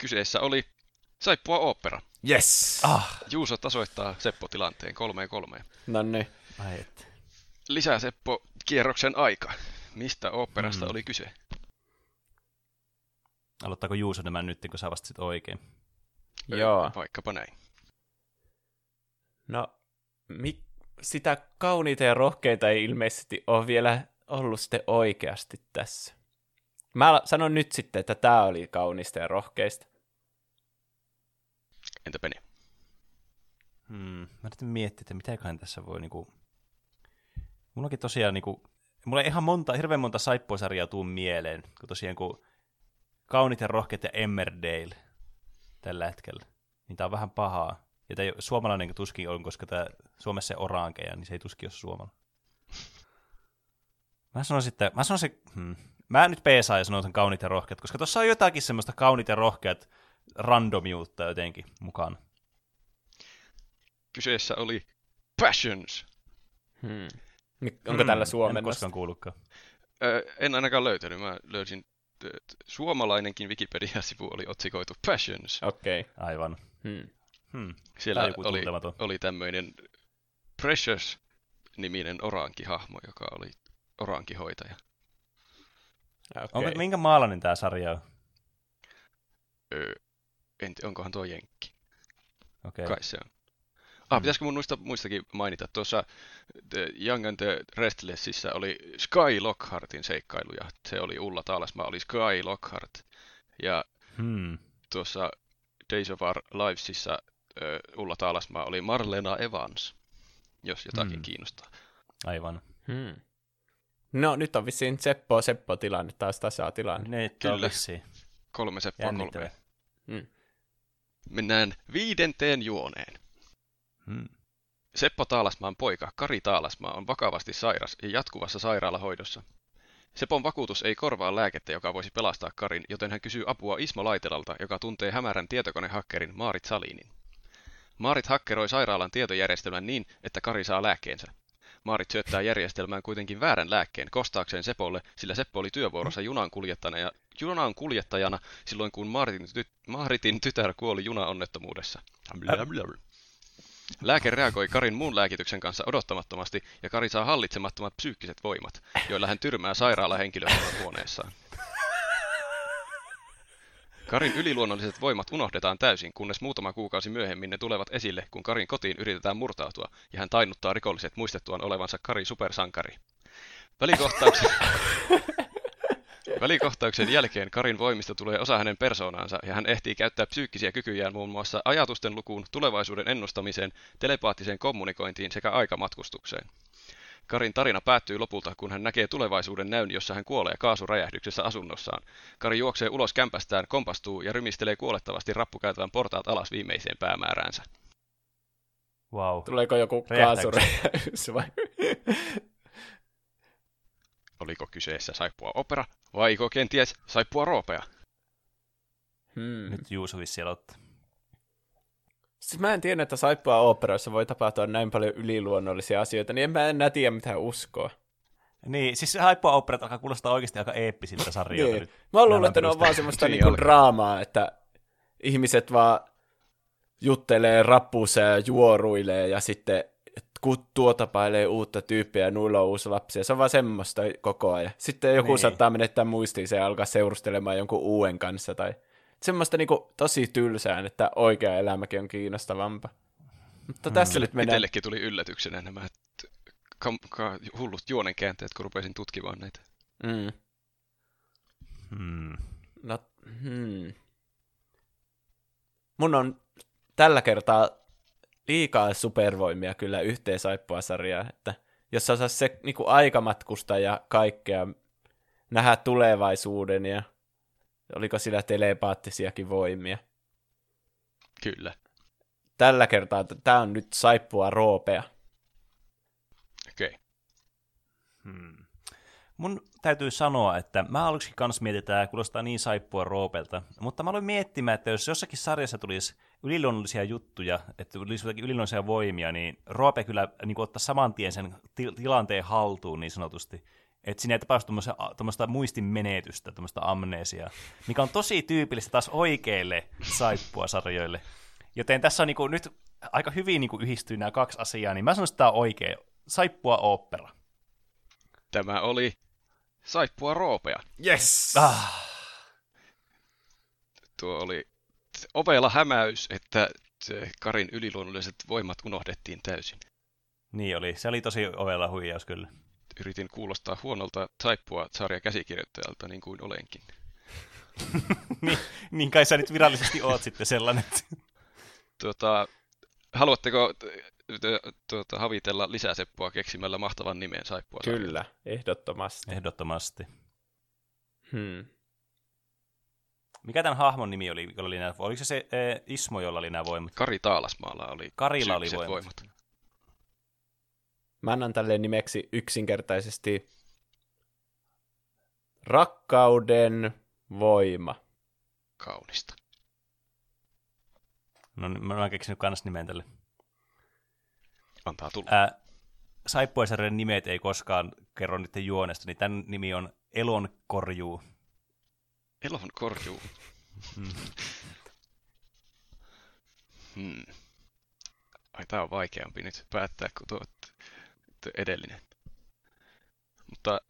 Kyseessä oli saippua opera. Yes! Ah. Juuso tasoittaa Seppo tilanteen kolmeen kolmeen. No niin. Lisää Seppo kierroksen aika. Mistä operasta mm. oli kyse? Aloittaako Juuso nämä nyt, kun sä vastasit oikein? Joo. Vaikkapa näin. No, mi- sitä kauniita ja rohkeita ei ilmeisesti ole vielä ollut sitten oikeasti tässä. Mä sanon nyt sitten, että tämä oli kaunista ja rohkeista. Entä Peni? Hmm, mä yritän miettiä, että mitäköhän tässä voi niinku... Mullakin tosiaan niinku... Mulla ei ihan monta, hirveän monta saippuasarjaa tuu mieleen, kun tosiaan kun Kaunit ja rohkeat ja Emmerdale tällä hetkellä. Niin tää on vähän pahaa. Ja tämä suomalainen tuskin on, koska tämä Suomessa on orankeja, niin se ei tuskin ole suomalainen. Mä sanon sitten, mä sanon se, hmm. mä nyt peesaan ja sanon sen kaunit ja rohkeat, koska tuossa on jotakin semmoista kaunit ja rohkeat randomiutta jotenkin mukaan. Kyseessä oli Passions. Hmm. Onko hmm. tällä suomennosta? En koskaan kuullutkaan. Öö, en ainakaan löytänyt. Mä löysin, suomalainenkin Wikipedia-sivu oli otsikoitu Passions. Okei. Okay. Aivan. Hmm. Hmm. Siellä oli, oli tämmöinen Precious-niminen orankihahmo, joka oli orankihoitaja. Okay. Onko, minkä maalainen tämä sarja on? Öö, en onkohan tuo Jenkki. Okay. Kai se on. Ah, mm. pitäisikö mun muista, muistakin mainita, tuossa The Young and the Restlessissa oli Sky Lockhartin seikkailuja. Se oli Ulla Taalasmaa, oli Sky Lockhart. Ja hmm. tuossa Days of Our Livesissa uh, Ulla Taalasmaa oli Marlena Evans, jos jotakin hmm. kiinnostaa. Aivan. Hmm. No, nyt on vissiin Seppo Seppo tilanne, taas tilanne. Nyt Kyllä. on vissiin. Kolme Seppoa kolme. Hmm. Mennään viidenteen juoneen. Hmm. Seppo Taalasmaan poika, Kari Taalasmaa, on vakavasti sairas ja jatkuvassa sairaalahoidossa. Sepon vakuutus ei korvaa lääkettä, joka voisi pelastaa Karin, joten hän kysyy apua Ismo Laitelalta, joka tuntee hämärän tietokonehakkerin Maarit Salinin. Maarit hakkeroi sairaalan tietojärjestelmän niin, että Kari saa lääkkeensä. Maarit syöttää järjestelmään kuitenkin väärän lääkkeen kostaakseen Sepolle, sillä Seppo oli työvuorossa junan kuljettajana, ja junan kuljettajana silloin, kun Maaritin, ty- Maaritin tytär kuoli junaonnettomuudessa. Lääke reagoi Karin muun lääkityksen kanssa odottamattomasti, ja Kari saa hallitsemattomat psyykkiset voimat, joilla hän tyrmää sairaalahenkilökunnan huoneessaan. Karin yliluonnolliset voimat unohdetaan täysin, kunnes muutama kuukausi myöhemmin ne tulevat esille, kun Karin kotiin yritetään murtautua, ja hän tainuttaa rikolliset muistettuaan olevansa Kari supersankari. Välikohtauksen... [LAUGHS] Välikohtauksen jälkeen Karin voimista tulee osa hänen persoonaansa ja hän ehtii käyttää psyykkisiä kykyjään muun muassa ajatusten lukuun, tulevaisuuden ennustamiseen, telepaattiseen kommunikointiin sekä aikamatkustukseen. Karin tarina päättyy lopulta, kun hän näkee tulevaisuuden näyn, jossa hän kuolee kaasuräjähdyksessä asunnossaan. Kari juoksee ulos kämpästään, kompastuu ja rymistelee kuolettavasti rappukäytävän portaat alas viimeiseen päämääränsä. Wow. Tuleeko joku kaasuräjähdys vai? [LAUGHS] Oliko kyseessä saippua opera, vaiko kenties saippua roopea? Hmm. Nyt Juuso vissi aloittaa. Siis mä en tiedä, että saippua operoissa voi tapahtua näin paljon yliluonnollisia asioita, niin en mä enää tiedä mitä uskoa. Niin, siis saippua operat alkaa kuulostaa oikeasti aika eeppisiltä sarjoilta. niin. Mä luulen, että ne on vaan semmoista [LAUGHS] niinku draamaa, että ihmiset vaan juttelee rappuussa ja juoruilee ja sitten tuo tapailee uutta tyyppiä ja nuilla on uusi lapsi. Se on vaan semmoista koko ajan. Sitten joku niin. saattaa menettää muistiin ja alkaa seurustelemaan jonkun uuden kanssa. Tai semmoista niinku tosi tylsää, että oikea elämäkin on kiinnostavampaa. Mutta tässä mm. nyt mennään... Itsellekin tuli yllätyksenä nämä ka- ka- hullut juonenkäänteet, kun rupesin tutkimaan näitä. Mm. Hmm. No Hmm. Mun on tällä kertaa liikaa supervoimia kyllä yhteen saippua-sarjaa, että jos sä osaisi se niin aikamatkusta ja kaikkea, nähdä tulevaisuuden ja oliko sillä telepaattisiakin voimia. Kyllä. Tällä kertaa tämä on nyt saippua roopea. Okei. Okay. Hmm. Mun täytyy sanoa, että mä aluksi kans mietin, että tämä kuulostaa niin saippua roopelta, mutta mä aloin miettimään, että jos jossakin sarjassa tulisi yliluonnollisia juttuja, että tulisi jotakin yliluonnollisia voimia, niin roope kyllä niin ottaa saman tien sen til- tilanteen haltuun niin sanotusti. Että siinä ei tapahdu tuommoista muistin menetystä, tuommoista amneesiaa, mikä on tosi tyypillistä taas oikeille saippua-sarjoille. Joten tässä on niin kuin, nyt aika hyvin niin kuin yhdistyy nämä kaksi asiaa, niin mä sanoisin, että tämä on oikea saippua opera. Tämä oli saippua roopea. Yes! Ah. Tuo oli ovella hämäys, että Karin yliluonnolliset voimat unohdettiin täysin. Niin oli, se oli tosi ovella huijaus kyllä. Yritin kuulostaa huonolta saippua sarja käsikirjoittajalta, niin kuin olenkin. [LAUGHS] niin, niin kai sä nyt virallisesti oot sitten sellainen. tuota, haluatteko tuota, havitella lisää Seppua keksimällä mahtavan nimen saippua? Kyllä, ehdottomasti. Ehdottomasti. Hmm. Mikä tämän hahmon nimi oli, jolla oli nämä, oliko se se e, Ismo, jolla oli nämä voimat? Kari Taalasmaalla oli Karilla oli voimat. voimat. Mä annan tälle nimeksi yksinkertaisesti rakkauden voima. Kaunista. No niin, mä oon keksinyt kans nimen tälle. Antaa tulla. Ää, Saippuaisarjan nimet ei koskaan kerro niiden juonesta, niin tämän nimi on Elon Korjuu. Elon Korjuu. Hmm. hmm. Ai, tää on vaikeampi nyt päättää kuin tuo, tuo edellinen. Mutta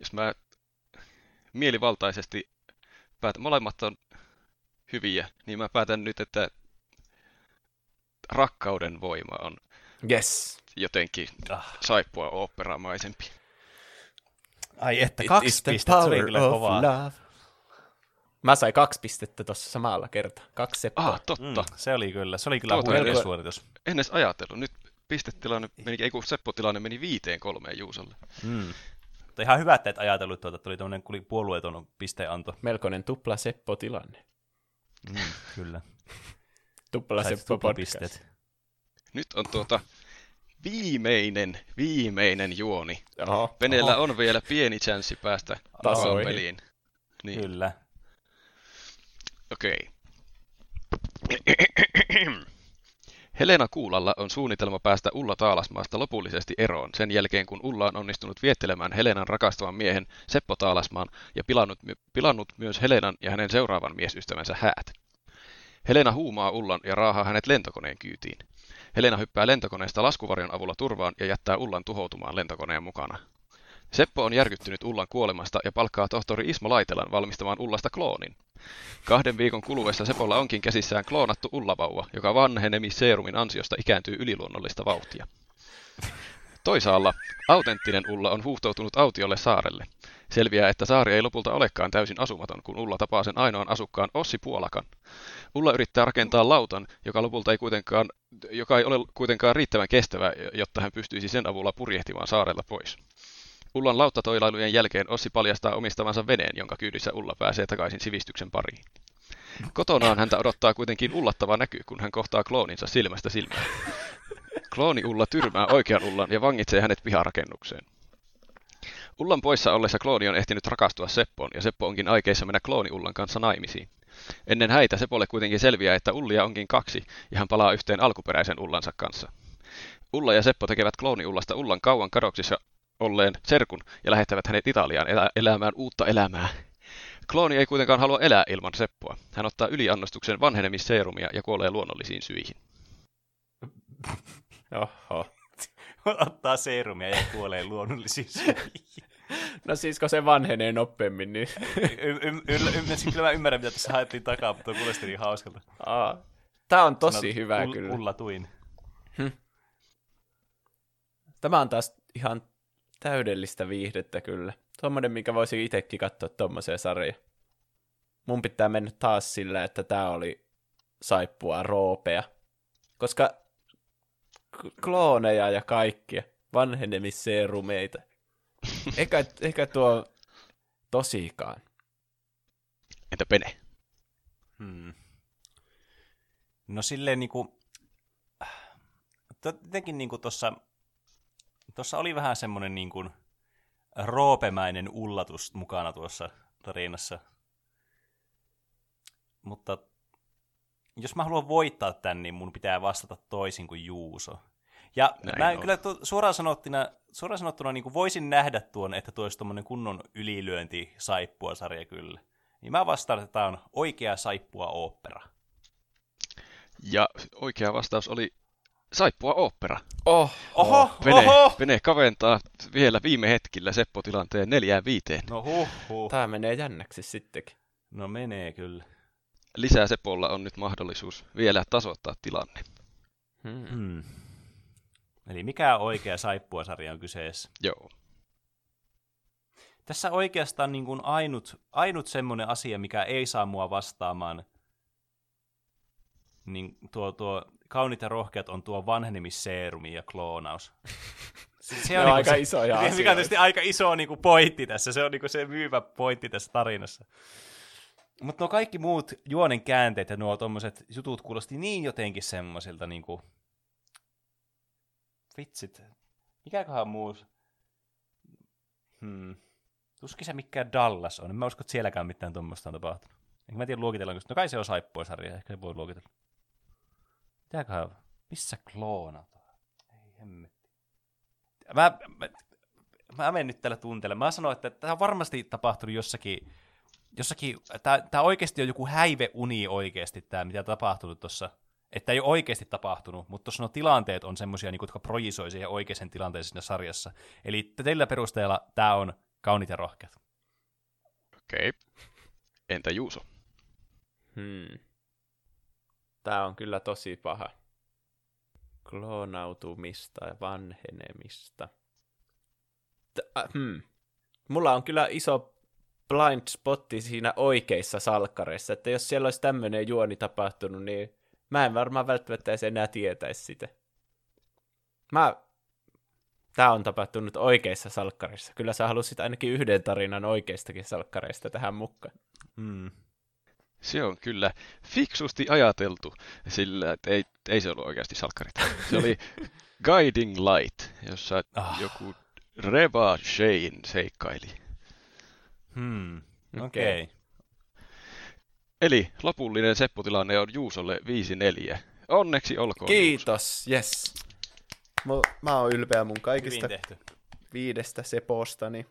jos mä mielivaltaisesti päätän, molemmat on hyviä, niin mä päätän nyt, että rakkauden voima on yes. jotenkin ah. saippua oopperamaisempi. Ai että, It kaksi pistettä, se oli kyllä kovaa. Love. Mä sain kaksi pistettä tuossa samalla kertaa. Kaksi seppaa. Ah, totta. Mm, se oli kyllä, se oli kyllä huikea suoritus. En edes ajatellut. Nyt pistetilanne meni, ei kun Seppo-tilanne meni viiteen kolmeen Juusalle. Mm. Mutta ihan hyvä, että et ajatellut tuota, että oli tämmöinen puolueeton pisteanto. Melkoinen tupla Seppo-tilanne. Mm, kyllä. [LAUGHS] Tupla Seppo podcast. Nyt on tuota viimeinen, viimeinen juoni. Oho, Penellä oho. on vielä pieni chanssi päästä peliin. Niin. Kyllä. Okei. Okay. [CLEARS THROAT] [CLEARS THROAT] Helena Kuulalla on suunnitelma päästä Ulla Taalasmaasta lopullisesti eroon sen jälkeen, kun Ulla on onnistunut viettelemään Helenan rakastavan miehen Seppo Taalasmaan ja pilannut, pilannut myös Helenan ja hänen seuraavan miesystävänsä häät. Helena huumaa Ullan ja raahaa hänet lentokoneen kyytiin. Helena hyppää lentokoneesta laskuvarjon avulla turvaan ja jättää Ullan tuhoutumaan lentokoneen mukana. Seppo on järkyttynyt Ullan kuolemasta ja palkkaa tohtori Ismo Laitelan valmistamaan Ullasta kloonin. Kahden viikon kuluessa Sepolla onkin käsissään kloonattu ullavauva, joka vanhenemisseerumin ansiosta ikääntyy yliluonnollista vauhtia. Toisaalla autenttinen Ulla on huuhtoutunut autiolle saarelle. Selviää, että saari ei lopulta olekaan täysin asumaton, kun Ulla tapaa sen ainoan asukkaan Ossi Puolakan. Ulla yrittää rakentaa lautan, joka lopulta ei kuitenkaan, joka ei ole kuitenkaan riittävän kestävä, jotta hän pystyisi sen avulla purjehtimaan saarella pois. Ullan lauttatoilailujen jälkeen Ossi paljastaa omistavansa veneen, jonka kyydissä Ulla pääsee takaisin sivistyksen pariin. Kotonaan häntä odottaa kuitenkin ullattava näky, kun hän kohtaa klooninsa silmästä silmään. Klooni Ulla tyrmää oikean Ullan ja vangitsee hänet piharakennukseen. Ullan poissa ollessa klooni on ehtinyt rakastua Seppoon, ja Seppo onkin aikeissa mennä klooni Ullan kanssa naimisiin. Ennen häitä Sepolle kuitenkin selviää, että Ullia onkin kaksi, ja hän palaa yhteen alkuperäisen Ullansa kanssa. Ulla ja Seppo tekevät klooni Ullasta Ullan kauan kadoksissa olleen serkun ja lähettävät hänet Italiaan elä- elämään uutta elämää. Klooni ei kuitenkaan halua elää ilman Seppoa. Hän ottaa yliannostuksen vanhenemisseerumia ja kuolee luonnollisiin syihin. [LAUGHS] Oho. [LAUGHS] Ottaa seerumia ja kuolee luonnollisiin syihin. [LAUGHS] No siis kun se vanhenee nopeammin, niin... y- y- y- y- kyllä mä ymmärrän, mitä tässä haettiin takaa, mutta kuulosti niin hauskalta. Aa. Tää on tosi Sanot, hyvä ull- kyllä. Ullatuin. Hm. Tämä on taas ihan täydellistä viihdettä kyllä. Tuommoinen, minkä voisi itsekin katsoa tuommoisia sarjoja. mun pitää mennä taas sillä, että tää oli saippua roopea. Koska klooneja ja kaikkia, vanhenemisseerumeita. [LAUGHS] Eikä, eikä tuo tosikaan. Entä Pene? Hmm. No silleen niinku, jotenkin niinku tossa, tossa oli vähän semmonen niinku roopemäinen ullatus mukana tuossa tarinassa. Mutta jos mä haluan voittaa tän, niin mun pitää vastata toisin kuin Juuso. Ja Näin mä on. kyllä tu- suoraan, sanottuna, suoraan sanottuna niin kuin voisin nähdä tuon, että tuo olisi tuommoinen kunnon ylilyönti saippua sarja kyllä. Niin mä vastaan, että tämä on oikea saippua opera. Ja oikea vastaus oli saippua opera. Oh, oho, Vene, oho. Vene kaventaa vielä viime hetkillä Seppo-tilanteen neljään viiteen. No huh, huh. Tämä menee jännäksi sittenkin. No menee kyllä. Lisää Sepolla on nyt mahdollisuus vielä tasoittaa tilanne. Hmm. Hmm. Eli mikä oikea saippua-sarja on kyseessä? Joo. Tässä oikeastaan niin kuin ainut, ainut semmoinen asia, mikä ei saa mua vastaamaan, niin tuo, tuo kaunit ja rohkeat on tuo vanhenemisseerumi ja kloonaus. [LAUGHS] Se on, niin aika se, iso [LAUGHS] Mikä on tietysti aika iso niin kuin pointti tässä. Se on niin kuin se myyvä pointti tässä tarinassa. Mutta nuo kaikki muut juonen käänteet ja nuo tommoset jutut kuulosti niin jotenkin semmoisilta niinku... Vitsit. Mikäköhän muu... Hmm. Tuskin se mikään Dallas on. En mä usko, että sielläkään mitään tuommoista on tapahtunut. Enkä mä tiedä luokitellaanko. No kai se on saippuasarja. Ehkä se voi luokitella. Mitäköhän... Missä kloonat Ei hemmetti. Mä, mä, mä menen nyt tällä tunteella. Mä sanoin, että tämä on varmasti tapahtunut jossakin jossakin, tämä oikeasti on joku häiveuni oikeasti, tämä mitä tapahtunut tuossa. Että ei ole oikeasti tapahtunut, mutta tuossa no tilanteet on semmoisia, niin, jotka projisoi siihen oikeaan tilanteeseen siinä sarjassa. Eli teillä perusteella tämä on kaunit ja rohkeat. Okei. Okay. Entä Juuso? Hmm. Tämä on kyllä tosi paha. Kloonautumista ja vanhenemista. T- äh, hmm. Mulla on kyllä iso blind spotti siinä oikeissa salkkareissa, että jos siellä olisi tämmöinen juoni tapahtunut, niin mä en varmaan välttämättä edes enää tietäisi sitä. Mä... Tää on tapahtunut oikeissa salkkareissa. Kyllä sä halusit ainakin yhden tarinan oikeistakin salkkareista tähän mukaan. Hmm. Se on kyllä fiksusti ajateltu, sillä että ei, ei se ollut oikeasti salkkarit. Se oli [LAUGHS] Guiding Light, jossa ah. joku Reva Shane seikkaili. Hmm, okei. Okay. Eli lopullinen seppotilanne on Juusolle 5-4. Onneksi olkoon Kiitos, Juuso. yes. Mä, mä oon ylpeä mun kaikista viidestä sepostani.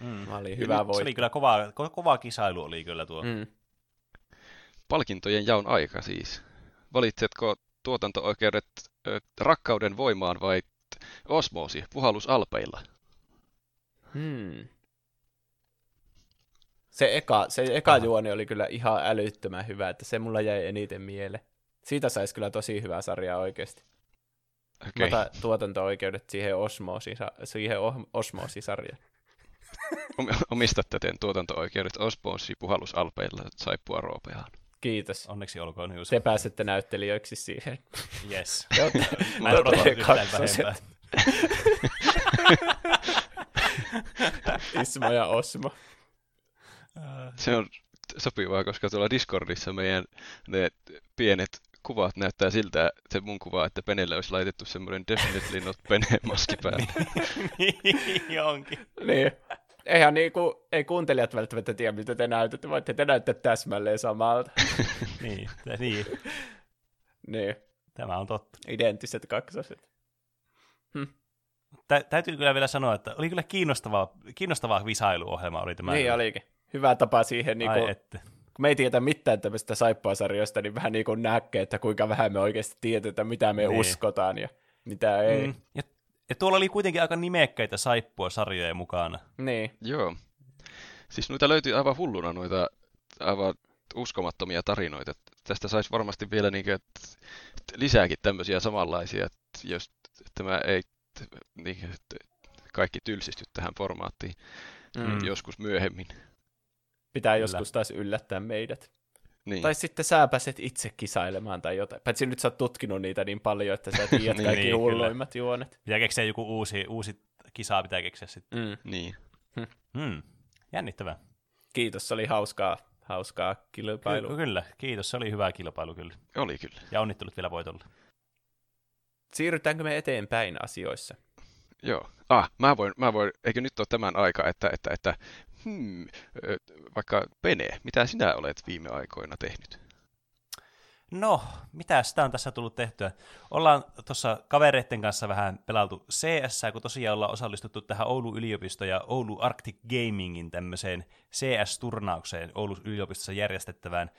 Mm. Mä olin hyvä voitto. Se oli kyllä kova, kova kisailu oli kyllä tuo. Mm. Palkintojen jaon aika siis. Valitsetko tuotanto-oikeudet ö, rakkauden voimaan vai osmoosi, puhallus alpeilla? Hmm. Se eka, se eka juoni oli kyllä ihan älyttömän hyvä, että se mulla jäi eniten mieleen. Siitä saisi kyllä tosi hyvää sarjaa oikeasti. Okay. Mä tuotanto-oikeudet siihen, osmoosi, siihen osmoosisarjaan. Omistatte teen tuotanto-oikeudet Osmoosi puhallusalpeilla saippua roopeaan. Kiitos. Onneksi olkoon Jussi. Te pääsette näyttelijöiksi siihen. Yes. [LAUGHS] [LAUGHS] Mä en odota Ismo ja Osmo. Se on sopivaa, koska tuolla Discordissa meidän ne pienet kuvat näyttää siltä, se mun kuva, että Penelle olisi laitettu semmoinen definitely not Pene maski päälle. [LAUGHS] niin onkin. niin. Eihän niinku, ei kuuntelijat välttämättä tiedä, mitä te näytätte, voitte te näyttää täsmälleen samalta. [LAUGHS] niin, niin. niin. Tämä on totta. Identtiset kaksoset. Hm. Tä, täytyy kyllä vielä sanoa, että oli kyllä kiinnostavaa, kiinnostavaa visailuohjelma oli tämä. Niin olikin hyvä tapa siihen, niin kuin, kun me ei tiedä mitään tämmöistä saippuasarjoista, niin vähän niin kuin näkee, että kuinka vähän me oikeasti tiedetään, mitä me niin. uskotaan ja mitä ei. Mm. Ja, ja tuolla oli kuitenkin aika nimekkäitä saippua-sarjoja mukana. Niin. Joo. Siis noita löytyy aivan hulluna noita aivan uskomattomia tarinoita. Tästä saisi varmasti vielä niin kuin, lisääkin tämmöisiä samanlaisia, että jos tämä ei niin, kaikki tylsisty tähän formaattiin mm. joskus myöhemmin. Pitää Kyllä. joskus taas yllättää meidät. Niin. Tai sitten sä pääset itse kisailemaan tai jotain. Paitsi nyt sä oot tutkinut niitä niin paljon, että sä tiedät [LAUGHS] niin, kaikki niin, hulluimmat kyllä. juonet. Pitää keksiä joku uusi, uusi kisaa, pitää keksiä sitten. Mm. Niin. Hmm. Jännittävää. Kiitos, se oli hauskaa, hauskaa kilpailu. Ky- kyllä, kiitos, se oli hyvä kilpailu kyllä. Oli kyllä. Ja onnittelut vielä voitolle. Siirrytäänkö me eteenpäin asioissa? Joo. Ah, mä voin, mä voin, eikö nyt ole tämän aika, että, että, että hmm, vaikka Pene, mitä sinä olet viime aikoina tehnyt? No, mitä sitä on tässä tullut tehtyä? Ollaan tuossa kavereiden kanssa vähän pelattu CS, kun tosiaan ollaan osallistuttu tähän Oulun yliopisto ja Oulu Arctic Gamingin tämmöiseen CS-turnaukseen Oulun yliopistossa järjestettävään.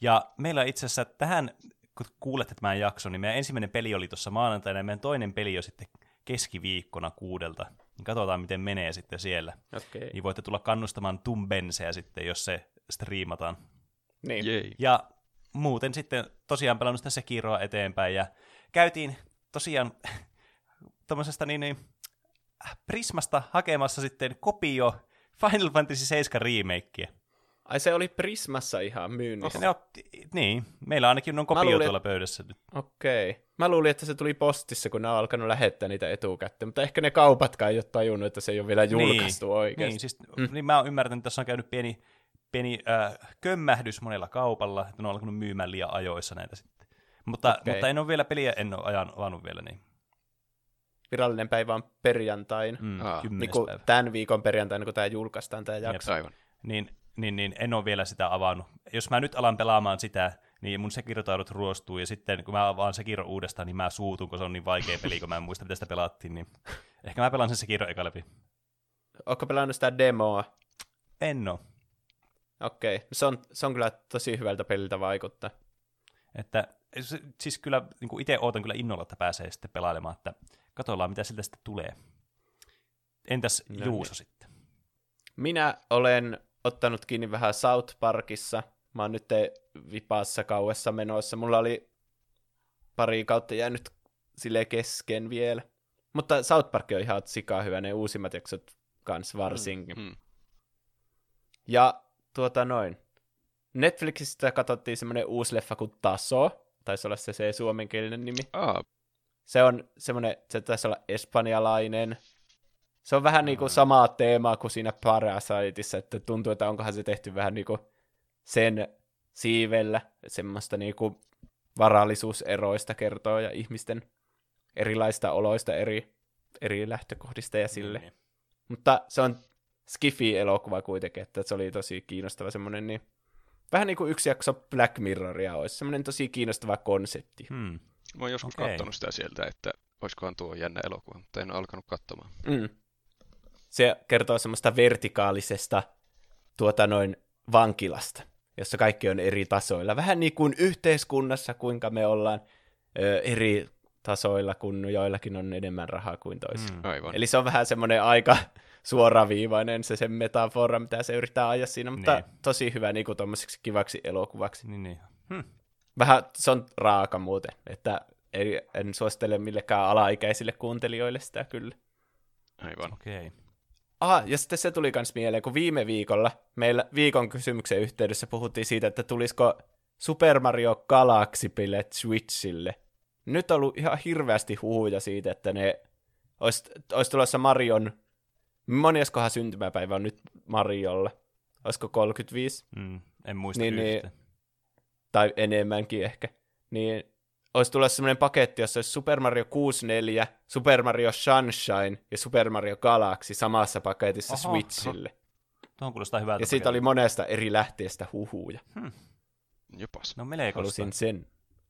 Ja meillä itse asiassa tähän, kun kuulette tämän jakson, niin meidän ensimmäinen peli oli tuossa maanantaina ja meidän toinen peli on sitten keskiviikkona kuudelta. Niin katsotaan, miten menee sitten siellä. Okay. Niin voitte tulla kannustamaan Tumbenseä sitten, jos se striimataan. Niin. Jei. Ja muuten sitten tosiaan pelannut sitä Sekiroa eteenpäin ja käytiin tosiaan [LAUGHS] tuommoisesta niin, niin Prismasta hakemassa sitten kopio Final Fantasy 7 remakea. Ai se oli Prismassa ihan myynnissä? Oh. No, niin, meillä ainakin on kopio luulin, tuolla pöydässä nyt. Okei. Okay. Mä luulin, että se tuli postissa, kun ne on alkanut lähettää niitä etukäteen, mutta ehkä ne kaupatkaan ei ole tajunnut, että se ei ole vielä niin. julkaistu niin, oikeasti. Niin, siis, mm. niin mä oon ymmärtänyt, että tässä on käynyt pieni pieni äh, kömmähdys monella kaupalla, että ne on alkanut myymään liian ajoissa näitä sitten. Mutta, okay. mutta en ole vielä peliä, en ole ajan, avannut vielä niin. Virallinen päivä on perjantain. Mm, ah. niin kuin tämän viikon perjantaina, kun tämä julkaistaan tämä jakso. Aivan. Niin, niin, niin, en ole vielä sitä avannut. Jos mä nyt alan pelaamaan sitä, niin mun sekirotaudut ruostuu, ja sitten kun mä avaan Sekiro uudestaan, niin mä suutun, kun se on niin vaikea peli, kun mä en muista, miten sitä pelattiin, niin ehkä mä pelaan sen Sekiro eka läpi. Ootko pelannut sitä demoa? En ole. Okei, okay. se, on, se on kyllä tosi hyvältä peliltä vaikuttaa. Että siis kyllä niin itse ootan kyllä innolla, että pääsee sitten pelailemaan, että katsotaan mitä siltä sitten tulee. Entäs no, Juuso niin. sitten? Minä olen ottanut kiinni vähän South Parkissa. Mä oon nyt vipaassa kauessa menossa. Mulla oli pari kautta jäänyt sille kesken vielä. Mutta South Park on ihan sikaa hyvä, ne uusimmat jaksot kans varsinkin. Mm, mm. Ja tuota noin. Netflixistä katsottiin semmoinen uusi leffa kuin Taso. Taisi olla se, se suomenkielinen nimi. Oh. Se on semmoinen, se taisi olla espanjalainen. Se on vähän niinku samaa teemaa kuin siinä Parasiteissa, että tuntuu, että onkohan se tehty vähän niinku sen siivellä, semmoista niinku varallisuuseroista kertoo ja ihmisten erilaista oloista eri, eri lähtökohdista ja sille. Mm. Mutta se on Skifi-elokuva kuitenkin, että se oli tosi kiinnostava semmoinen, niin vähän niin kuin yksi jakso Black Mirroria olisi, semmoinen tosi kiinnostava konsepti. Hmm. Mä oon joskus okay. katsonut sitä sieltä, että olisikohan tuo jännä elokuva, mutta en ole alkanut katsomaan. Mm. Se kertoo semmoista vertikaalisesta tuota noin vankilasta, jossa kaikki on eri tasoilla. Vähän niin kuin yhteiskunnassa, kuinka me ollaan ö, eri tasoilla, kun joillakin on enemmän rahaa kuin toisilla. Mm. Aivan. Eli se on vähän semmoinen aika [LAUGHS] suoraviivainen se sen metafora, mitä se yrittää ajaa siinä, mutta niin. tosi hyvä niin kuin kivaksi elokuvaksi. Niin, niin. Hm. Vähän, se on raaka muuten, että ei, en suosittele millekään alaikäisille kuuntelijoille sitä kyllä. Aivan. Okei. Okay. Ah, ja sitten se tuli myös mieleen, kun viime viikolla meillä viikon kysymyksen yhteydessä puhuttiin siitä, että tulisiko Super Mario Galaxy-pelit Switchille. Nyt on ollut ihan hirveästi huhuja siitä, että ne olisi, olisi tulossa Marion Moneskohan syntymäpäivä on nyt Mariolle? Olisiko 35? Mm, en muista niin, niin, tai enemmänkin ehkä. Niin olisi tulossa semmoinen paketti, jossa olisi Super Mario 64, Super Mario Sunshine ja Super Mario Galaxy samassa paketissa Oho, Switchille. Tuohon kuulostaa hyvältä. Ja siitä oli monesta eri lähteestä huhuja. Hmm. Jopas. No melko Halusin sen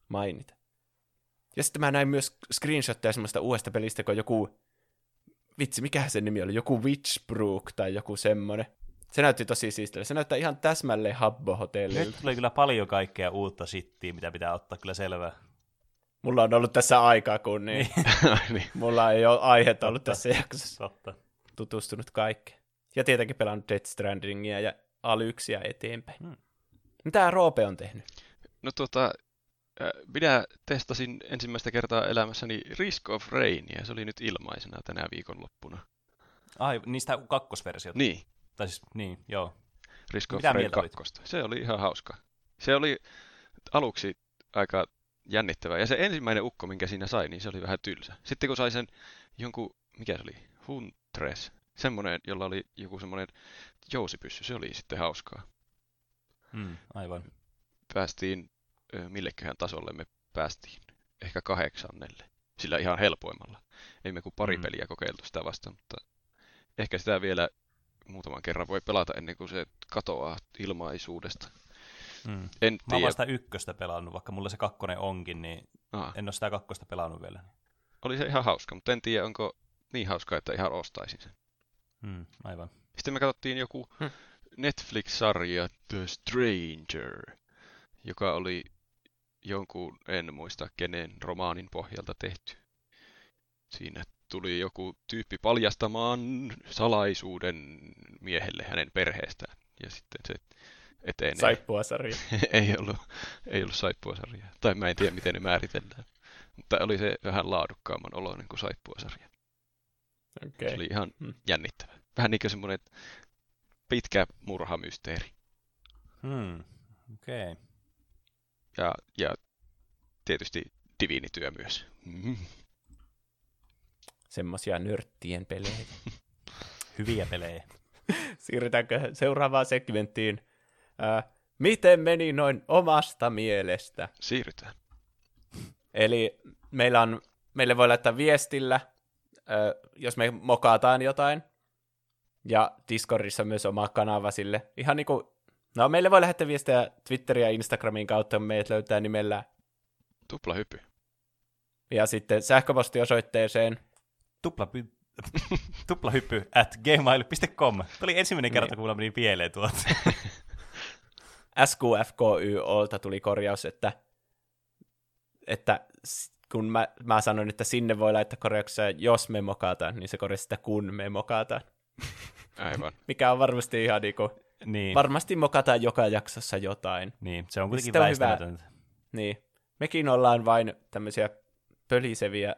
mainita. Ja sitten mä näin myös screenshotteja semmoista uudesta pelistä, kun joku vitsi, mikä se nimi oli, joku Witchbrook tai joku semmonen. Se näytti tosi siistiltä. Se näyttää ihan täsmälleen Habbo-hotellilta. Nyt tuli kyllä paljon kaikkea uutta shittiä, mitä pitää ottaa kyllä selvää. Mulla on ollut tässä aikaa, kun niin. niin. [LAUGHS] Mulla ei ole aihetta ollut tässä jaksossa. Totta. Tutustunut kaikkeen. Ja tietenkin pelannut Death Strandingia ja Alyxia eteenpäin. Hmm. Mitä Roope on tehnyt? No tota, minä testasin ensimmäistä kertaa elämässäni Risk of Rain, ja se oli nyt ilmaisena tänä viikonloppuna. Ai, niistä kakkosversiota? Niin. Tai siis, niin, joo. Risk of Rain 2. Se oli ihan hauska. Se oli aluksi aika jännittävä. Ja se ensimmäinen ukko, minkä siinä sai, niin se oli vähän tylsä. Sitten kun sai sen jonkun, mikä se oli, Huntres, semmoinen, jolla oli joku semmoinen jousipyssy, se oli sitten hauskaa. Hmm, aivan. Päästiin, milleköhän tasolle me päästiin? Ehkä kahdeksannelle. Sillä ihan helpoimmalla. Ei me kuin pari hmm. peliä kokeiltu sitä vasta, mutta ehkä sitä vielä muutaman kerran voi pelata ennen kuin se katoaa ilmaisuudesta. Mm. En Mä oon vasta ykköstä pelannut, vaikka mulla se kakkonen onkin, niin Aha. en ole sitä kakkosta pelannut vielä. Oli se ihan hauska, mutta en tiedä, onko niin hauska, että ihan ostaisin sen. Mm, aivan. Sitten me katsottiin joku hmm. Netflix-sarja The Stranger, joka oli jonkun, en muista kenen romaanin pohjalta tehty. Siinä tuli joku tyyppi paljastamaan salaisuuden miehelle hänen perheestään. Ja sitten se etenee. Saippuasarja. [LAUGHS] ei, ollut, ei ollut saippuasarja. Tai mä en tiedä, miten ne määritellään. Mutta oli se vähän laadukkaamman oloinen kuin saippuasarja. Okay. Se oli ihan hmm. jännittävä. Vähän niin kuin semmoinen pitkä murhamysteeri. Hmm. Okei. Okay. Ja, ja tietysti diviinityö myös. Mm. Semmoisia nörttien pelejä. [LAUGHS] Hyviä pelejä. Siirrytäänkö seuraavaan segmenttiin? Äh, miten meni noin omasta mielestä? Siirrytään. Eli meillä on, meille voi laittaa viestillä, äh, jos me mokataan jotain. Ja Discordissa myös oma kanava sille. Ihan niin kuin, no meille voi lähettää viestejä Twitterin ja Instagramin kautta, meidät löytää nimellä Tuplahypy. Ja sitten sähköpostiosoitteeseen Tuplapy... [LAUGHS] tuplahyppy at gmail.com. Tuo oli ensimmäinen kerta, niin. kun mulla meni pieleen tuot. [LAUGHS] SQFKYOlta tuli korjaus, että, että kun mä, mä sanoin, että sinne voi laittaa korjauksia, jos me mokataan, niin se korjasi sitä, kun me mokataan. Aivan. [LAUGHS] Mikä on varmasti ihan niinku, niin. varmasti mokataan joka jaksossa jotain. Niin, se on kuitenkin väistämätöntä. Niin, mekin ollaan vain tämmöisiä pöliseviä,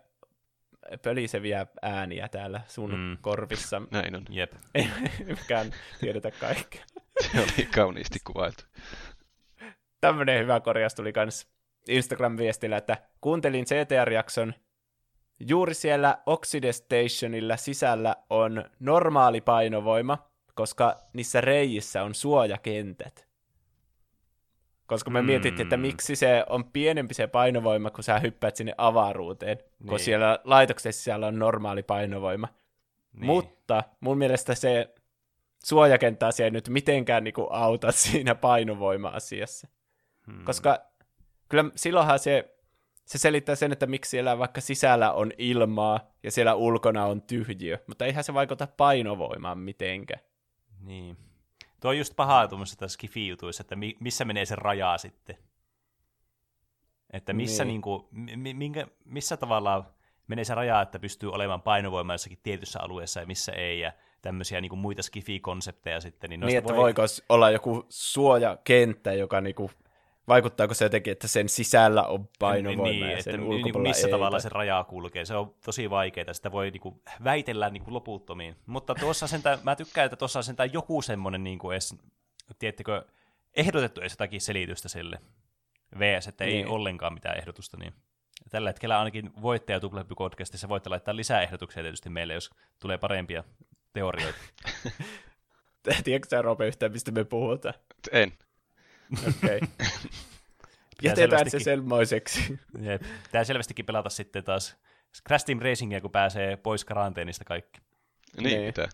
pöliseviä ääniä täällä sun mm. korvissa. Näin on. Jep. [LAUGHS] Ei mikään tiedetä kaikkea. Se oli kauniisti kuvailtu. Tämmöinen hyvä korjaus tuli kans Instagram-viestillä, että kuuntelin CTR-jakson. Juuri siellä Oxide Stationilla sisällä on normaali painovoima, koska niissä reijissä on suojakentät. Koska me mm. mietittiin, että miksi se on pienempi se painovoima, kun sä hyppäät sinne avaruuteen, niin. kun siellä laitoksessa siellä on normaali painovoima. Niin. Mutta mun mielestä se suojakenttä-asia ei nyt mitenkään niin kuin auta [LAUGHS] siinä painovoima-asiassa. Hmm. Koska kyllä silloinhan se, se selittää sen, että miksi siellä vaikka sisällä on ilmaa ja siellä ulkona on tyhjiö, mutta eihän se vaikuta painovoimaan mitenkään. Niin. Tuo on just pahaa tuommoisessa skifi-jutuissa, että missä menee se raja sitten. Että missä, niin. Niinku, minkä, missä tavalla menee se raja, että pystyy olemaan painovoima jossakin tietyssä alueessa ja missä ei, ja tämmöisiä niin kuin muita skifi-konsepteja sitten. Niin, niin että voi... voiko olla joku suojakenttä, joka niin kuin, vaikuttaako se jotenkin, että sen sisällä on painovoima niin, ja sen että niin, missä ei, tavalla tai... se raja kulkee. Se on tosi vaikeaa, sitä voi niin kuin, väitellä niin kuin loputtomiin. Mutta tuossa sentään, mä tykkään, että tuossa on sentään joku semmoinen niin kuin edes, tiedättekö, ehdotettu edes jotakin selitystä sille. VS, että niin. ei ollenkaan mitään ehdotusta. Niin. Tällä hetkellä ainakin voittaja Tuplepy podcastissa voitte laittaa lisää ehdotuksia tietysti meille, jos tulee parempia teorioita. [LAUGHS] Tiedätkö sä, Rope, yhtään, mistä me puhutaan? En. Okei. [LAUGHS] Okay. Jätetään se semmoiseksi. Pitää selvästikin pelata sitten taas Crash Team Racingia, kun pääsee pois karanteenista kaikki. Niin, niin. mitä?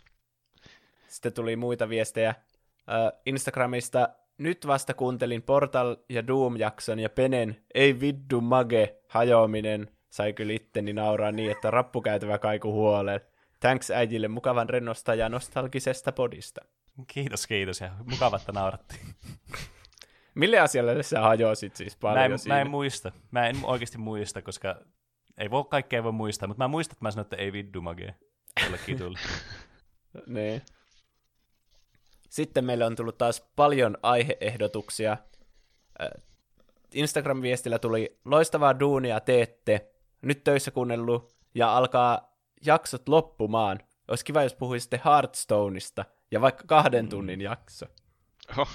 Sitten tuli muita viestejä uh, Instagramista. Nyt vasta kuuntelin Portal ja Doom-jakson ja Penen Ei viddu mage hajoaminen sai kyllä itteni nauraa niin, että rappukäytävä kaiku huoleen. Thanks äijille mukavan rennosta ja nostalgisesta podista. Kiitos, kiitos ja mukava, että naurattiin. [LAUGHS] Mille asialle sä hajosit siis paljon mä en, siinä? mä en muista. Mä en oikeasti muista, koska ei voi kaikkea voi muistaa, mutta mä muistan, että mä sanoin, että ei viddu tuli. [LAUGHS] niin. Sitten meille on tullut taas paljon aiheehdotuksia. Instagram-viestillä tuli loistavaa duunia teette, nyt töissä kuunnellut ja alkaa jaksot loppumaan. Olisi kiva, jos puhuisitte Hearthstoneista ja vaikka kahden mm. tunnin jakso. Oh.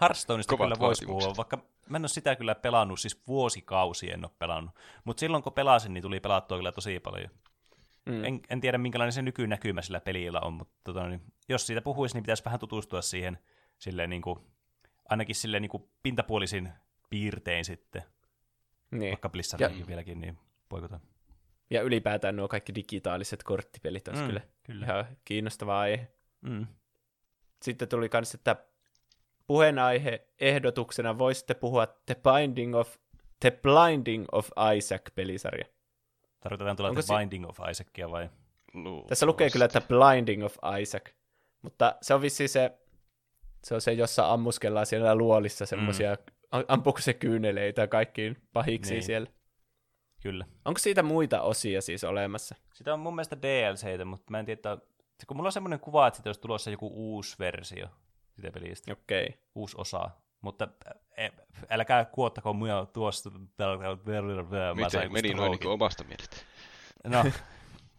Hearthstoneista kyllä voisi puhua, vaikka mä en ole sitä kyllä pelannut, siis vuosikausi en ole pelannut. Mutta silloin kun pelasin, niin tuli pelattua kyllä tosi paljon. Mm. En, en tiedä, minkälainen se nykynäkymä sillä pelillä on, mutta tota, niin, jos siitä puhuisi, niin pitäisi vähän tutustua siihen silleen, niin kuin, ainakin silleen niin kuin pintapuolisin piirtein sitten. Niin. Vaikka Blizzardin ja... vieläkin, niin poikota. Ja ylipäätään nuo kaikki digitaaliset korttipelit olisi mm, kyllä, kyllä ihan kiinnostava aihe. Mm. Sitten tuli myös, että puheenaihe ehdotuksena voisitte puhua The Binding of, The Blinding of Isaac-pelisarja. Tarkoitetaan tulla The si- Binding of Isaacia vai? Luultavasti. Tässä lukee kyllä The Blinding of Isaac, mutta se on vissi se, se on se, jossa ammuskellaan siellä luolissa semmoisia, mm. ampuuko se kyyneleitä kaikkiin pahiksi niin. siellä. Kyllä. Onko siitä muita osia siis olemassa? Sitä on mun mielestä DLCitä, mutta mä en tiedä, kun mulla on semmoinen kuva, että siitä olisi tulossa joku uusi versio sitä pelistä. Okei. Okay. Uusi osa. Mutta e, älkää kuottako mua tuosta. Miten meni noin niin omasta mielestä? No,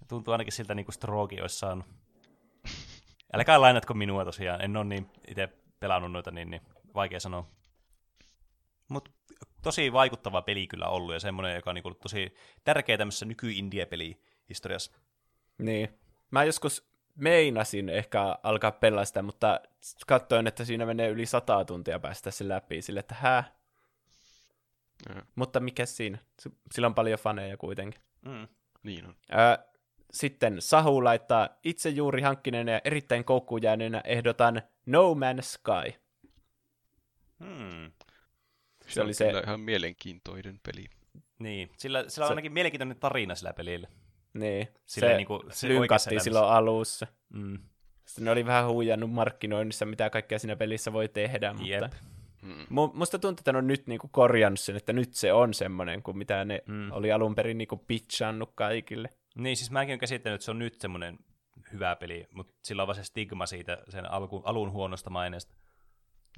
tuntuu ainakin siltä niin kuin stroke olisi saanut. Älkää lainatko minua tosiaan. En ole niin itse pelannut noita, niin, niin vaikea sanoa. Mutta tosi vaikuttava peli kyllä ollut ja semmoinen, joka on niin tosi tärkeä tämmöisessä nyky-indie-peli historiassa. Niin. Mä joskus meinasin ehkä alkaa pelaa sitä, mutta katsoin, että siinä menee yli sata tuntia päästä se läpi, sille että hää. Ja. Mutta mikä siinä? Sillä on paljon faneja kuitenkin. Mm. Niin on. Ö, sitten Sahu laittaa itse juuri hankkinen ja erittäin koukkuun jääneenä ehdotan No Man's Sky. Hmm. Se, se oli se ihan mielenkiintoinen peli. Niin, sillä, sillä on se... ainakin mielenkiintoinen tarina sillä pelillä. Niin, Silleen se, niin kuin, se lynkattiin silloin alussa. Mm. Sitten ne oli vähän huijannut markkinoinnissa, mitä kaikkea siinä pelissä voi tehdä, mutta Jep. Mm. musta tuntuu, että ne on nyt niinku korjannut sen, että nyt se on semmoinen kuin mitä ne mm. oli alun perin niinku pitchannut kaikille. Niin, siis mäkin olen käsittänyt, että se on nyt semmoinen hyvä peli, mutta sillä on vaan se stigma siitä sen alku, alun huonosta maineesta.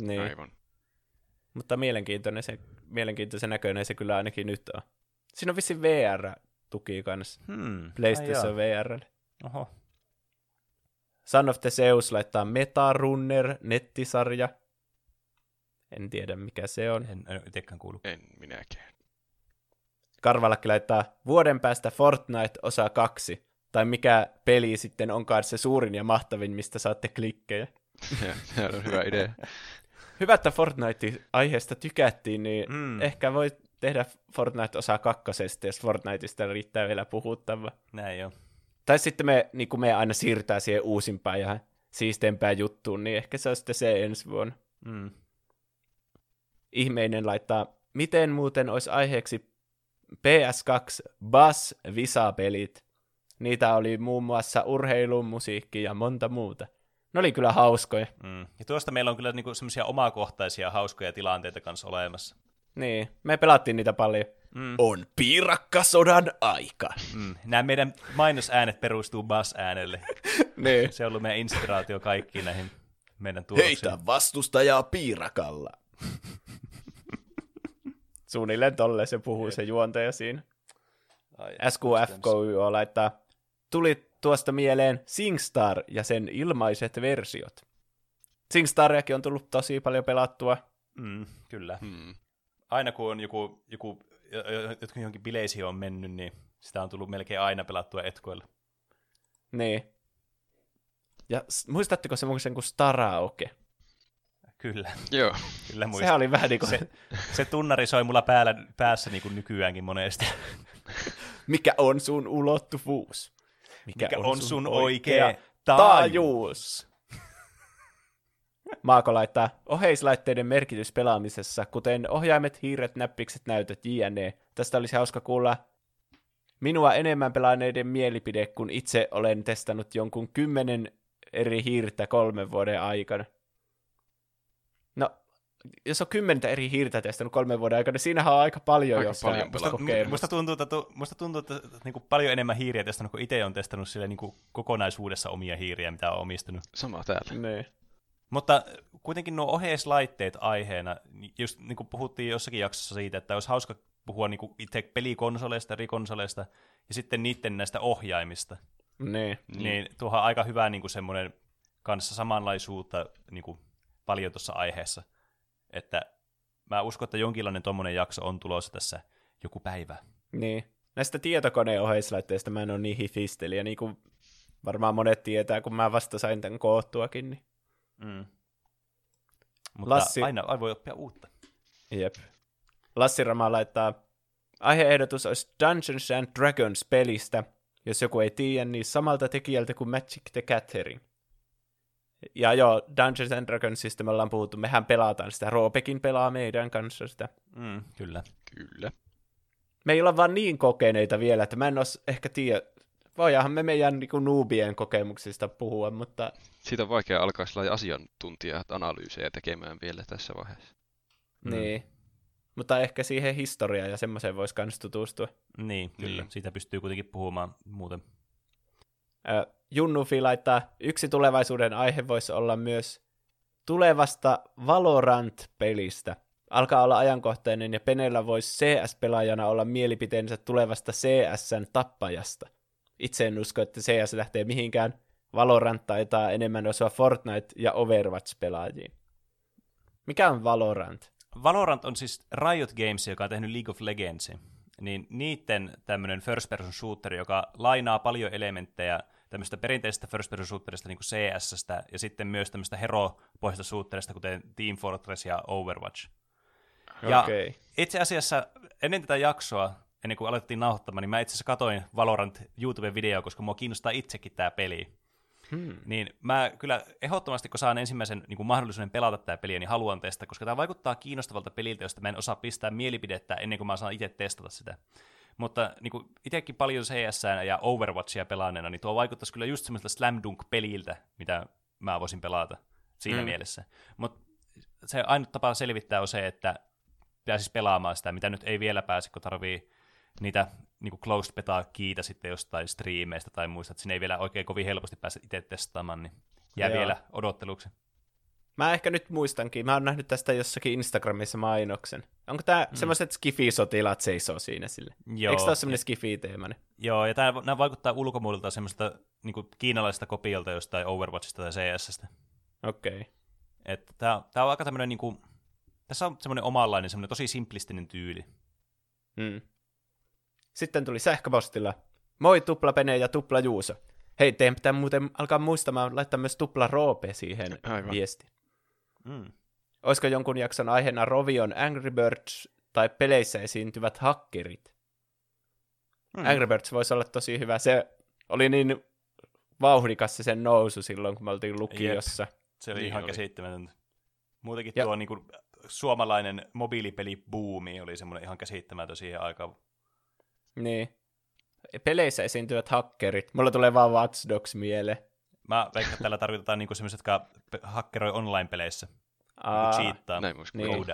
Niin. Aivan. Mutta mielenkiintoinen se, mielenkiintoisen näköinen se kyllä ainakin nyt on. Siinä on vissiin VR tuki kanssa. Hmm. PlayStation VR. Oho. Son of the Zeus laittaa Metarunner nettisarja. En tiedä mikä se on. En, en itsekään kuulu. En minäkään. Karvalakki laittaa vuoden päästä Fortnite osa kaksi. Tai mikä peli sitten onkaan se suurin ja mahtavin, mistä saatte klikkejä. [LAUGHS] Se on hyvä idea. Hyvä, että Fortnite-aiheesta tykättiin, niin mm. ehkä voi tehdä Fortnite osaa kakkosesta, jos Fortniteista riittää vielä puhuttava. Näin jo. Tai sitten me, niin kuin me aina siirtää siihen uusimpaan ja siisteempään juttuun, niin ehkä se on sitten se ensi vuonna. Mm. Ihmeinen laittaa, miten muuten olisi aiheeksi PS2 Bass Visa-pelit. Niitä oli muun muassa urheilu, musiikki ja monta muuta. Ne oli kyllä hauskoja. Mm. Ja tuosta meillä on kyllä niinku semmoisia omakohtaisia hauskoja tilanteita kanssa olemassa. Niin, me pelattiin niitä paljon. Mm. On piirakkasodan aika. Mm. Nämä meidän mainosäänet perustuu bass-äänelle. [LAUGHS] niin. Se on ollut meidän inspiraatio kaikkiin näihin meidän tuloksiin. Heitä vastustajaa piirakalla. Suunnilleen tolle se puhuu se juontaja siinä. SQFKY laittaa, tuli tuosta mieleen SingStar ja sen ilmaiset versiot. SingStariakin on tullut tosi paljon pelattua. Mm, kyllä. Hmm aina kun on joku, joku jotkut johonkin bileisiin on mennyt, niin sitä on tullut melkein aina pelattua etkoilla. Niin. Ja muistatteko semmoisen kuin Staraoke? Kyllä. Joo. Kyllä muistan. Sehän oli vähän niin kuin... Se, se tunnari soi mulla päällä, päässä niin kuin nykyäänkin monesti. [LAUGHS] Mikä on sun ulottuvuus? Mikä, Mikä on, on sun oikea taajuus? taajuus? [LAUGHS] Maako laittaa oheislaitteiden merkitys pelaamisessa, kuten ohjaimet, hiiret, näppikset, näytöt, jne. Tästä olisi hauska kuulla minua enemmän pelaaneiden mielipide, kun itse olen testannut jonkun kymmenen eri hiirtä kolmen vuoden aikana. Jos on kymmentä eri hiirtä testannut kolmen vuoden aikana, niin siinähän on aika paljon, aika jos paljon musta, musta tuntuu, että, musta tuntuu, että niin kuin paljon enemmän hiiriä testannut, kun itse on testannut sille niin kuin kokonaisuudessa omia hiiriä, mitä on omistunut. Sama täällä. Niin. Mutta kuitenkin nuo oheislaitteet aiheena, just niin kuin puhuttiin jossakin jaksossa siitä, että olisi hauska puhua niin kuin itse pelikonsoleista, eri konsoleista ja sitten niiden näistä ohjaimista. Nee. Niin tuohan aika hyvä niin kuin semmoinen kanssa samanlaisuutta niin kuin paljon tuossa aiheessa. Että mä uskon, että jonkinlainen tuommoinen jakso on tulossa tässä joku päivä. Niin. Näistä tietokoneen oheislaitteista mä en ole niin hifistelijä, niin kuin varmaan monet tietää, kun mä vasta sain tämän koottuakin. Niin. Mm. Mutta Lassi... aina, aina voi oppia uutta. Jep. Lassi Rama laittaa, aiheehdotus olisi Dungeons and Dragons pelistä, jos joku ei tiedä, niin samalta tekijältä kuin Magic the Gathering. Ja joo, Dungeons and Dragonsista me ollaan puhuttu, mehän pelataan sitä, Roopekin pelaa meidän kanssa sitä. Mm, kyllä. Kyllä. Me ei olla vaan niin kokeneita vielä, että mä en os ehkä tiedä, voidaanhan me meidän niin nuubien kokemuksista puhua, mutta... Siitä on vaikea alkaa sellainen asiantuntija-analyysejä tekemään vielä tässä vaiheessa. Mm. Niin. Mutta ehkä siihen historiaan ja semmoiseen voisi myös tutustua. Niin, kyllä. Niin. Siitä pystyy kuitenkin puhumaan muuten. Äh, Junnufi laittaa, yksi tulevaisuuden aihe voisi olla myös tulevasta Valorant-pelistä. Alkaa olla ajankohtainen ja Penellä voisi CS-pelaajana olla mielipiteensä tulevasta CSn tappajasta. Itse en usko, että CS lähtee mihinkään. Valorant taitaa enemmän osua Fortnite ja Overwatch-pelaajiin. Mikä on Valorant? Valorant on siis Riot Games, joka on tehnyt League of Legendsin. Niin niiden tämmöinen first person shooter, joka lainaa paljon elementtejä tämmöistä perinteisestä first person shooterista niin kuin CSstä, ja sitten myös tämmöistä hero-pohjaista shooterista, kuten Team Fortress ja Overwatch. Ja okay. itse asiassa ennen tätä jaksoa, ennen kuin alettiin nauhoittamaan, niin mä itse asiassa katoin Valorant YouTube-videoa, koska mua kiinnostaa itsekin tämä peli. Hmm. Niin mä kyllä ehdottomasti, kun saan ensimmäisen niin kuin mahdollisuuden pelata tätä peliä, niin haluan testata, koska tämä vaikuttaa kiinnostavalta peliltä, josta mä en osaa pistää mielipidettä ennen kuin mä saan itse testata sitä. Mutta niin kuin itsekin paljon CS ja Overwatchia pelaaneena, niin tuo vaikuttaisi kyllä just semmoista slam dunk-peliltä, mitä mä voisin pelata siinä hmm. mielessä. Mutta se ainut tapa selvittää on se, että pääsisi pelaamaan sitä, mitä nyt ei vielä pääse, kun tarvii niitä niin kuin closed beta kiitä sitten jostain striimeistä tai muista, että sinne ei vielä oikein kovin helposti pääse itse testaamaan, niin jää Joo. vielä odotteluksi. Mä ehkä nyt muistankin, mä oon nähnyt tästä jossakin Instagramissa mainoksen. Onko tää mm. semmoiset skifi-sotilaat seisoo siinä sille? Joo. Eikö tää ole semmoinen skifi-teemainen? Joo, ja tää, nämä vaikuttaa ulkomuodolta semmoista niin kiinalaisesta kopiolta jostain Overwatchista tai CSstä. Okei. Okay. Että tää, tää on aika tämmöinen, niin kuin, tässä on semmoinen omanlainen, semmoinen tosi simplistinen tyyli. Mm. Sitten tuli sähköpostilla. Moi tupla Pene ja tupla Juuso. Hei, teidän pitää muuten alkaa muistamaan laittaa myös tupla Roope siihen Aivan. viesti. Mm. Olisiko jonkun jakson aiheena Rovion Angry Birds tai peleissä esiintyvät hakkerit? Mm. Angry Birds voisi olla tosi hyvä. Se oli niin vauhdikas se sen nousu silloin, kun me oltiin lukiossa. Jep. Se oli niin ihan oli. käsittämätöntä. Muutenkin ja... tuo niin kuin, suomalainen mobiilipelibuumi oli semmoinen ihan käsittämätön siihen aikaan. Niin. Peleissä esiintyvät hakkerit. Mulla tulee vaan Watch Dogs mieleen. Mä veikkaan, että täällä tarkoitetaan niinku semmoiset, jotka hakkeroi online-peleissä. Aa, niinku cheattaa, näin niin.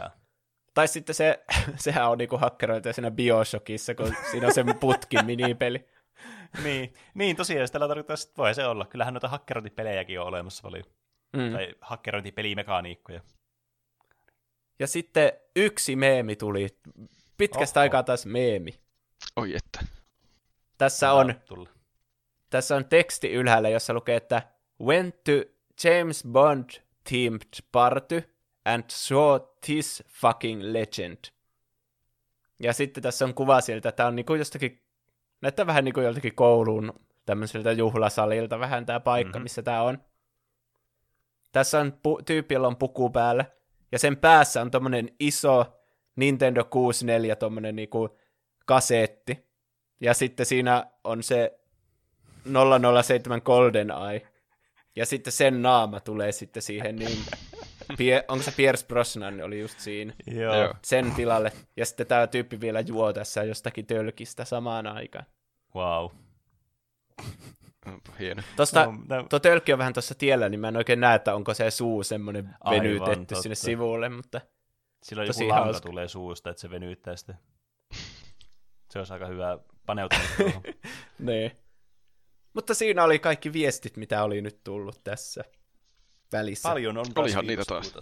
Tai sitten se, [LAUGHS] sehän on niinku hakkeroita siinä Bioshockissa, kun siinä on se [LAUGHS] putkin minipeli. niin, niin, tosiaan, tällä tarkoittaa, että voi se olla. Kyllähän noita hakkerointipelejäkin on olemassa paljon. Mm. Tai hakkerointipelimekaniikkoja. Ja sitten yksi meemi tuli. Pitkästä Oho. aikaa taas meemi. Oi että. Tässä on, tässä on teksti ylhäällä, jossa lukee, että Went to James Bond themed party and saw this fucking legend. Ja sitten tässä on kuva sieltä, että tämä on niinku jostakin, näyttää vähän niin kuin joltakin kouluun tämmöiseltä juhlasalilta vähän tämä paikka, mm-hmm. missä tämä on. Tässä on pu- tyyppi, jolla on puku päällä, ja sen päässä on tommonen iso Nintendo 64 tommonen niinku kasetti. Ja sitten siinä on se 007 Golden Eye. Ja sitten sen naama tulee sitten siihen, niin Pie- onko se Pierce Brosnan oli just siinä. Joo. Sen tilalle. Ja sitten tämä tyyppi vielä juo tässä jostakin tölkistä samaan aikaan. Wow. [LAUGHS] Hieno. Tosta, no, tuo tölkki on vähän tuossa tiellä, niin mä en oikein näe, että onko se suu semmoinen venytetty sinne sivulle, mutta Silloin joku lanka hauska. tulee suusta, että se venyttää sitä. Se olisi aika hyvä paneutumista [LAUGHS] niin. Mutta siinä oli kaikki viestit, mitä oli nyt tullut tässä välissä. Paljon on Olihan niitä taas.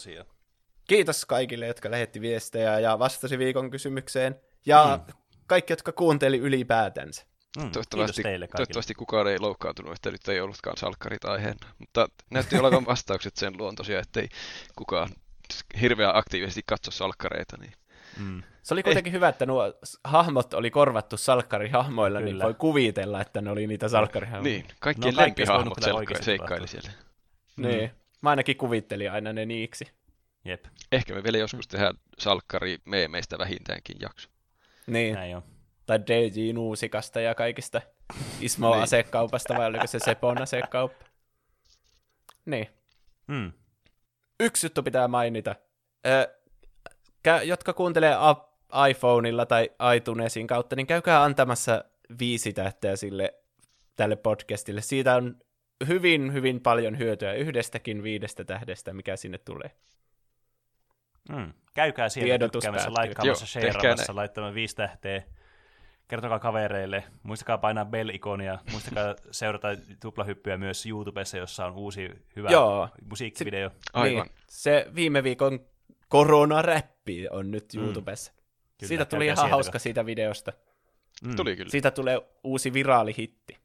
Kiitos kaikille, jotka lähetti viestejä ja vastasi viikon kysymykseen. Ja mm. kaikki, jotka kuunteli ylipäätänsä. Mm, toivottavasti, toivottavasti kukaan ei loukkaantunut, että nyt ei ollutkaan salkkarit aiheena. Mutta näytti olevan [LAUGHS] vastaukset sen luontoisia, ettei kukaan hirveän aktiivisesti katso salkkareita. Niin. Mm. Se oli kuitenkin ei. hyvä, että nuo hahmot oli korvattu salkkarihahmoilla, niin Kyllä. niin voi kuvitella, että ne oli niitä salkkarihahmoja. Niin, kaikkien no, lempihahmot seikkaili siellä. Niin, mä ainakin kuvittelin aina ne niiksi. Jep. Ehkä me vielä joskus tehdään salkkari meemeistä vähintäänkin jakso. Niin. Näin on. Tai DJ Nuusikasta ja kaikista [LAUGHS] Ismo-asekaupasta, vai oliko se Sepon asekauppa? Niin. Hmm. Yksi juttu pitää mainita. Ö, jotka kuuntelee iPhoneilla tai iTunesin kautta, niin käykää antamassa viisi tähteä sille tälle podcastille. Siitä on hyvin, hyvin paljon hyötyä yhdestäkin viidestä tähdestä, mikä sinne tulee. Mm. Käykää siellä tykkäämässä, laikkaamassa, shareamassa, laittamaan viisi tähteä. Kertokaa kavereille. Muistakaa painaa bell-ikonia. Muistakaa seurata tuplahyppyä myös YouTubessa, jossa on uusi hyvä Joo. musiikkivideo. Aivan. Niin, se viime viikon koronaräppi on nyt mm. YouTubessa. Kyllä, siitä tuli ihan sieltä. hauska siitä videosta. Mm. Tuli kyllä. Siitä tulee uusi viraalihitti.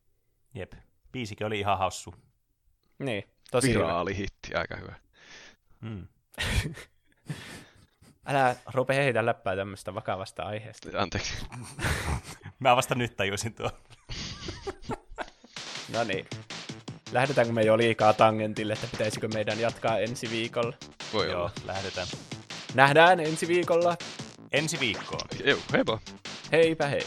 Jep. Biisikin oli ihan hassu. Niin, tosi Viraalihitti, hyvä. aika hyvä. Mm. [LAUGHS] Älä rupea heitä läppää tämmöistä vakavasta aiheesta. Anteeksi. [LAUGHS] Mä vasta nyt tajusin tuo. [LAUGHS] no niin. Lähdetäänkö me jo liikaa tangentille, että pitäisikö meidän jatkaa ensi viikolla? Voi Joo, olla. lähdetään. Nähdään ensi viikolla. Ensi viikkoon. Joo, heipä. Heipä hei.